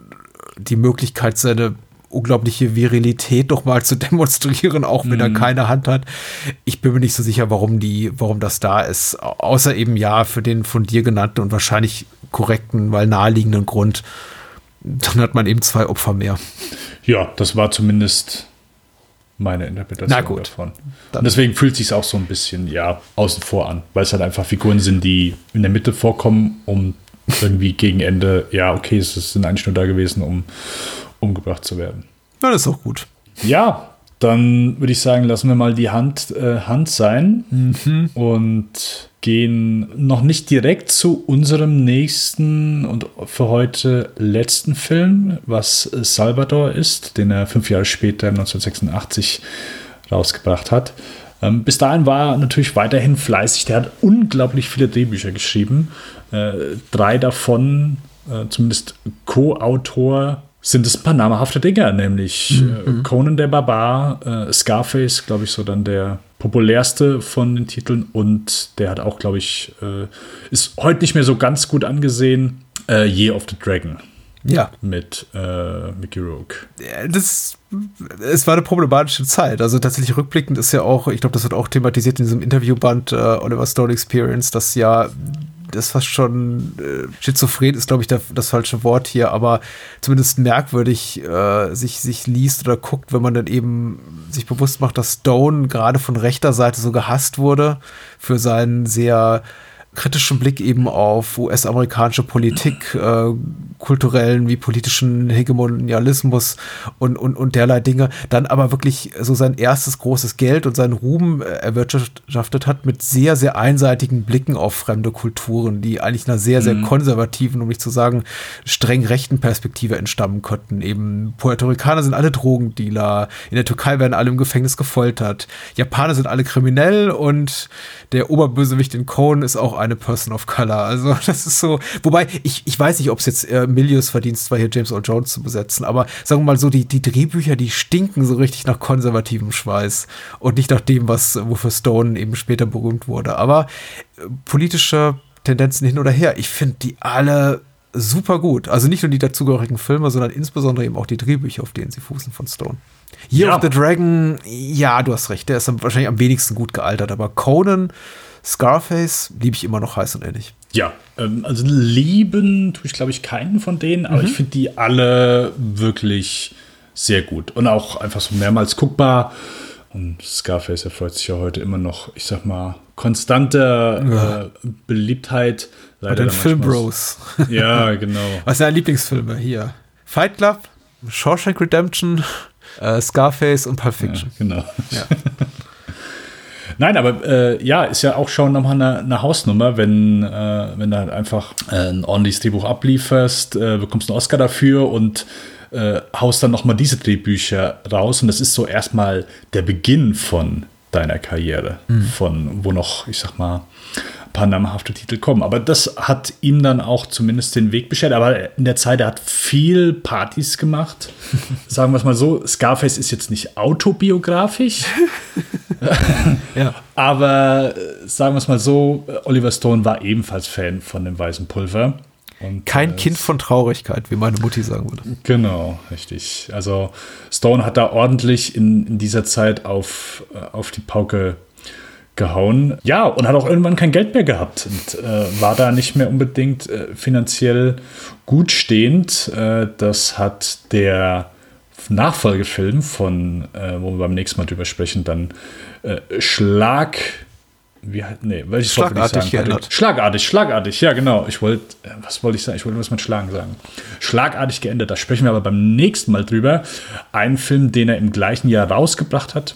die Möglichkeit, seine unglaubliche Virilität doch mal zu [laughs] demonstrieren, auch wenn mhm. er keine Hand hat. Ich bin mir nicht so sicher, warum die, warum das da ist. Außer eben ja für den von dir genannten und wahrscheinlich korrekten, weil naheliegenden Grund. Dann hat man eben zwei Opfer mehr. Ja, das war zumindest meine Interpretation Na gut. davon. Und deswegen fühlt sich auch so ein bisschen ja außen vor an, weil es halt einfach Figuren sind, die in der Mitte vorkommen, um irgendwie gegen Ende, ja, okay, es sind eigentlich nur da gewesen, um umgebracht zu werden. Ja, das ist auch gut. Ja, dann würde ich sagen, lassen wir mal die Hand, äh, Hand sein mhm. und gehen noch nicht direkt zu unserem nächsten und für heute letzten Film, was Salvador ist, den er fünf Jahre später 1986 rausgebracht hat. Ähm, bis dahin war er natürlich weiterhin fleißig. Der hat unglaublich viele Drehbücher geschrieben. Äh, drei davon, äh, zumindest Co-Autor, sind es ein paar namhafte Dinger, nämlich äh, mhm. Conan der Barbar, äh, Scarface, glaube ich, so dann der populärste von den Titeln und der hat auch, glaube ich, äh, ist heute nicht mehr so ganz gut angesehen, äh, Year of the Dragon. Ja. Mit äh, Mickey Rourke. Das, es war eine problematische Zeit. Also tatsächlich rückblickend ist ja auch, ich glaube, das wird auch thematisiert in diesem Interviewband äh, Oliver Stone Experience, dass ja das fast schon äh, schizophren ist, glaube ich, der, das falsche Wort hier, aber zumindest merkwürdig äh, sich, sich liest oder guckt, wenn man dann eben sich bewusst macht, dass Stone gerade von rechter Seite so gehasst wurde für seinen sehr kritischen Blick eben auf US-amerikanische Politik, äh, kulturellen wie politischen Hegemonialismus und, und, und derlei Dinge, dann aber wirklich so sein erstes großes Geld und seinen Ruhm äh, erwirtschaftet hat mit sehr, sehr einseitigen Blicken auf fremde Kulturen, die eigentlich einer sehr, sehr mhm. konservativen, um nicht zu sagen, streng rechten Perspektive entstammen könnten. Eben Puerto Ricaner sind alle Drogendealer, in der Türkei werden alle im Gefängnis gefoltert, Japaner sind alle kriminell und der Oberbösewicht in Cohen ist auch eine Person of Color. Also [laughs] das ist so, wobei ich, ich weiß nicht, ob es jetzt äh, Milius Verdienst war, hier James Earl Jones zu besetzen, aber sagen wir mal so, die, die Drehbücher, die stinken so richtig nach konservativem Schweiß und nicht nach dem, was, wofür Stone eben später berühmt wurde. Aber äh, politische Tendenzen hin oder her, ich finde die alle super gut. Also nicht nur die dazugehörigen Filme, sondern insbesondere eben auch die Drehbücher, auf denen sie fußen von Stone. Year ja. of the Dragon, ja, du hast recht, der ist wahrscheinlich am wenigsten gut gealtert, aber Conan, Scarface liebe ich immer noch heiß und ähnlich. Ja, ähm, also lieben tue ich, glaube ich, keinen von denen, aber mhm. ich finde die alle wirklich sehr gut und auch einfach so mehrmals guckbar. Und Scarface erfreut sich ja heute immer noch, ich sag mal, konstante ja. äh, Beliebtheit. Bei den Filmbros. Ja, genau. [laughs] Was sind deine Lieblingsfilme hier? Fight Club, Shawshank Redemption, äh, Scarface und Pulp Fiction. Ja, genau. Ja. [laughs] Nein, aber äh, ja, ist ja auch schon nochmal eine, eine Hausnummer, wenn, äh, wenn du halt einfach äh, ein ordentliches Drehbuch ablieferst, äh, bekommst einen Oscar dafür und äh, haust dann nochmal diese Drehbücher raus. Und das ist so erstmal der Beginn von deiner Karriere, mhm. von wo noch, ich sag mal, paar namhafte Titel kommen. Aber das hat ihm dann auch zumindest den Weg beschert. Aber in der Zeit, er hat viel Partys gemacht. [laughs] Sagen wir es mal so, Scarface ist jetzt nicht autobiografisch. [laughs] ja. Aber äh, sagen wir es mal so, Oliver Stone war ebenfalls Fan von dem weißen Pulver. Und, Kein äh, Kind von Traurigkeit, wie meine Mutti sagen würde. Genau, richtig. Also Stone hat da ordentlich in, in dieser Zeit auf, äh, auf die Pauke gehauen. Ja, und hat auch irgendwann kein Geld mehr gehabt und äh, war da nicht mehr unbedingt äh, finanziell gut stehend. Äh, das hat der Nachfolgefilm von, äh, wo wir beim nächsten Mal drüber sprechen, dann äh, Schlag. Wie nee, welches Schlagartig geändert. Schlagartig, schlagartig, ja, genau. Ich wollte, äh, was wollte ich sagen? Ich wollte was mit Schlagen sagen. Schlagartig geändert, da sprechen wir aber beim nächsten Mal drüber. Ein Film, den er im gleichen Jahr rausgebracht hat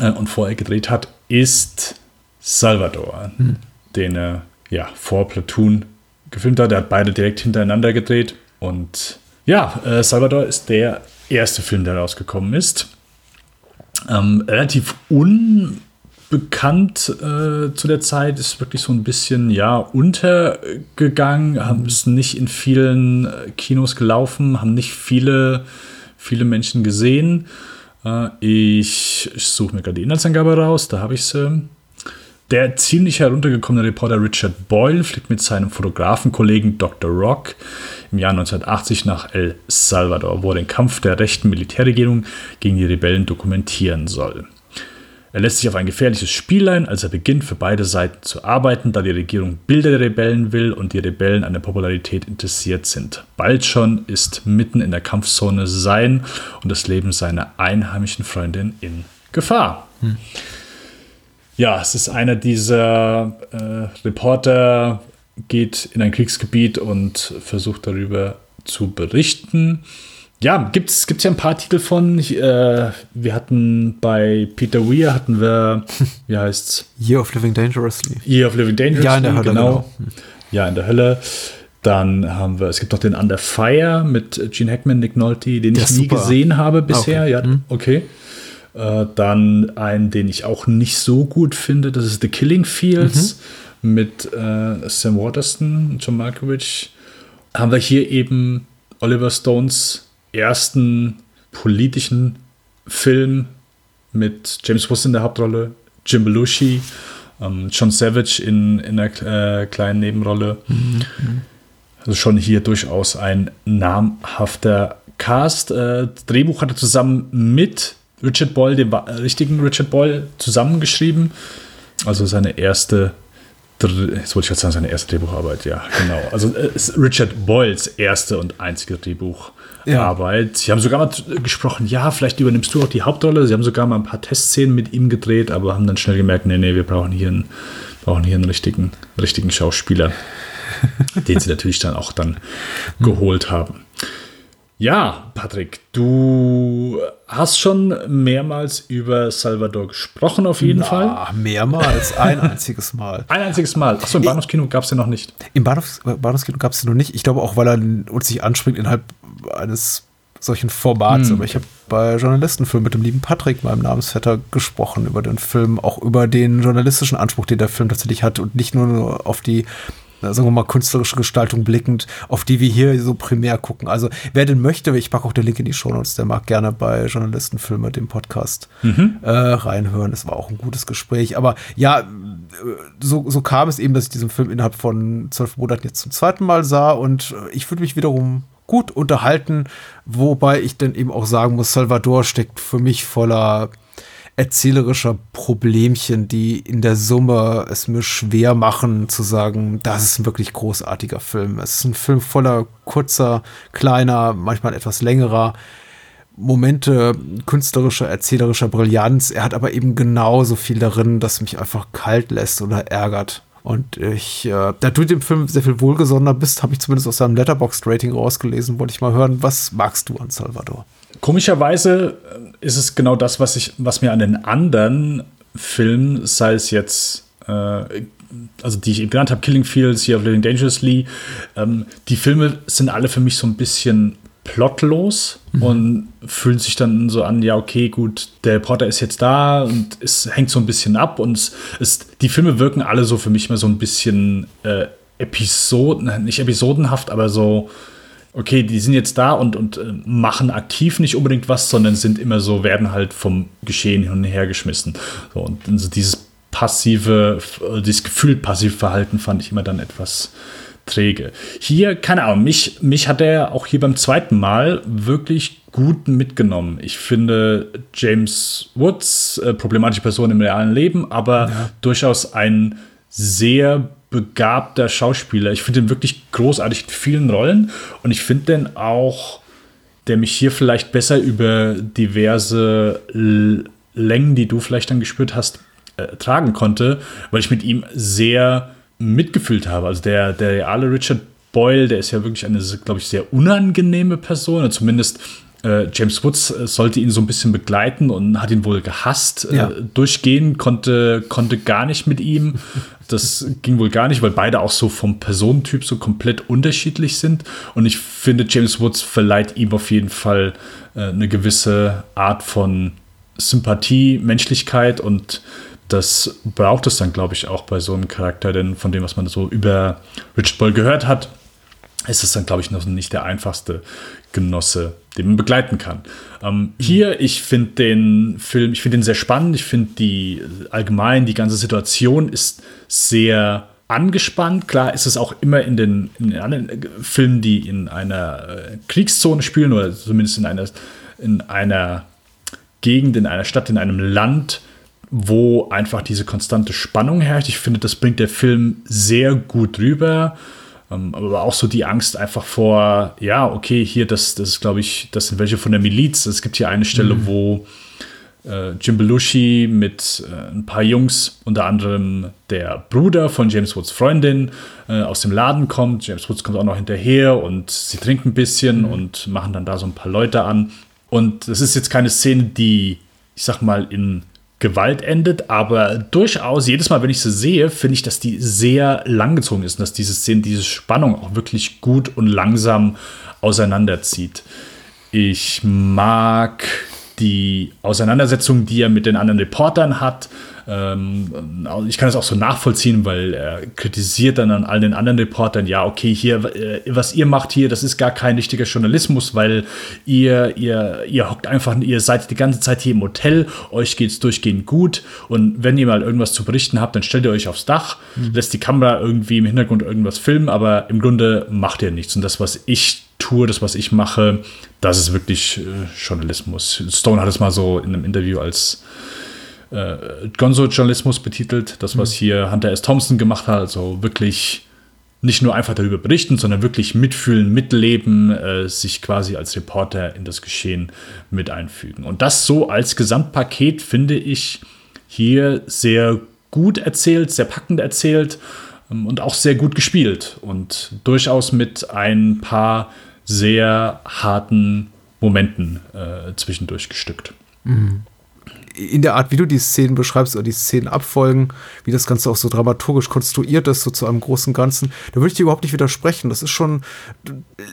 äh, und vorher gedreht hat, ist Salvador, hm. den er ja vor Platoon gefilmt hat. Er hat beide direkt hintereinander gedreht und ja, äh, Salvador ist der erste Film, der rausgekommen ist. Ähm, relativ unbekannt äh, zu der Zeit, ist wirklich so ein bisschen ja untergegangen, haben es nicht in vielen äh, Kinos gelaufen, haben nicht viele, viele Menschen gesehen. Äh, ich, ich suche mir gerade die Inhaltsangabe raus, da habe ich sie. Der ziemlich heruntergekommene Reporter Richard Boyle fliegt mit seinem Fotografenkollegen Dr. Rock im Jahr 1980 nach El Salvador, wo er den Kampf der rechten Militärregierung gegen die Rebellen dokumentieren soll. Er lässt sich auf ein gefährliches Spiel ein, als er beginnt, für beide Seiten zu arbeiten, da die Regierung Bilder der Rebellen will und die Rebellen an der Popularität interessiert sind. Bald schon ist mitten in der Kampfzone sein und das Leben seiner einheimischen Freundin in Gefahr. Hm. Ja, es ist einer dieser äh, Reporter, geht in ein Kriegsgebiet und versucht darüber zu berichten. Ja, gibt es ja ein paar Titel von. Ich, äh, wir hatten bei Peter Weir hatten wir, wie heißt's? Year of Living Dangerously. Year of Living Dangerously. Ja, in der Hölle, genau. genau. Ja, in der Hölle. Dann haben wir, es gibt noch den Under Fire mit Gene Hackman, Nick Nolte, den ich nie super. gesehen habe bisher. Okay. Ja, hm. okay. Äh, dann einen, den ich auch nicht so gut finde, das ist The Killing Fields mhm. mit äh, Sam Waterston, John Malkovich. Haben wir hier eben Oliver Stones ersten politischen Film mit James Woods in der Hauptrolle, Jim Belushi, ähm, John Savage in, in einer äh, kleinen Nebenrolle. Mhm. Also schon hier durchaus ein namhafter Cast. Äh, Drehbuch hat er zusammen mit Richard Boyle, dem richtigen Richard Boyle, zusammengeschrieben. Also seine erste, jetzt wollte ich gerade sagen, seine erste Drehbucharbeit, ja, genau. Also äh, ist Richard Boyles erste und einzige Drehbucharbeit. Ja. Sie haben sogar mal gesprochen, ja, vielleicht übernimmst du auch die Hauptrolle. Sie haben sogar mal ein paar Testszenen mit ihm gedreht, aber haben dann schnell gemerkt, nee, nee, wir brauchen hier einen, brauchen hier einen richtigen, richtigen Schauspieler, [laughs] den sie natürlich dann auch dann geholt haben. Ja, Patrick, du hast schon mehrmals über Salvador gesprochen, auf jeden Na, Fall. Mehrmals, [laughs] ein einziges Mal. Ein einziges Mal. Achso, im Bahnhofskino gab es den noch nicht. Im Bahnhofs Bahnhofskino gab es den noch nicht. Ich glaube auch, weil er uns sich anspringt innerhalb eines solchen Formats. Hm. Aber ich habe bei Journalistenfilm mit dem lieben Patrick, meinem Namensvetter, gesprochen über den Film, auch über den journalistischen Anspruch, den der Film tatsächlich hat und nicht nur auf die sagen wir mal, künstlerische Gestaltung blickend, auf die wir hier so primär gucken. Also wer denn möchte, ich packe auch den Link in die Show Notes, der mag gerne bei Journalistenfilme dem Podcast mhm. äh, reinhören. Es war auch ein gutes Gespräch. Aber ja, so, so kam es eben, dass ich diesen Film innerhalb von zwölf Monaten jetzt zum zweiten Mal sah und ich fühle mich wiederum gut unterhalten, wobei ich dann eben auch sagen muss, Salvador steckt für mich voller erzählerischer Problemchen, die in der Summe es mir schwer machen zu sagen, das ist ein wirklich großartiger Film. Es ist ein Film voller kurzer, kleiner, manchmal etwas längerer Momente künstlerischer, erzählerischer Brillanz. Er hat aber eben genauso viel darin, das mich einfach kalt lässt oder ärgert. Und ich, äh, da du dem Film sehr viel wohlgesonnener bist, habe ich zumindest aus seinem Letterboxd-Rating rausgelesen, wollte ich mal hören, was magst du an Salvador? Komischerweise äh, ist es genau das, was ich, was mir an den anderen Filmen, sei es jetzt, äh, also die ich eben genannt habe, Killing Fields, Year of Living Dangerously, ähm, die Filme sind alle für mich so ein bisschen plotlos mhm. und fühlen sich dann so an, ja, okay, gut, der Reporter ist jetzt da und es hängt so ein bisschen ab und es ist, die Filme wirken alle so für mich mal so ein bisschen äh, Episoden, nicht episodenhaft, aber so, okay, die sind jetzt da und, und äh, machen aktiv nicht unbedingt was, sondern sind immer so, werden halt vom Geschehen hin und her geschmissen. So, und also dieses passive, dieses gefühlt passive Verhalten fand ich immer dann etwas träge. Hier, keine Ahnung, mich, mich hat er auch hier beim zweiten Mal wirklich gut mitgenommen. Ich finde James Woods, äh, problematische Person im realen Leben, aber ja. durchaus ein sehr begabter Schauspieler. Ich finde ihn wirklich großartig in vielen Rollen und ich finde den auch, der mich hier vielleicht besser über diverse Längen, die du vielleicht dann gespürt hast, äh, tragen konnte, weil ich mit ihm sehr mitgefühlt habe. Also der, der reale Richard Boyle, der ist ja wirklich eine, glaube ich, sehr unangenehme Person. Zumindest äh, James Woods äh, sollte ihn so ein bisschen begleiten und hat ihn wohl gehasst. Äh, ja. Äh, durchgehen konnte, konnte gar nicht mit ihm. [laughs] Das ging wohl gar nicht, weil beide auch so vom Personentyp so komplett unterschiedlich sind. Und ich finde, James Woods verleiht ihm auf jeden Fall äh, eine gewisse Art von Sympathie, Menschlichkeit und das braucht es dann, glaube ich, auch bei so einem Charakter, denn von dem, was man so über Richard Boyle gehört hat, ist es dann, glaube ich, noch nicht der einfachste Genosse, den man begleiten kann. Ähm, hier, ich finde den Film, ich finde ihn sehr spannend. Ich finde die allgemein, die ganze Situation ist sehr angespannt. Klar ist es auch immer in den, in den anderen Filmen, die in einer äh, Kriegszone spielen oder zumindest in einer, in einer Gegend, in einer Stadt, in einem Land, wo einfach diese konstante Spannung herrscht. Ich finde, das bringt der Film sehr gut rüber. Ähm, aber auch so die Angst einfach vor, ja, okay, hier, das, das ist, glaube ich, das sind welche von der Miliz. Es gibt hier eine Stelle, mhm. wo äh, Jim Belushi mit äh, ein paar Jungs, unter anderem der Bruder von James Woods Freundin, äh, aus dem Laden kommt. James Woods kommt auch noch hinterher und sie trinken ein bisschen mhm. und machen dann da so ein paar Leute an. Und das ist jetzt keine Szene, die, ich sag mal, in Gewalt endet, aber durchaus jedes Mal, wenn ich sie sehe, finde ich, dass die sehr langgezogen ist und dass diese Szene, diese Spannung auch wirklich gut und langsam auseinanderzieht. Ich mag die Auseinandersetzung, die er mit den anderen Reportern hat. Ähm, ich kann das auch so nachvollziehen, weil er kritisiert dann an all den anderen Reportern, ja, okay, hier, äh, was ihr macht hier, das ist gar kein richtiger Journalismus, weil ihr, ihr, ihr hockt einfach, ihr seid die ganze Zeit hier im Hotel, euch geht es durchgehend gut und wenn ihr mal irgendwas zu berichten habt, dann stellt ihr euch aufs Dach, mhm. lässt die Kamera irgendwie im Hintergrund irgendwas filmen, aber im Grunde macht ihr nichts. Und das, was ich tue, das, was ich mache, das ist wirklich äh, Journalismus. Stone hat es mal so in einem Interview als äh, Gonzo-Journalismus betitelt, das, was mhm. hier Hunter S. Thompson gemacht hat, also wirklich nicht nur einfach darüber berichten, sondern wirklich mitfühlen, mitleben, äh, sich quasi als Reporter in das Geschehen mit einfügen. Und das so als Gesamtpaket finde ich hier sehr gut erzählt, sehr packend erzählt ähm, und auch sehr gut gespielt und durchaus mit ein paar sehr harten Momenten äh, zwischendurch gestückt. Mhm in der Art, wie du die Szenen beschreibst oder die Szenen abfolgen, wie das Ganze auch so dramaturgisch konstruiert ist, so zu einem großen Ganzen, da würde ich dir überhaupt nicht widersprechen. Das ist schon,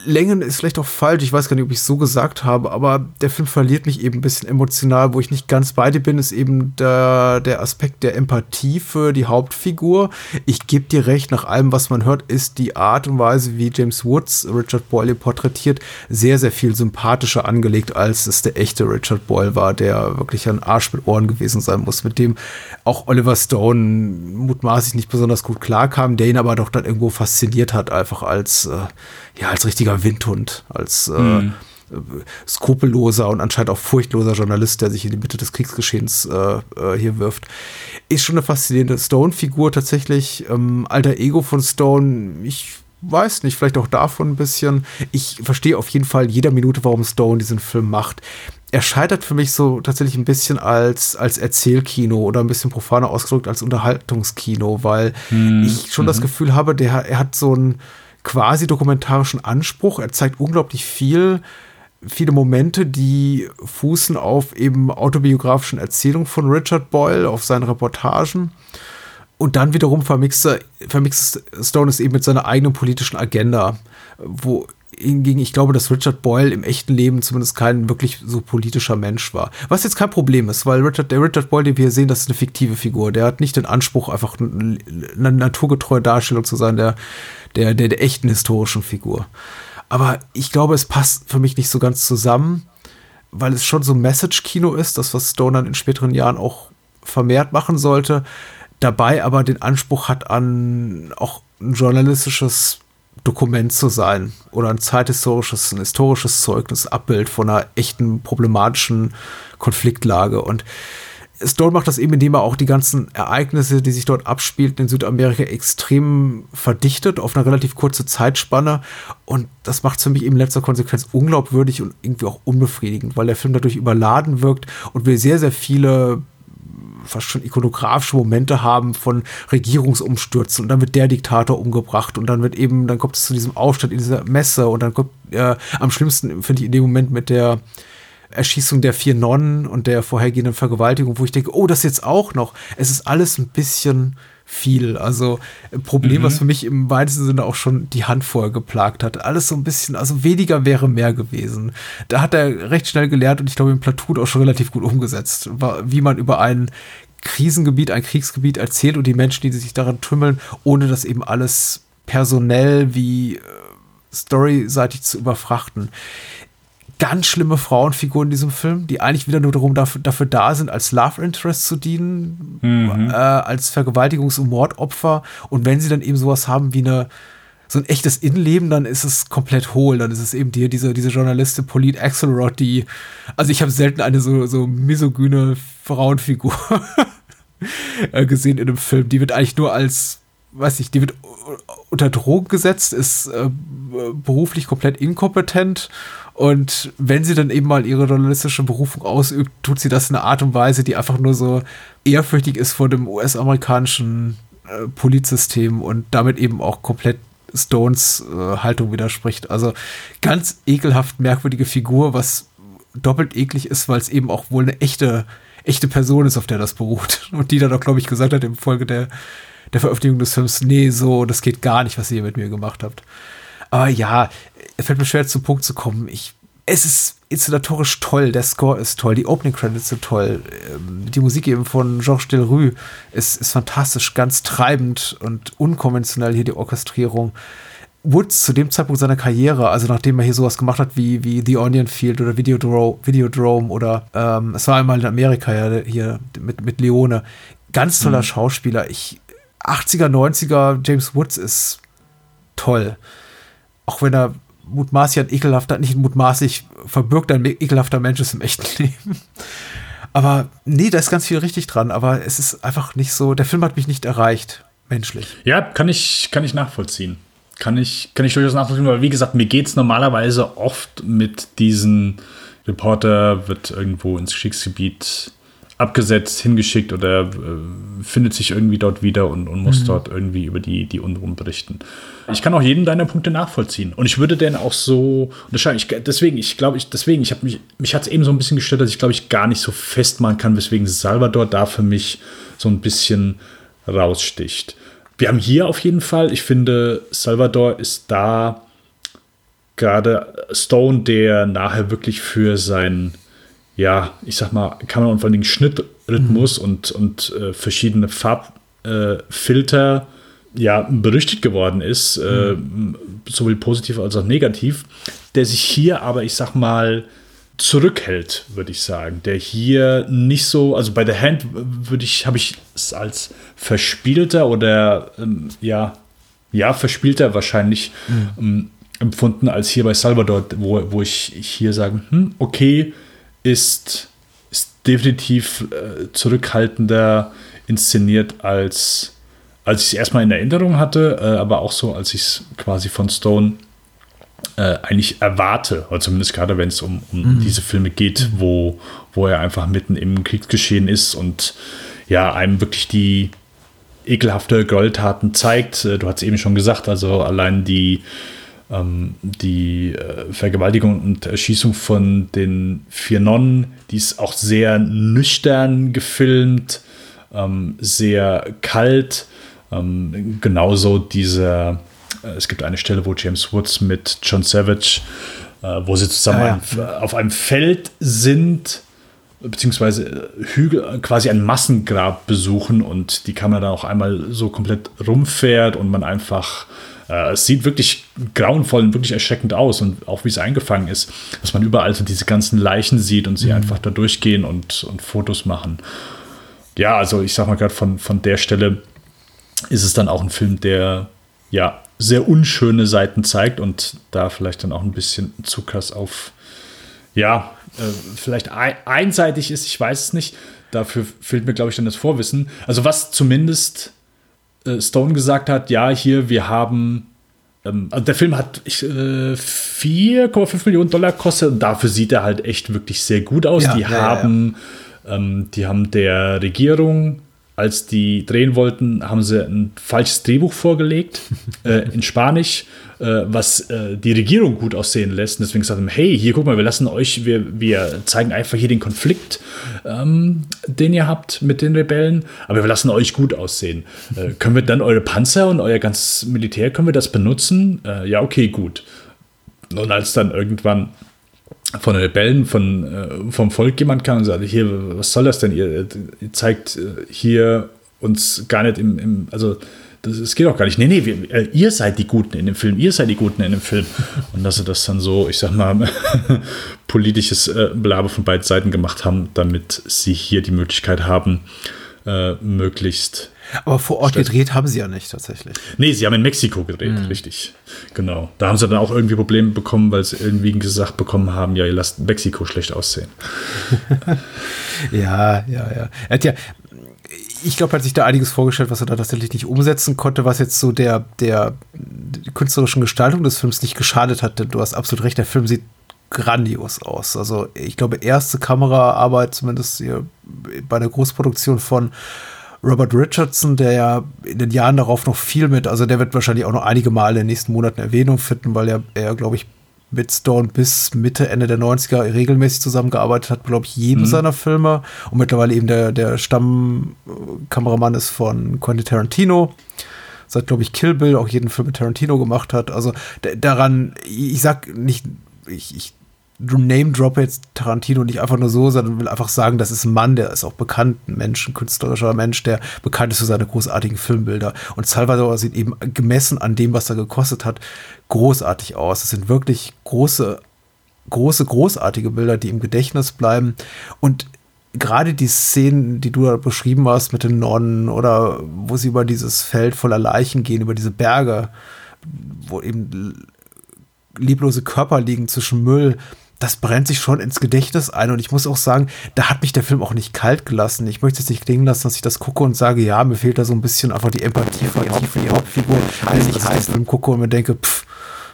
Längen ist vielleicht auch falsch, ich weiß gar nicht, ob ich es so gesagt habe, aber der Film verliert mich eben ein bisschen emotional, wo ich nicht ganz bei dir bin, ist eben der, der Aspekt der Empathie für die Hauptfigur. Ich gebe dir recht, nach allem, was man hört, ist die Art und Weise, wie James Woods Richard Boyle porträtiert, sehr, sehr viel sympathischer angelegt, als es der echte Richard Boyle war, der wirklich ein Arsch mit Ohren gewesen sein muss, mit dem auch Oliver Stone mutmaßlich nicht besonders gut klarkam, der ihn aber doch dann irgendwo fasziniert hat, einfach als, äh, ja, als richtiger Windhund, als äh, mhm. skrupelloser und anscheinend auch furchtloser Journalist, der sich in die Mitte des Kriegsgeschehens äh, äh hier wirft. Ist schon eine faszinierende Stone-Figur tatsächlich. Ähm, alter Ego von Stone, ich weiß nicht, vielleicht auch davon ein bisschen. Ich verstehe auf jeden Fall jeder Minute, warum Stone diesen Film macht er scheitert für mich so tatsächlich ein bisschen als, als Erzählkino oder ein bisschen profaner ausgedrückt als Unterhaltungskino, weil hm. ich schon mhm. das Gefühl habe, der, er hat so einen quasi dokumentarischen Anspruch. Er zeigt unglaublich viel, viele Momente, die fußen auf eben autobiografischen Erzählungen von Richard Boyle, auf seinen Reportagen. Und dann wiederum vermixt, vermixt Stone es eben mit seiner eigenen politischen Agenda, wo hingegen, ich glaube, dass Richard Boyle im echten Leben zumindest kein wirklich so politischer Mensch war. Was jetzt kein Problem ist, weil Richard, der Richard Boyle, den wir hier sehen, das ist eine fiktive Figur. Der hat nicht den Anspruch, einfach eine, eine naturgetreue Darstellung zu sein der, der, der, der echten historischen Figur. Aber ich glaube, es passt für mich nicht so ganz zusammen, weil es schon so Message-Kino ist, das, was Stone dann in späteren Jahren auch vermehrt machen sollte, dabei aber den Anspruch hat an auch ein journalistisches Dokument zu sein oder ein zeithistorisches, ein historisches Zeugnis, Abbild von einer echten problematischen Konfliktlage. Und Stone macht das eben, indem er auch die ganzen Ereignisse, die sich dort abspielten in Südamerika, extrem verdichtet auf eine relativ kurze Zeitspanne. Und das macht es für mich eben in letzter Konsequenz unglaubwürdig und irgendwie auch unbefriedigend, weil der Film dadurch überladen wirkt und wir sehr, sehr viele fast schon ikonografische Momente haben von Regierungsumstürzen und dann wird der Diktator umgebracht und dann wird eben, dann kommt es zu diesem Aufstand in dieser Messe und dann kommt äh, am schlimmsten, finde ich, in dem Moment mit der Erschießung der vier Nonnen und der vorhergehenden Vergewaltigung, wo ich denke, oh, das jetzt auch noch. Es ist alles ein bisschen viel. Also ein Problem, mhm. was für mich im weitesten Sinne auch schon die Hand vorher geplagt hat. Alles so ein bisschen, also weniger wäre mehr gewesen. Da hat er recht schnell gelernt und ich glaube im Platoon auch schon relativ gut umgesetzt, wie man über ein Krisengebiet, ein Kriegsgebiet erzählt und die Menschen, die sich daran tümmeln, ohne das eben alles personell wie äh, storyseitig zu überfrachten ganz schlimme Frauenfiguren in diesem Film, die eigentlich wieder nur darum dafür, dafür da sind, als Love Interest zu dienen, mhm. äh, als Vergewaltigungs- und Mordopfer. Und wenn sie dann eben sowas haben wie eine so ein echtes Innenleben, dann ist es komplett hohl. Dann ist es eben die, diese, diese Journalistin Polite Axelrod, die, also ich habe selten eine so, so misogyne Frauenfigur [laughs] äh, gesehen in einem Film. Die wird eigentlich nur als, weiß ich, die wird unter Drogen gesetzt, ist äh, beruflich komplett inkompetent Und wenn sie dann eben mal ihre journalistische Berufung ausübt, tut sie das in einer Art und Weise, die einfach nur so ehrfürchtig ist vor dem US-amerikanischen äh, Polizsystem und damit eben auch komplett Stones äh, Haltung widerspricht. Also ganz ekelhaft merkwürdige Figur, was doppelt eklig ist, weil es eben auch wohl eine echte, echte Person ist, auf der das beruht. [laughs] Und die dann auch, glaube ich, gesagt hat im Folge der, der Veröffentlichung des Films, nee, so, das geht gar nicht, was ihr mit mir gemacht habt. Aber ja, es fällt mir schwer zum Punkt zu kommen. Ich, es ist inszenatorisch toll, der Score ist toll, die Opening Credits sind toll, ähm, die Musik eben von Georges Delrue ist, ist fantastisch, ganz treibend und unkonventionell hier die Orchestrierung. Woods zu dem Zeitpunkt seiner Karriere, also nachdem er hier sowas gemacht hat wie, wie The Onion Field oder Videodrome, Videodrome oder ähm, es war einmal in Amerika ja hier mit, mit Leone, ganz toller mhm. Schauspieler. Ich, 80er, 90er, James Woods ist toll. Auch wenn er mutmaßlich ein ekelhafter, nicht mutmaßlich verbirgt ein ekelhafter Mensch ist im echten [laughs] Leben. Aber nee, da ist ganz viel richtig dran, aber es ist einfach nicht so, der Film hat mich nicht erreicht, menschlich. Ja, kann ich, kann ich nachvollziehen. Kann ich, kann ich durchaus nachvollziehen, weil wie gesagt, mir geht es normalerweise oft mit diesen Reporter wird irgendwo ins Kriegsgebiet abgesetzt, hingeschickt oder äh, findet sich irgendwie dort wieder und, und muss mhm. dort irgendwie über die, die Unruhen berichten. Ich kann auch jeden deiner Punkte nachvollziehen. Und ich würde denn auch so unterscheiden. Ich, deswegen, ich glaube, ich, deswegen, ich habe mich, mich hat es eben so ein bisschen gestört, dass ich glaube ich gar nicht so festmachen kann, weswegen Salvador da für mich so ein bisschen raussticht. Wir haben hier auf jeden Fall, ich finde, Salvador ist da gerade Stone, der nachher wirklich für sein ja, ich sag mal, Kamera- und vor allen Dingen Schnittrhythmus mhm. und, und äh, verschiedene Farbfilter äh, ja, berüchtigt geworden ist, äh, mhm. äh, sowohl positiv als auch negativ, der sich hier aber, ich sag mal, zurückhält, würde ich sagen. Der hier nicht so, also bei der Hand würde ich, habe ich es als verspielter oder ähm, ja, ja, verspielter wahrscheinlich mhm. ähm, empfunden als hier bei Salvador, wo, wo ich hier sage, hm, okay, ist, ist definitiv äh, zurückhaltender inszeniert als als ich es erstmal in Erinnerung hatte, äh, aber auch so, als ich es quasi von Stone äh, eigentlich erwarte, oder zumindest gerade wenn es um, um mhm. diese Filme geht, mhm. wo, wo er einfach mitten im Kriegsgeschehen ist und ja, einem wirklich die ekelhafte Gräueltaten zeigt. Äh, du hast eben schon gesagt, also allein die die äh, Vergewaltigung und Erschießung von den vier Nonnen, die ist auch sehr nüchtern gefilmt, ähm, sehr kalt. Ähm, genauso dieser, äh, es gibt eine Stelle, wo James Woods mit John Savage, äh, wo sie zusammen ah, ja. auf einem Feld sind, beziehungsweise Hügel, quasi ein Massengrab besuchen und die Kamera dann auch einmal so komplett rumfährt und man einfach äh, es sieht wirklich grauenvoll und wirklich erschreckend aus und auch wie es eingefangen ist, dass man überall so diese ganzen Leichen sieht und sie mhm. einfach da durchgehen und, und Fotos machen. Ja, also ich sag mal gerade von, von der Stelle ist es dann auch ein Film, der ja sehr unschöne Seiten zeigt und da vielleicht dann auch ein bisschen zu krass auf, ja, äh, vielleicht ein, einseitig ist, ich weiß es nicht. Dafür fehlt mir, glaube ich, dann das Vorwissen. Also was zumindest Stone gesagt hat, ja, hier, wir haben ähm, also der Film hat äh, 4,5 Millionen Dollar gekostet und dafür sieht er halt echt wirklich sehr gut aus. Ja, die, ja, haben, ja. Ähm, die haben der Regierung, als die drehen wollten, haben sie ein falsches Drehbuch vorgelegt [laughs] äh, in Spanisch äh, was äh, die Regierung gut aussehen lässt. Und deswegen gesagt haben, hey, hier guck mal, wir lassen euch, wir, wir zeigen einfach hier den Konflikt, ähm, den ihr habt mit den Rebellen, aber wir lassen euch gut aussehen. Äh, können wir dann eure Panzer und euer ganzes Militär, können wir das benutzen? Äh, ja, okay, gut. Und als dann irgendwann von Rebellen, von, äh, vom Volk jemand kam und sagte, hier, was soll das denn? Ihr, ihr zeigt äh, hier uns gar nicht im, im also das, das geht auch gar nicht. Nee, nee, wir, äh, ihr seid die Guten in dem Film, ihr seid die Guten in dem Film. Und dass sie das dann so, ich sag mal, [laughs] politisches äh, Blabe von beiden Seiten gemacht haben, damit sie hier die Möglichkeit haben, äh, möglichst. Aber vor Ort gedreht haben sie ja nicht tatsächlich. Nee, sie haben in Mexiko gedreht, mhm. richtig. Genau. Da haben sie dann auch irgendwie Probleme bekommen, weil sie irgendwie gesagt bekommen haben, ja, ihr lasst Mexiko schlecht aussehen. [laughs] ja, ja, ja. Er hat ja, ich glaube, er hat sich da einiges vorgestellt, was er da tatsächlich nicht umsetzen konnte, was jetzt so der, der künstlerischen Gestaltung des Films nicht geschadet hat. Denn du hast absolut recht, der Film sieht grandios aus. Also ich glaube, erste Kameraarbeit, zumindest hier bei der Großproduktion von Robert Richardson, der ja in den Jahren darauf noch viel mit, also der wird wahrscheinlich auch noch einige Male in den nächsten Monaten Erwähnung finden, weil er, er glaube ich, mit Stone bis Mitte, Ende der 90er regelmäßig zusammengearbeitet hat, glaube ich, jedem mhm. seiner Filme und mittlerweile eben der, der Stammkameramann ist von Quentin Tarantino. Seit, glaube ich, Kill Bill auch jeden Film mit Tarantino gemacht hat. Also daran, ich sag nicht, ich, ich name drop jetzt Tarantino nicht einfach nur so, sondern will einfach sagen, das ist ein Mann, der ist auch bekannt, ein Mensch, ein künstlerischer Mensch, der bekannt ist für seine großartigen Filmbilder. Und Salvador sieht eben gemessen an dem, was er gekostet hat, großartig aus. Es sind wirklich große, große, großartige Bilder, die im Gedächtnis bleiben. Und gerade die Szenen, die du da beschrieben hast mit den Nonnen oder wo sie über dieses Feld voller Leichen gehen, über diese Berge, wo eben leblose Körper liegen zwischen Müll, das brennt sich schon ins Gedächtnis ein. Und ich muss auch sagen, da hat mich der Film auch nicht kalt gelassen. Ich möchte es nicht klingen lassen, dass ich das gucke und sage, ja, mir fehlt da so ein bisschen einfach die Empathie für die, Hauptfigur. Die Hauptfigur. Scheiße, ich heiß Film gucke und mir denke, pff,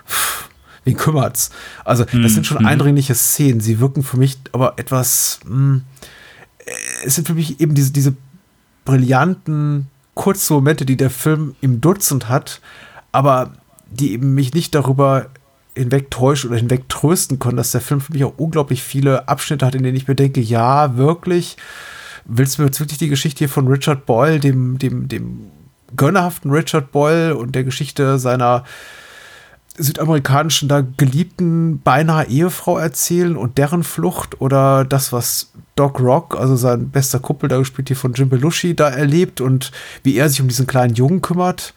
pff, wen kümmert's? Also, das mhm. sind schon mhm. eindringliche Szenen. Sie wirken für mich aber etwas, mh, hm, es sind für mich eben diese, diese brillanten, kurzen Momente, die der Film im Dutzend hat, aber die eben mich nicht darüber hinwegtäuschen oder hinwegtrösten können, dass der Film für mich auch unglaublich viele Abschnitte hat, in denen ich mir denke, ja, wirklich, willst du mir jetzt wirklich die Geschichte hier von Richard Boyle, dem, dem, dem gönnerhaften Richard Boyle und der Geschichte seiner südamerikanischen, da geliebten beinahe Ehefrau erzählen und deren Flucht oder das, was Doc Rock, also sein bester Kuppel, da gespielt hier von Jim Belushi, da erlebt und wie er sich um diesen kleinen Jungen kümmert.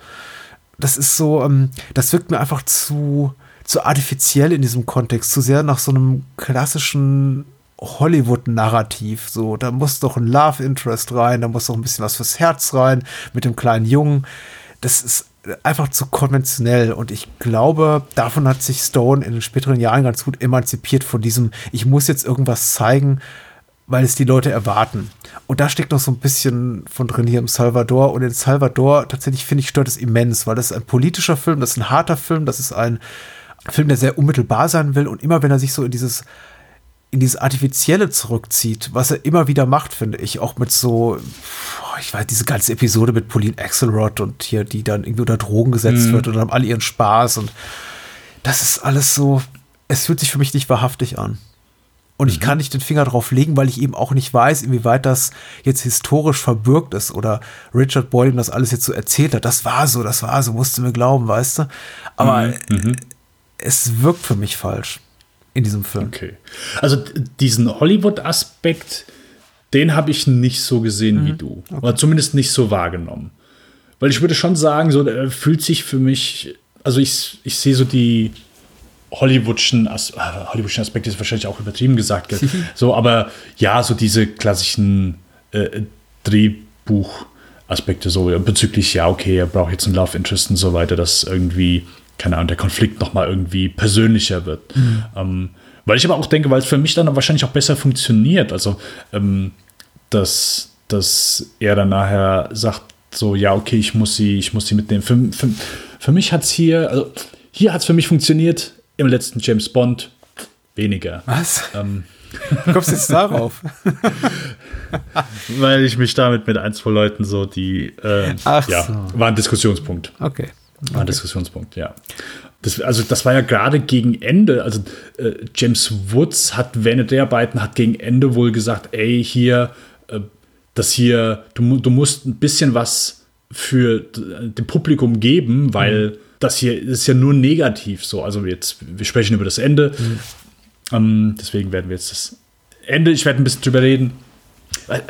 Das ist so, ähm, das wirkt mir einfach zu, zu artifiziell in diesem Kontext, zu sehr nach so einem klassischen Hollywood-Narrativ. So, da muss doch ein Love Interest rein, da muss doch ein bisschen was fürs Herz rein mit dem kleinen Jungen. Das ist einfach zu konventionell und ich glaube, davon hat sich Stone in den späteren Jahren ganz gut emanzipiert von diesem, ich muss jetzt irgendwas zeigen, weil es die Leute erwarten. Und da steckt noch so ein bisschen von drin hier im Salvador. Und in Salvador tatsächlich finde ich stört es immens, weil das ist ein politischer Film, das ist ein harter Film, das ist ein Film, der sehr unmittelbar sein will und immer wenn er sich so in dieses in dieses Artifizielle zurückzieht, was er immer wieder macht, finde ich, auch mit so, ich weiß, diese ganze Episode mit Pauline Axelrod und hier, die dann irgendwie unter Drogen gesetzt mhm. wird und haben alle ihren Spaß und das ist alles so, es fühlt sich für mich nicht wahrhaftig an. Und ich mhm. kann nicht den Finger drauf legen, weil ich eben auch nicht weiß, inwieweit das jetzt historisch verbürgt ist oder Richard Boyle das alles jetzt so erzählt hat. Das war so, das war so, musst du mir glauben, weißt du. Aber mhm. Es wirkt für mich falsch in diesem Film. Okay. Also diesen Hollywood-Aspekt, den habe ich nicht so gesehen mhm. wie du. Okay. Oder zumindest nicht so wahrgenommen. Weil ich würde schon sagen, so er fühlt sich für mich, also ich, ich sehe so die Hollywoodschen, As äh, Hollywoodschen Aspekte ist wahrscheinlich auch übertrieben gesagt, gell? [laughs] so, aber ja, so diese klassischen äh, Drehbuch-Aspekte, so bezüglich, ja, okay, er braucht jetzt einen Love Interest und so weiter, das irgendwie keine Ahnung, der Konflikt nochmal irgendwie persönlicher wird. Mhm. Ähm, weil ich aber auch denke, weil es für mich dann wahrscheinlich auch besser funktioniert. Also, ähm, dass, dass er dann nachher sagt, so, ja, okay, ich muss sie, ich muss sie mitnehmen. Für, für, für mich hat es hier, also hier hat es für mich funktioniert, im letzten James Bond weniger. Was? Ähm, Wie kommst du jetzt darauf? [laughs] weil ich mich damit mit ein, zwei Leuten so, die, äh, Ach ja, so. war ein Diskussionspunkt. Okay. War ein Diskussionspunkt, ja. Das, also das war ja gerade gegen Ende, also äh, James Woods hat während der Arbeiten hat gegen Ende wohl gesagt, ey, hier, äh, das hier, du, du musst ein bisschen was für dem Publikum geben, weil mhm. das hier ist ja nur negativ so. Also jetzt, wir sprechen über das Ende. Mhm. Ähm, deswegen werden wir jetzt das Ende, ich werde ein bisschen drüber reden.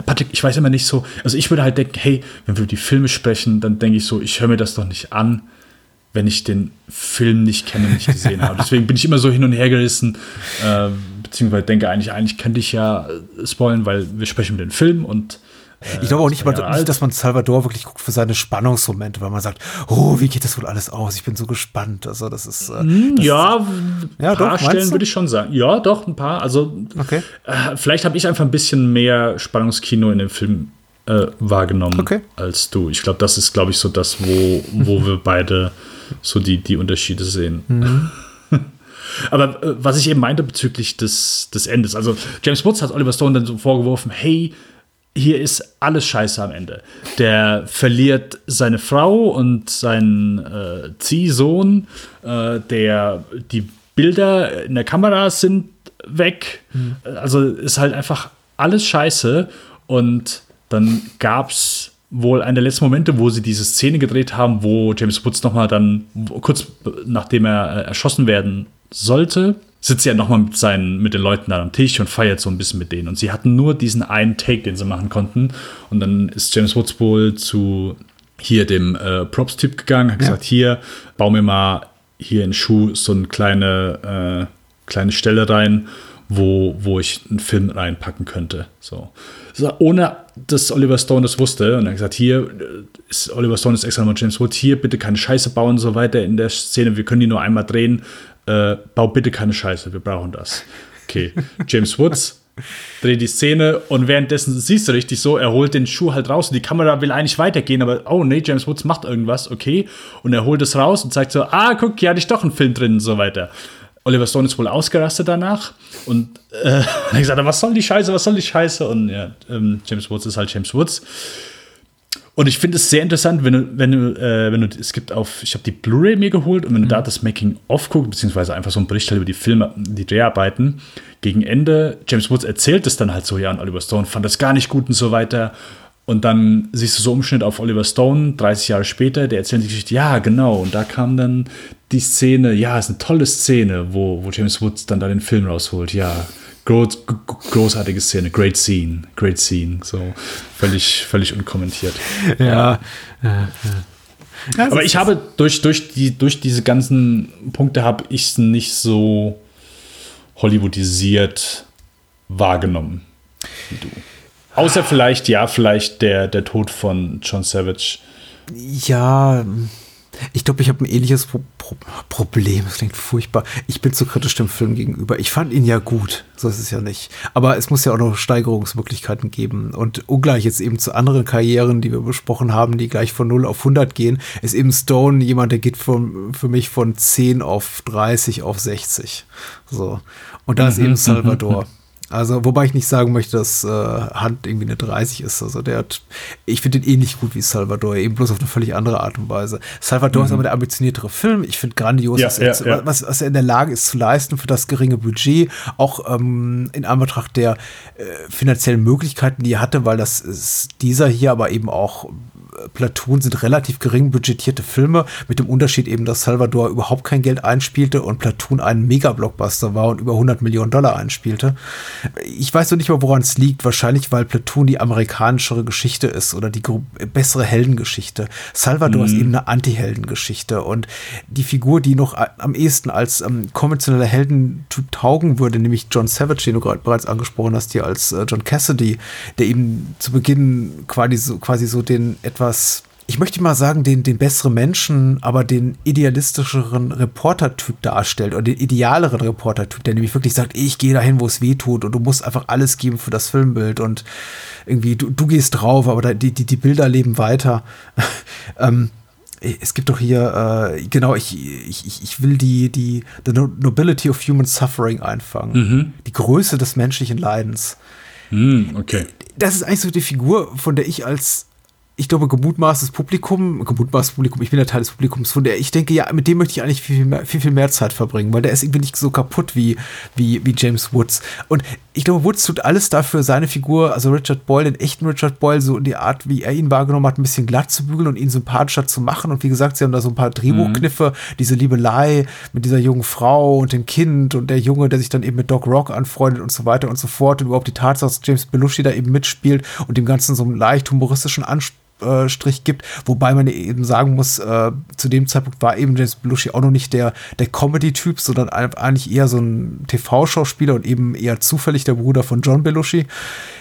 Patrick, ich weiß immer nicht so, also ich würde halt denken, hey, wenn wir über die Filme sprechen, dann denke ich so, ich höre mir das doch nicht an wenn ich den Film nicht kenne, nicht gesehen habe. Deswegen bin ich immer so hin und her gerissen, äh, beziehungsweise denke eigentlich, eigentlich könnte ich ja äh, spoilen, weil wir sprechen über den Film und äh, ich glaube auch nicht, nicht, dass man Salvador wirklich guckt für seine Spannungsmomente, weil man sagt, oh, wie geht das wohl alles aus? Ich bin so gespannt. Also das ist äh, hm, das ja, ist, ja, ein paar doch, Stellen würde ich schon sagen. Ja, doch ein paar. Also okay. vielleicht habe ich einfach ein bisschen mehr Spannungskino in dem Film wahrgenommen okay. als du. Ich glaube, das ist, glaube ich, so das, wo, wo wir beide so die, die Unterschiede sehen. Mhm. [laughs] Aber äh, was ich eben meinte bezüglich des, des Endes, also James Woods hat Oliver Stone dann so vorgeworfen, hey, hier ist alles scheiße am Ende. Der verliert seine Frau und seinen äh, Ziehsohn, äh, der die Bilder in der Kamera sind weg. Mhm. Also ist halt einfach alles scheiße. Und dann gab es wohl einer der letzten Momente, wo sie diese Szene gedreht haben, wo James Woods nochmal dann, kurz nachdem er äh, erschossen werden sollte, sitzt er nochmal mit seinen, mit den Leuten da am Tisch und feiert so ein bisschen mit denen. Und sie hatten nur diesen einen Take, den sie machen konnten. Und dann ist James Woods wohl zu hier dem äh, Props-Typ gegangen, hat ja. gesagt, hier, bau mir mal hier in Schuh so eine kleine, äh, kleine Stelle rein, wo, wo ich einen Film reinpacken könnte. So. So. ohne dass Oliver Stone das wusste. Und er hat gesagt, hier ist Oliver Stone ist extra nochmal James Woods, hier bitte keine Scheiße bauen und so weiter in der Szene, wir können die nur einmal drehen. Äh, bau bitte keine Scheiße, wir brauchen das. Okay, James Woods [laughs] dreht die Szene und währenddessen siehst du richtig so, er holt den Schuh halt raus und die Kamera will eigentlich weitergehen, aber oh nee, James Woods macht irgendwas, okay. Und er holt es raus und zeigt so, ah, guck, hier hatte ich doch einen Film drin und so weiter. Oliver Stone ist wohl ausgerastet danach und äh, [laughs] hat gesagt, was soll die Scheiße, was soll die Scheiße? Und ja, ähm, James Woods ist halt James Woods. Und ich finde es sehr interessant, wenn du, wenn du, äh, wenn du, es gibt auf, ich habe die Blu-ray mir geholt und wenn du mhm. da das Making-of guckst, beziehungsweise einfach so ein Bericht halt über die Filme, die Dreharbeiten, gegen Ende, James Woods erzählt es dann halt so, ja, an Oliver Stone fand das gar nicht gut und so weiter. Und dann siehst du so Umschnitt auf Oliver Stone, 30 Jahre später, der erzählt die Geschichte, ja, genau. Und da kam dann die Szene, ja, ist eine tolle Szene, wo, wo James Woods dann da den Film rausholt, ja. Groß, großartige Szene, great scene, great scene, so völlig, völlig unkommentiert. Ja. ja. ja, ja. Aber ich habe durch, durch, die, durch diese ganzen Punkte habe ich es nicht so hollywoodisiert wahrgenommen wie du. Außer vielleicht, ja, vielleicht der, der Tod von John Savage. Ja, ich glaube, ich habe ein ähnliches Pro Pro Problem. Das klingt furchtbar. Ich bin zu kritisch dem Film gegenüber. Ich fand ihn ja gut. So ist es ja nicht. Aber es muss ja auch noch Steigerungsmöglichkeiten geben. Und ungleich jetzt eben zu anderen Karrieren, die wir besprochen haben, die gleich von 0 auf 100 gehen, ist eben Stone jemand, der geht von, für mich von 10 auf 30 auf 60. So. Und da ist mhm, eben Salvador. Mhm. Also, wobei ich nicht sagen möchte, dass äh, Hunt irgendwie eine 30 ist. Also, der hat, ich finde ihn ähnlich gut wie Salvador, eben bloß auf eine völlig andere Art und Weise. Salvador mhm. ist aber der ambitioniertere Film. Ich finde grandios, ja, was, ja, er, ja. Was, was, er in der Lage ist zu leisten für das geringe Budget, auch ähm, in Anbetracht der äh, finanziellen Möglichkeiten, die er hatte, weil das ist dieser hier aber eben auch Platoon sind relativ gering budgetierte Filme, mit dem Unterschied eben, dass Salvador überhaupt kein Geld einspielte und Platoon ein Mega-Blockbuster war und über 100 Millionen Dollar einspielte. Ich weiß noch nicht mal, woran es liegt. Wahrscheinlich, weil Platoon die amerikanischere Geschichte ist oder die bessere Heldengeschichte. Salvador mhm. ist eben eine Anti-Heldengeschichte und die Figur, die noch am ehesten als ähm, konventioneller Heldentyp taugen würde, nämlich John Savage, den du gerade bereits angesprochen hast, hier als äh, John Cassidy, der eben zu Beginn quasi so, quasi so den etwas etwas, ich möchte mal sagen, den, den besseren Menschen, aber den idealistischeren Reportertyp darstellt oder den idealeren Reportertyp, der nämlich wirklich sagt, ich gehe dahin, wo es weh tut und du musst einfach alles geben für das Filmbild und irgendwie, du, du gehst drauf, aber die, die, die Bilder leben weiter. [laughs] ähm, es gibt doch hier, äh, genau, ich, ich, ich will die, die The Nobility of Human Suffering einfangen. Mhm. Die Größe des menschlichen Leidens. Mhm, okay. Das ist eigentlich so die Figur, von der ich als ich glaube, gemutmaßtes Publikum, gemutmaßtes Publikum, ich bin ja Teil des Publikums, von der ich denke, ja, mit dem möchte ich eigentlich viel, viel mehr, viel, viel mehr Zeit verbringen, weil der ist irgendwie nicht so kaputt wie, wie, wie James Woods. Und ich glaube, Woods tut alles dafür, seine Figur, also Richard Boyle, den echten Richard Boyle, so in die Art, wie er ihn wahrgenommen hat, ein bisschen glatt zu bügeln und ihn sympathischer zu machen. Und wie gesagt, sie haben da so ein paar Drehbuchkniffe, mhm. diese Liebelei mit dieser jungen Frau und dem Kind und der Junge, der sich dann eben mit Doc Rock anfreundet und so weiter und so fort. Und überhaupt die Tatsache, dass James Belushi da eben mitspielt und dem Ganzen so einen leicht humoristischen Anspruch Strich gibt, wobei man eben sagen muss, äh, zu dem Zeitpunkt war eben James Belushi auch noch nicht der, der Comedy-Typ, sondern eigentlich eher so ein TV-Schauspieler und eben eher zufällig der Bruder von John Belushi.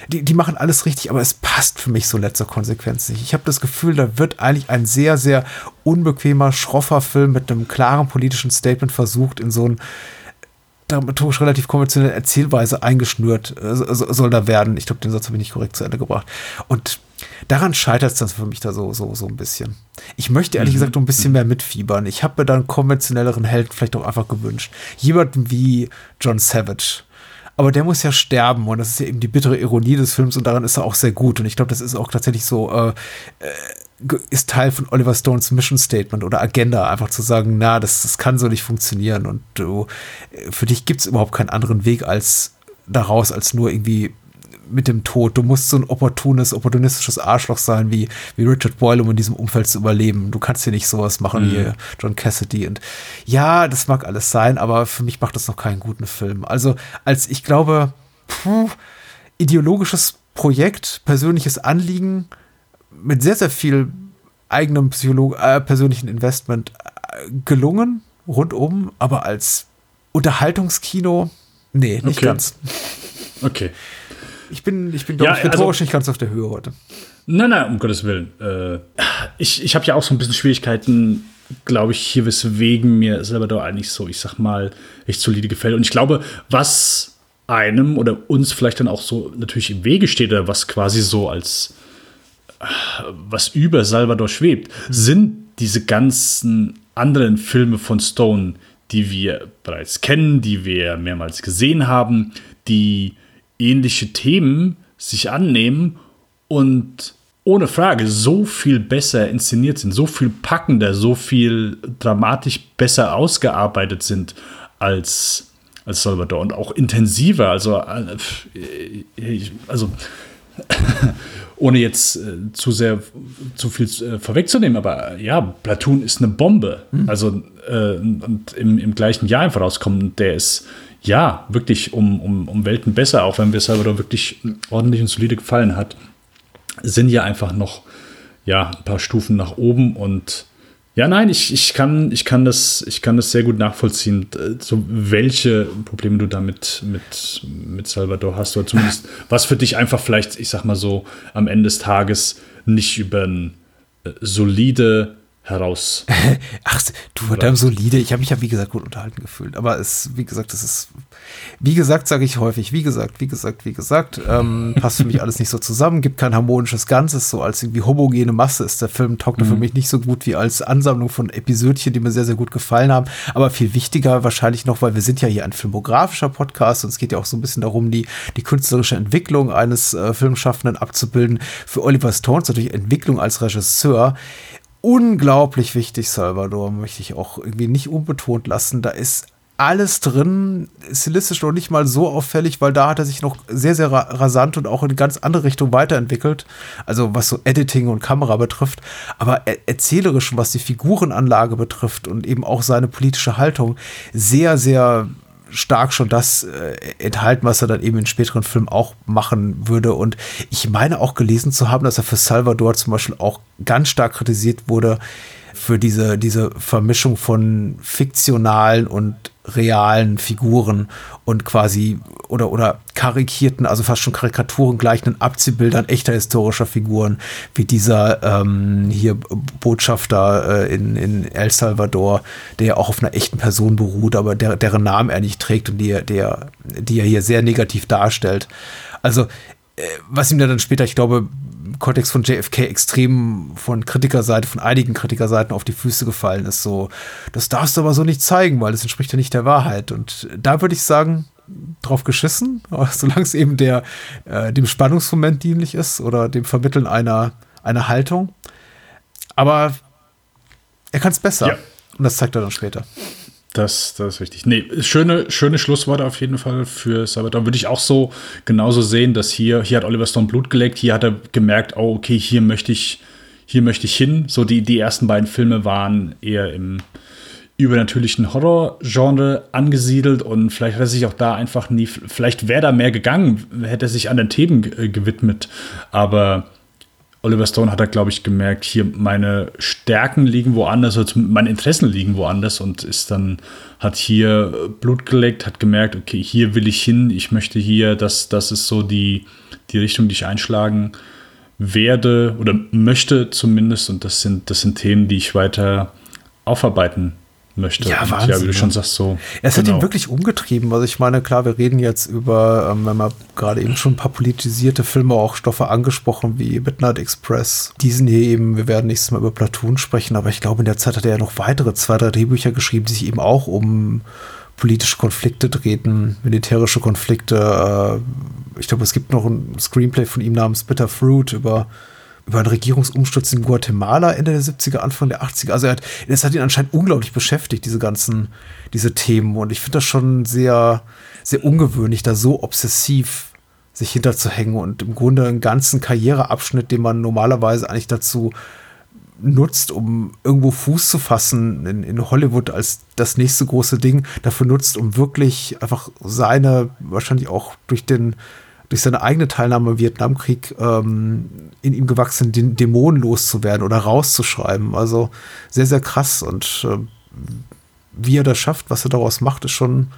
Die, die machen alles richtig, aber es passt für mich so letzter Konsequenz nicht. Ich habe das Gefühl, da wird eigentlich ein sehr, sehr unbequemer, schroffer Film mit einem klaren politischen Statement versucht, in so ein dramaturgisch relativ konventionelle Erzählweise eingeschnürt äh, soll da werden. Ich glaube, den Satz habe ich nicht korrekt zu Ende gebracht. Und daran scheitert es dann für mich da so, so, so ein bisschen. Ich möchte ehrlich mhm. gesagt ein bisschen mehr mitfiebern. Ich habe mir dann konventionelleren Helden vielleicht auch einfach gewünscht. Jemanden wie John Savage. Aber der muss ja sterben und das ist ja eben die bittere Ironie des Films und daran ist er auch sehr gut. Und ich glaube, das ist auch tatsächlich so, äh, äh, ist Teil von Oliver Stones Mission Statement oder Agenda, einfach zu sagen, na, das, das kann so nicht funktionieren und du, für dich gibt es überhaupt keinen anderen Weg als daraus, als nur irgendwie mit dem Tod. Du musst so ein opportunes, opportunistisches Arschloch sein wie, wie Richard Boyle, um in diesem Umfeld zu überleben. Du kannst hier nicht sowas machen mhm. wie John Cassidy. Und ja, das mag alles sein, aber für mich macht das noch keinen guten Film. Also, als ich glaube, puh, ideologisches Projekt, persönliches Anliegen mit sehr, sehr viel eigenem Psycholo äh, persönlichen Investment äh, gelungen, rundum, aber als Unterhaltungskino, nee, nicht okay. ganz. Okay. Ich bin, ich bin, glaube ja, ich, rhetorisch also, nicht ganz auf der Höhe heute. Nein, nein, um Gottes Willen. Äh, ich ich habe ja auch so ein bisschen Schwierigkeiten, glaube ich, hier weswegen mir da eigentlich so, ich sag mal, echt solide gefällt. Und ich glaube, was einem oder uns vielleicht dann auch so natürlich im Wege steht oder was quasi so als was über Salvador schwebt, mhm. sind diese ganzen anderen Filme von Stone, die wir bereits kennen, die wir mehrmals gesehen haben, die ähnliche Themen sich annehmen und ohne Frage so viel besser inszeniert sind, so viel packender, so viel dramatisch besser ausgearbeitet sind als, als Salvador und auch intensiver. Also, äh, also [laughs] ohne jetzt äh, zu sehr zu viel äh, vorwegzunehmen, aber ja, Platoon ist eine Bombe. Mhm. Also äh, und im, im gleichen Jahr einfach rauskommen, der ist ja, wirklich um, um, um Welten besser, auch wenn mir Salvador wirklich ordentlich und solide gefallen hat, sind ja einfach noch ja, ein paar Stufen nach oben und ja, nein, ich, ich, kann, ich, kann das, ich kann das sehr gut nachvollziehen, so welche Probleme du damit mit, mit Salvador hast, oder zumindest [laughs] was für dich einfach vielleicht, ich sag mal so, am Ende des Tages nicht über ein äh, solide heraus. [laughs] Ach, du verdammt solide. Ich habe mich ja, wie gesagt, gut unterhalten gefühlt. Aber es, wie gesagt, das ist, wie gesagt, sage ich häufig, wie gesagt, wie gesagt, wie gesagt, ähm, [laughs] passt für mich alles nicht so zusammen, gibt kein harmonisches Ganzes, so als irgendwie homogene Masse ist der Film, taugte mhm. für mich nicht so gut wie als Ansammlung von Episödchen, die mir sehr, sehr gut gefallen haben. Aber viel wichtiger wahrscheinlich noch, weil wir sind ja hier ein filmografischer Podcast und es geht ja auch so ein bisschen darum, die, die künstlerische Entwicklung eines äh, Filmschaffenden abzubilden. Für Oliver Stones natürlich Entwicklung als Regisseur unglaublich wichtig, Salvador, möchte ich auch irgendwie nicht unbetont lassen. Da ist alles drin, stilistisch noch nicht mal so auffällig, weil da hat er sich noch sehr, sehr rasant und auch in ganz andere Richtung weiterentwickelt. Also was so Editing und Kamera betrifft, aber erzählerisch, was die Figurenanlage betrifft und eben auch seine politische Haltung, sehr, sehr stark schon das äh, enthalten, was er dann eben in späteren Filmen auch machen würde. Und ich meine auch gelesen zu haben, dass er für Salvador zum Beispiel auch ganz stark kritisiert wurde für diese, diese Vermischung von fiktionalen und realen Figuren und quasi oder, oder karikierten, also fast schon Karikaturen gleichenden Abziehbildern echter historischer Figuren, wie dieser ähm, hier Botschafter äh, in, in El Salvador, der ja auch auf einer echten Person beruht, aber der, deren Namen er nicht trägt und die, der, die er hier sehr negativ darstellt. Also, äh, was ihm dann später, ich glaube, Kontext von JFK extrem von Kritikerseite, von einigen Kritikerseiten auf die Füße gefallen ist. So, das darfst du aber so nicht zeigen, weil das entspricht ja nicht der Wahrheit. Und da würde ich sagen, drauf geschissen, [laughs] solange es eben der, äh, dem Spannungsmoment dienlich ist oder dem Vermitteln einer, einer Haltung. Aber er kann es besser. Ja. Und das zeigt er dann später. Das, das ist richtig. Nee, schöne, schöne Schlussworte auf jeden Fall für Sabaton. Würde ich auch so genauso sehen, dass hier, hier hat Oliver Stone Blut geleckt, hier hat er gemerkt, oh, okay, hier möchte ich, hier möchte ich hin. So die, die ersten beiden Filme waren eher im übernatürlichen Horror-Genre angesiedelt und vielleicht hat er sich auch da einfach nie, vielleicht wäre da mehr gegangen, hätte er sich anderen Themen gewidmet. Aber Oliver Stone hat er, glaube ich, gemerkt, hier meine Stärken liegen woanders, also meine Interessen liegen woanders und ist dann, hat hier Blut geleckt, hat gemerkt, okay, hier will ich hin, ich möchte hier, das, das ist so die, die Richtung, die ich einschlagen werde oder möchte zumindest und das sind, das sind Themen, die ich weiter aufarbeiten möchte. Ja, Wahnsinn, ja, wie du ne? schon sagst, so. Es hat genau. ihn wirklich umgetrieben. Also ich meine, klar, wir reden jetzt über, ähm, wenn man gerade eben schon ein paar politisierte Filme, auch Stoffe angesprochen, wie Midnight Express. Diesen hier eben, wir werden nächstes Mal über Platoon sprechen, aber ich glaube, in der Zeit hat er ja noch weitere zwei, drei Drehbücher geschrieben, die sich eben auch um politische Konflikte drehten, militärische Konflikte. Äh, ich glaube, es gibt noch ein Screenplay von ihm namens Bitter Fruit über über einen Regierungsumsturz in Guatemala Ende der 70er, Anfang der 80er. Also er hat, das hat ihn anscheinend unglaublich beschäftigt, diese ganzen, diese Themen. Und ich finde das schon sehr, sehr ungewöhnlich, da so obsessiv sich hinterzuhängen und im Grunde einen ganzen Karriereabschnitt, den man normalerweise eigentlich dazu nutzt, um irgendwo Fuß zu fassen in, in Hollywood als das nächste große Ding, dafür nutzt, um wirklich einfach seine, wahrscheinlich auch durch den, durch seine eigene Teilnahme im Vietnamkrieg ähm, in ihm gewachsenen Dä- Dämonen loszuwerden oder rauszuschreiben. Also sehr, sehr krass. Und äh, wie er das schafft, was er daraus macht, ist schon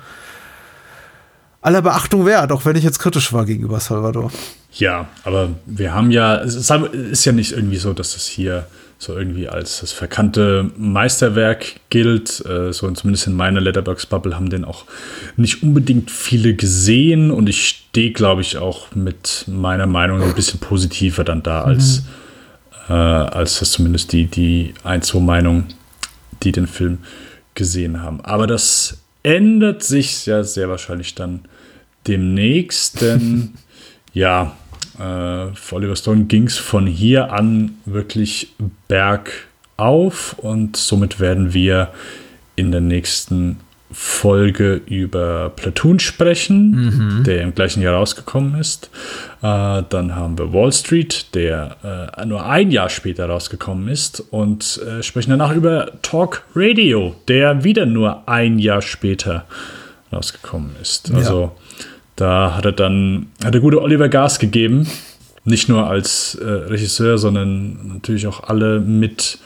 aller Beachtung wert, auch wenn ich jetzt kritisch war gegenüber Salvador. Ja, aber wir haben ja, es ist, ist ja nicht irgendwie so, dass das hier so irgendwie als das verkannte Meisterwerk gilt. Äh, so zumindest in meiner Letterbox-Bubble haben den auch nicht unbedingt viele gesehen und ich stehe, glaube ich, auch mit meiner Meinung ein bisschen positiver dann da als, äh, als das zumindest die, die ein, zwei Meinungen, die den Film gesehen haben. Aber das ändert sich ja sehr wahrscheinlich dann demnächst, denn [laughs] ja, äh, für Oliver Stone ging es von hier an wirklich bergauf und somit werden wir in der nächsten Folge über Platoon sprechen, der im gleichen Jahr rausgekommen ist. Äh, dann haben wir Wall Street, der äh, nur ein Jahr später rausgekommen ist und äh, sprechen danach über Talk Radio, der wieder nur ein Jahr später rausgekommen ist. Also da hat er dann, hat der gute Oliver Gas gegeben. Nicht nur als äh, Regisseur, sondern natürlich auch alle mit,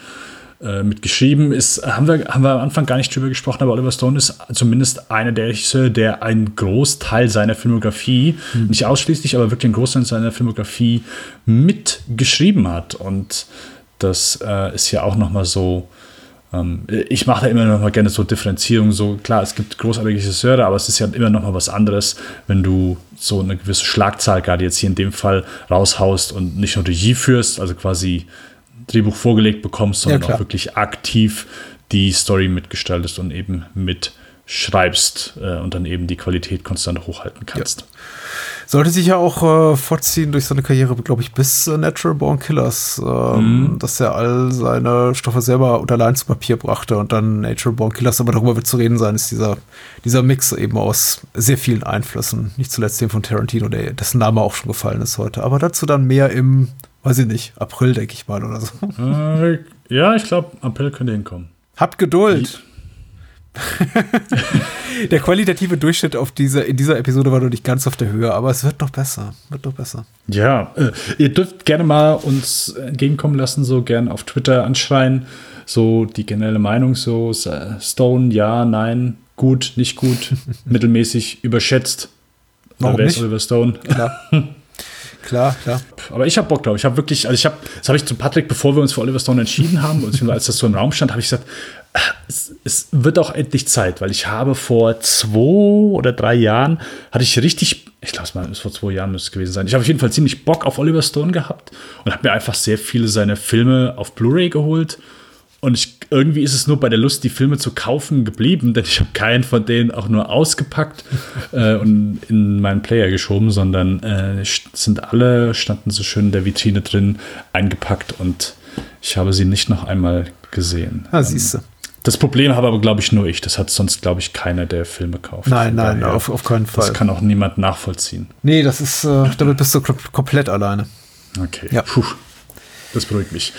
äh, mitgeschrieben. Ist, haben, wir, haben wir am Anfang gar nicht drüber gesprochen, aber Oliver Stone ist zumindest einer der Regisseure, der einen Großteil seiner Filmografie, nicht ausschließlich, aber wirklich einen Großteil seiner Filmografie mitgeschrieben hat. Und das äh, ist ja auch nochmal so, ich mache da immer noch mal gerne so Differenzierung. So klar, es gibt großartige Regisseure, aber es ist ja immer noch mal was anderes, wenn du so eine gewisse Schlagzahl gerade jetzt hier in dem Fall raushaust und nicht nur Regie führst, also quasi Drehbuch vorgelegt bekommst, sondern klar. auch wirklich aktiv die Story mitgestaltest und eben mitschreibst äh, und dann eben die Qualität konstant hochhalten kannst. Sollte sich ja auch äh, fortziehen durch seine Karriere, glaube ich, bis äh, Natural Born Killers, ähm, dass er all seine Stoffe selber unter allein zu Papier brachte und dann Natural Born Killers, aber darüber wird zu reden sein, ist dieser, dieser Mix eben aus sehr vielen Einflüssen, nicht zuletzt dem von Tarantino, der, dessen Name auch schon gefallen ist heute. Aber dazu dann mehr im, weiß ich nicht, April, denke ich mal, oder so. Äh, ja, ich glaube, April könnte hinkommen. Habt Geduld. [laughs] der qualitative Durchschnitt auf diese, in dieser Episode war noch nicht ganz auf der Höhe, aber es wird noch besser. Wird noch besser. Ja, äh, ihr dürft gerne mal uns entgegenkommen lassen, so gerne auf Twitter anschreien, so die generelle Meinung, so äh, Stone, ja, nein, gut, nicht gut, [laughs] mittelmäßig, überschätzt. Warum Wer ist? Oliver Stone? Klar. [laughs] klar, klar. Aber ich habe Bock drauf. Ich habe wirklich, also ich habe, das habe ich zu Patrick, bevor wir uns für Oliver Stone entschieden haben, beziehungsweise als das so im Raum stand, habe ich gesagt, es, es wird auch endlich Zeit, weil ich habe vor zwei oder drei Jahren, hatte ich richtig, ich glaube, es war vor zwei Jahren müsste es gewesen sein, ich habe auf jeden Fall ziemlich Bock auf Oliver Stone gehabt und habe mir einfach sehr viele seiner Filme auf Blu-ray geholt. Und ich, irgendwie ist es nur bei der Lust, die Filme zu kaufen geblieben, denn ich habe keinen von denen auch nur ausgepackt [laughs] äh, und in meinen Player geschoben, sondern äh, sind alle, standen so schön in der Vitrine drin, eingepackt und ich habe sie nicht noch einmal gesehen. Ah, siehst du. Das Problem habe aber, glaube ich, nur ich. Das hat sonst, glaube ich, keiner, der Filme kauft. Nein, nein, Daher, auf, auf keinen Fall. Das kann auch niemand nachvollziehen. nee, das ist, äh, damit bist du kom komplett alleine. Okay. Ja. Puh, das beruhigt mich.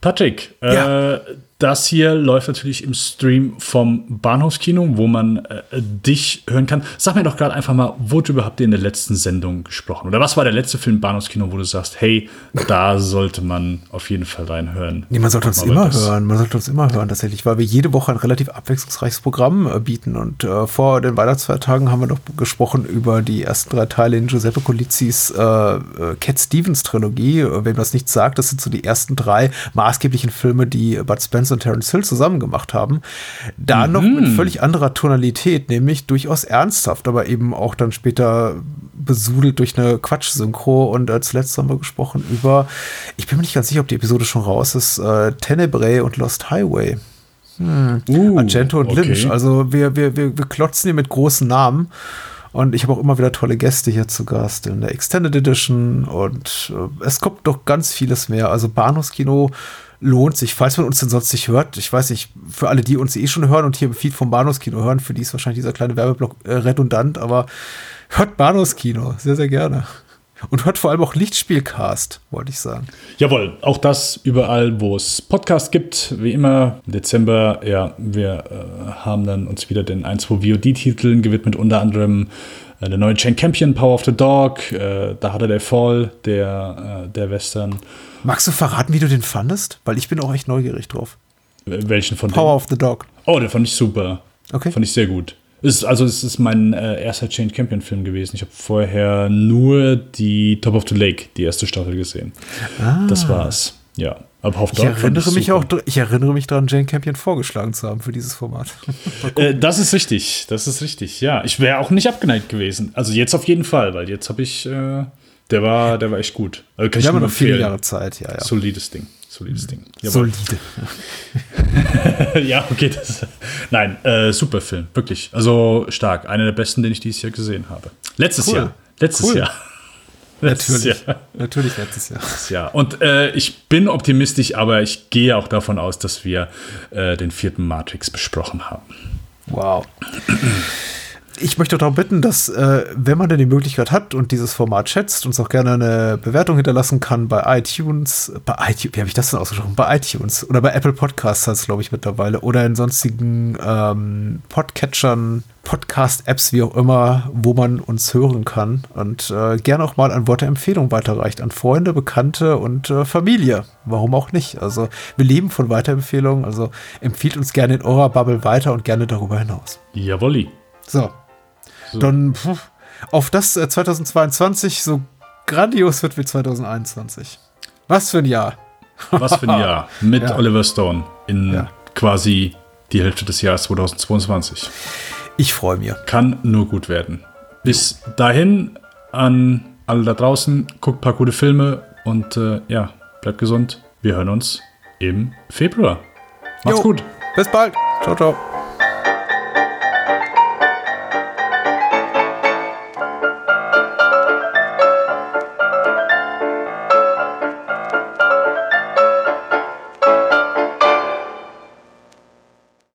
Patrick, Ja. äh, das hier läuft natürlich im Stream vom Bahnhofskino, wo man äh, dich hören kann. Sag mir doch gerade einfach mal, worüber habt ihr in der letzten Sendung gesprochen? Oder was war der letzte Film im Bahnhofskino, wo du sagst, hey, da sollte man auf jeden Fall reinhören? Nee, man sollte uns immer hören. Man sollte uns immer hören, tatsächlich, weil wir jede Woche ein relativ abwechslungsreiches Programm äh, bieten. Und äh, vor den Weihnachtsfeiertagen haben wir noch gesprochen über die ersten drei Teile in Giuseppe Colizis äh, äh, Cat Stevens Trilogie. Äh, Wem das nicht sagt, das sind so die ersten drei maßgeblichen Filme, die Bud Spencer Spence und Terence Hill zusammen gemacht haben. Da mhm. noch mit völlig anderer Tonalität, nämlich durchaus ernsthaft, aber eben auch dann später besudelt durch eine Quatsch-Synchro. Und äh, zuletzt haben wir gesprochen über, ich bin mir nicht ganz sicher, ob die Episode schon raus ist, äh, Tenebrae und Lost Highway. Hm. Uh, Argento und okay. Lynch. Also wir, wir, wir, wir klotzen hier mit großen Namen. Und ich habe auch immer wieder tolle Gäste hier zu Gast in der Extended Edition. Und äh, es kommt doch ganz vieles mehr. Also Bahnhofskino lohnt sich, falls man uns denn sonst nicht hört. Ich weiß nicht, für alle, die uns eh schon hören und hier im Feed vom Bahnhofskino hören, für die ist wahrscheinlich dieser kleine Werbeblock äh, redundant, aber hört Bahnhofskino sehr, sehr gerne. Und hört vor allem auch Lichtspielcast, wollte ich sagen. Jawohl, auch das überall, wo es Podcasts gibt, wie immer. Im Dezember, ja, wir äh, haben dann uns wieder den 1, 2 VOD-Titeln gewidmet, unter anderem der neue Chain Campion, Power of the Dog, äh, da hatte der Fall, der, äh, der Western. Magst du verraten, wie du den fandest? Weil ich bin auch echt neugierig drauf. Welchen von Power denen? of the Dog. Oh, der fand ich super. Okay. Fand ich sehr gut. Ist, also es ist mein äh, erster Change Campion Film gewesen. Ich habe vorher nur die Top of the Lake, die erste Staffel gesehen. Ah. Das war's. Ja. Aber auf ich erinnere mich auch, ich erinnere mich daran, Jane Campion vorgeschlagen zu haben für dieses Format. [laughs] äh, das ist richtig, das ist richtig. Ja, ich wäre auch nicht abgeneigt gewesen. Also jetzt auf jeden Fall, weil jetzt habe ich, äh, der war, der war echt gut. Also kann Wir haben noch viele Jahre Zeit, ja, ja. Solides Ding solides Ding. Jawohl. Solide. [laughs] ja, okay. Das, nein, äh, super Film, wirklich. Also stark. Einer der besten, den ich dieses Jahr gesehen habe. Letztes cool. Jahr. Letztes cool. Jahr. Letztes Natürlich. Jahr. Natürlich letztes Jahr. Letztes Jahr. Und äh, ich bin optimistisch, aber ich gehe auch davon aus, dass wir äh, den vierten Matrix besprochen haben. Wow ich möchte darum bitten, dass, äh, wenn man denn die Möglichkeit hat und dieses Format schätzt, uns auch gerne eine Bewertung hinterlassen kann bei iTunes, bei iTunes, wie habe ich das denn ausgesprochen? Bei iTunes oder bei Apple Podcasts heißt glaube ich, mittlerweile, oder in sonstigen ähm, Podcatchern, Podcast-Apps, wie auch immer, wo man uns hören kann. Und äh, gerne auch mal ein Wort der Empfehlung weiterreicht an Freunde, Bekannte und äh, Familie. Warum auch nicht? Also, wir leben von Weiterempfehlungen, also empfiehlt uns gerne in eurer Bubble weiter und gerne darüber hinaus. Jawolli. So, so. Dann pff, auf das äh, 2022 so grandios wird wie 2021. Was für ein Jahr. [laughs] Was für ein Jahr. Mit ja. Oliver Stone in ja. quasi die Hälfte des Jahres 2022. Ich freue mich. Kann nur gut werden. Bis dahin an alle da draußen, guckt ein paar gute Filme und äh, ja, bleibt gesund. Wir hören uns im Februar. Macht's jo. gut. Bis bald. Ciao, ciao.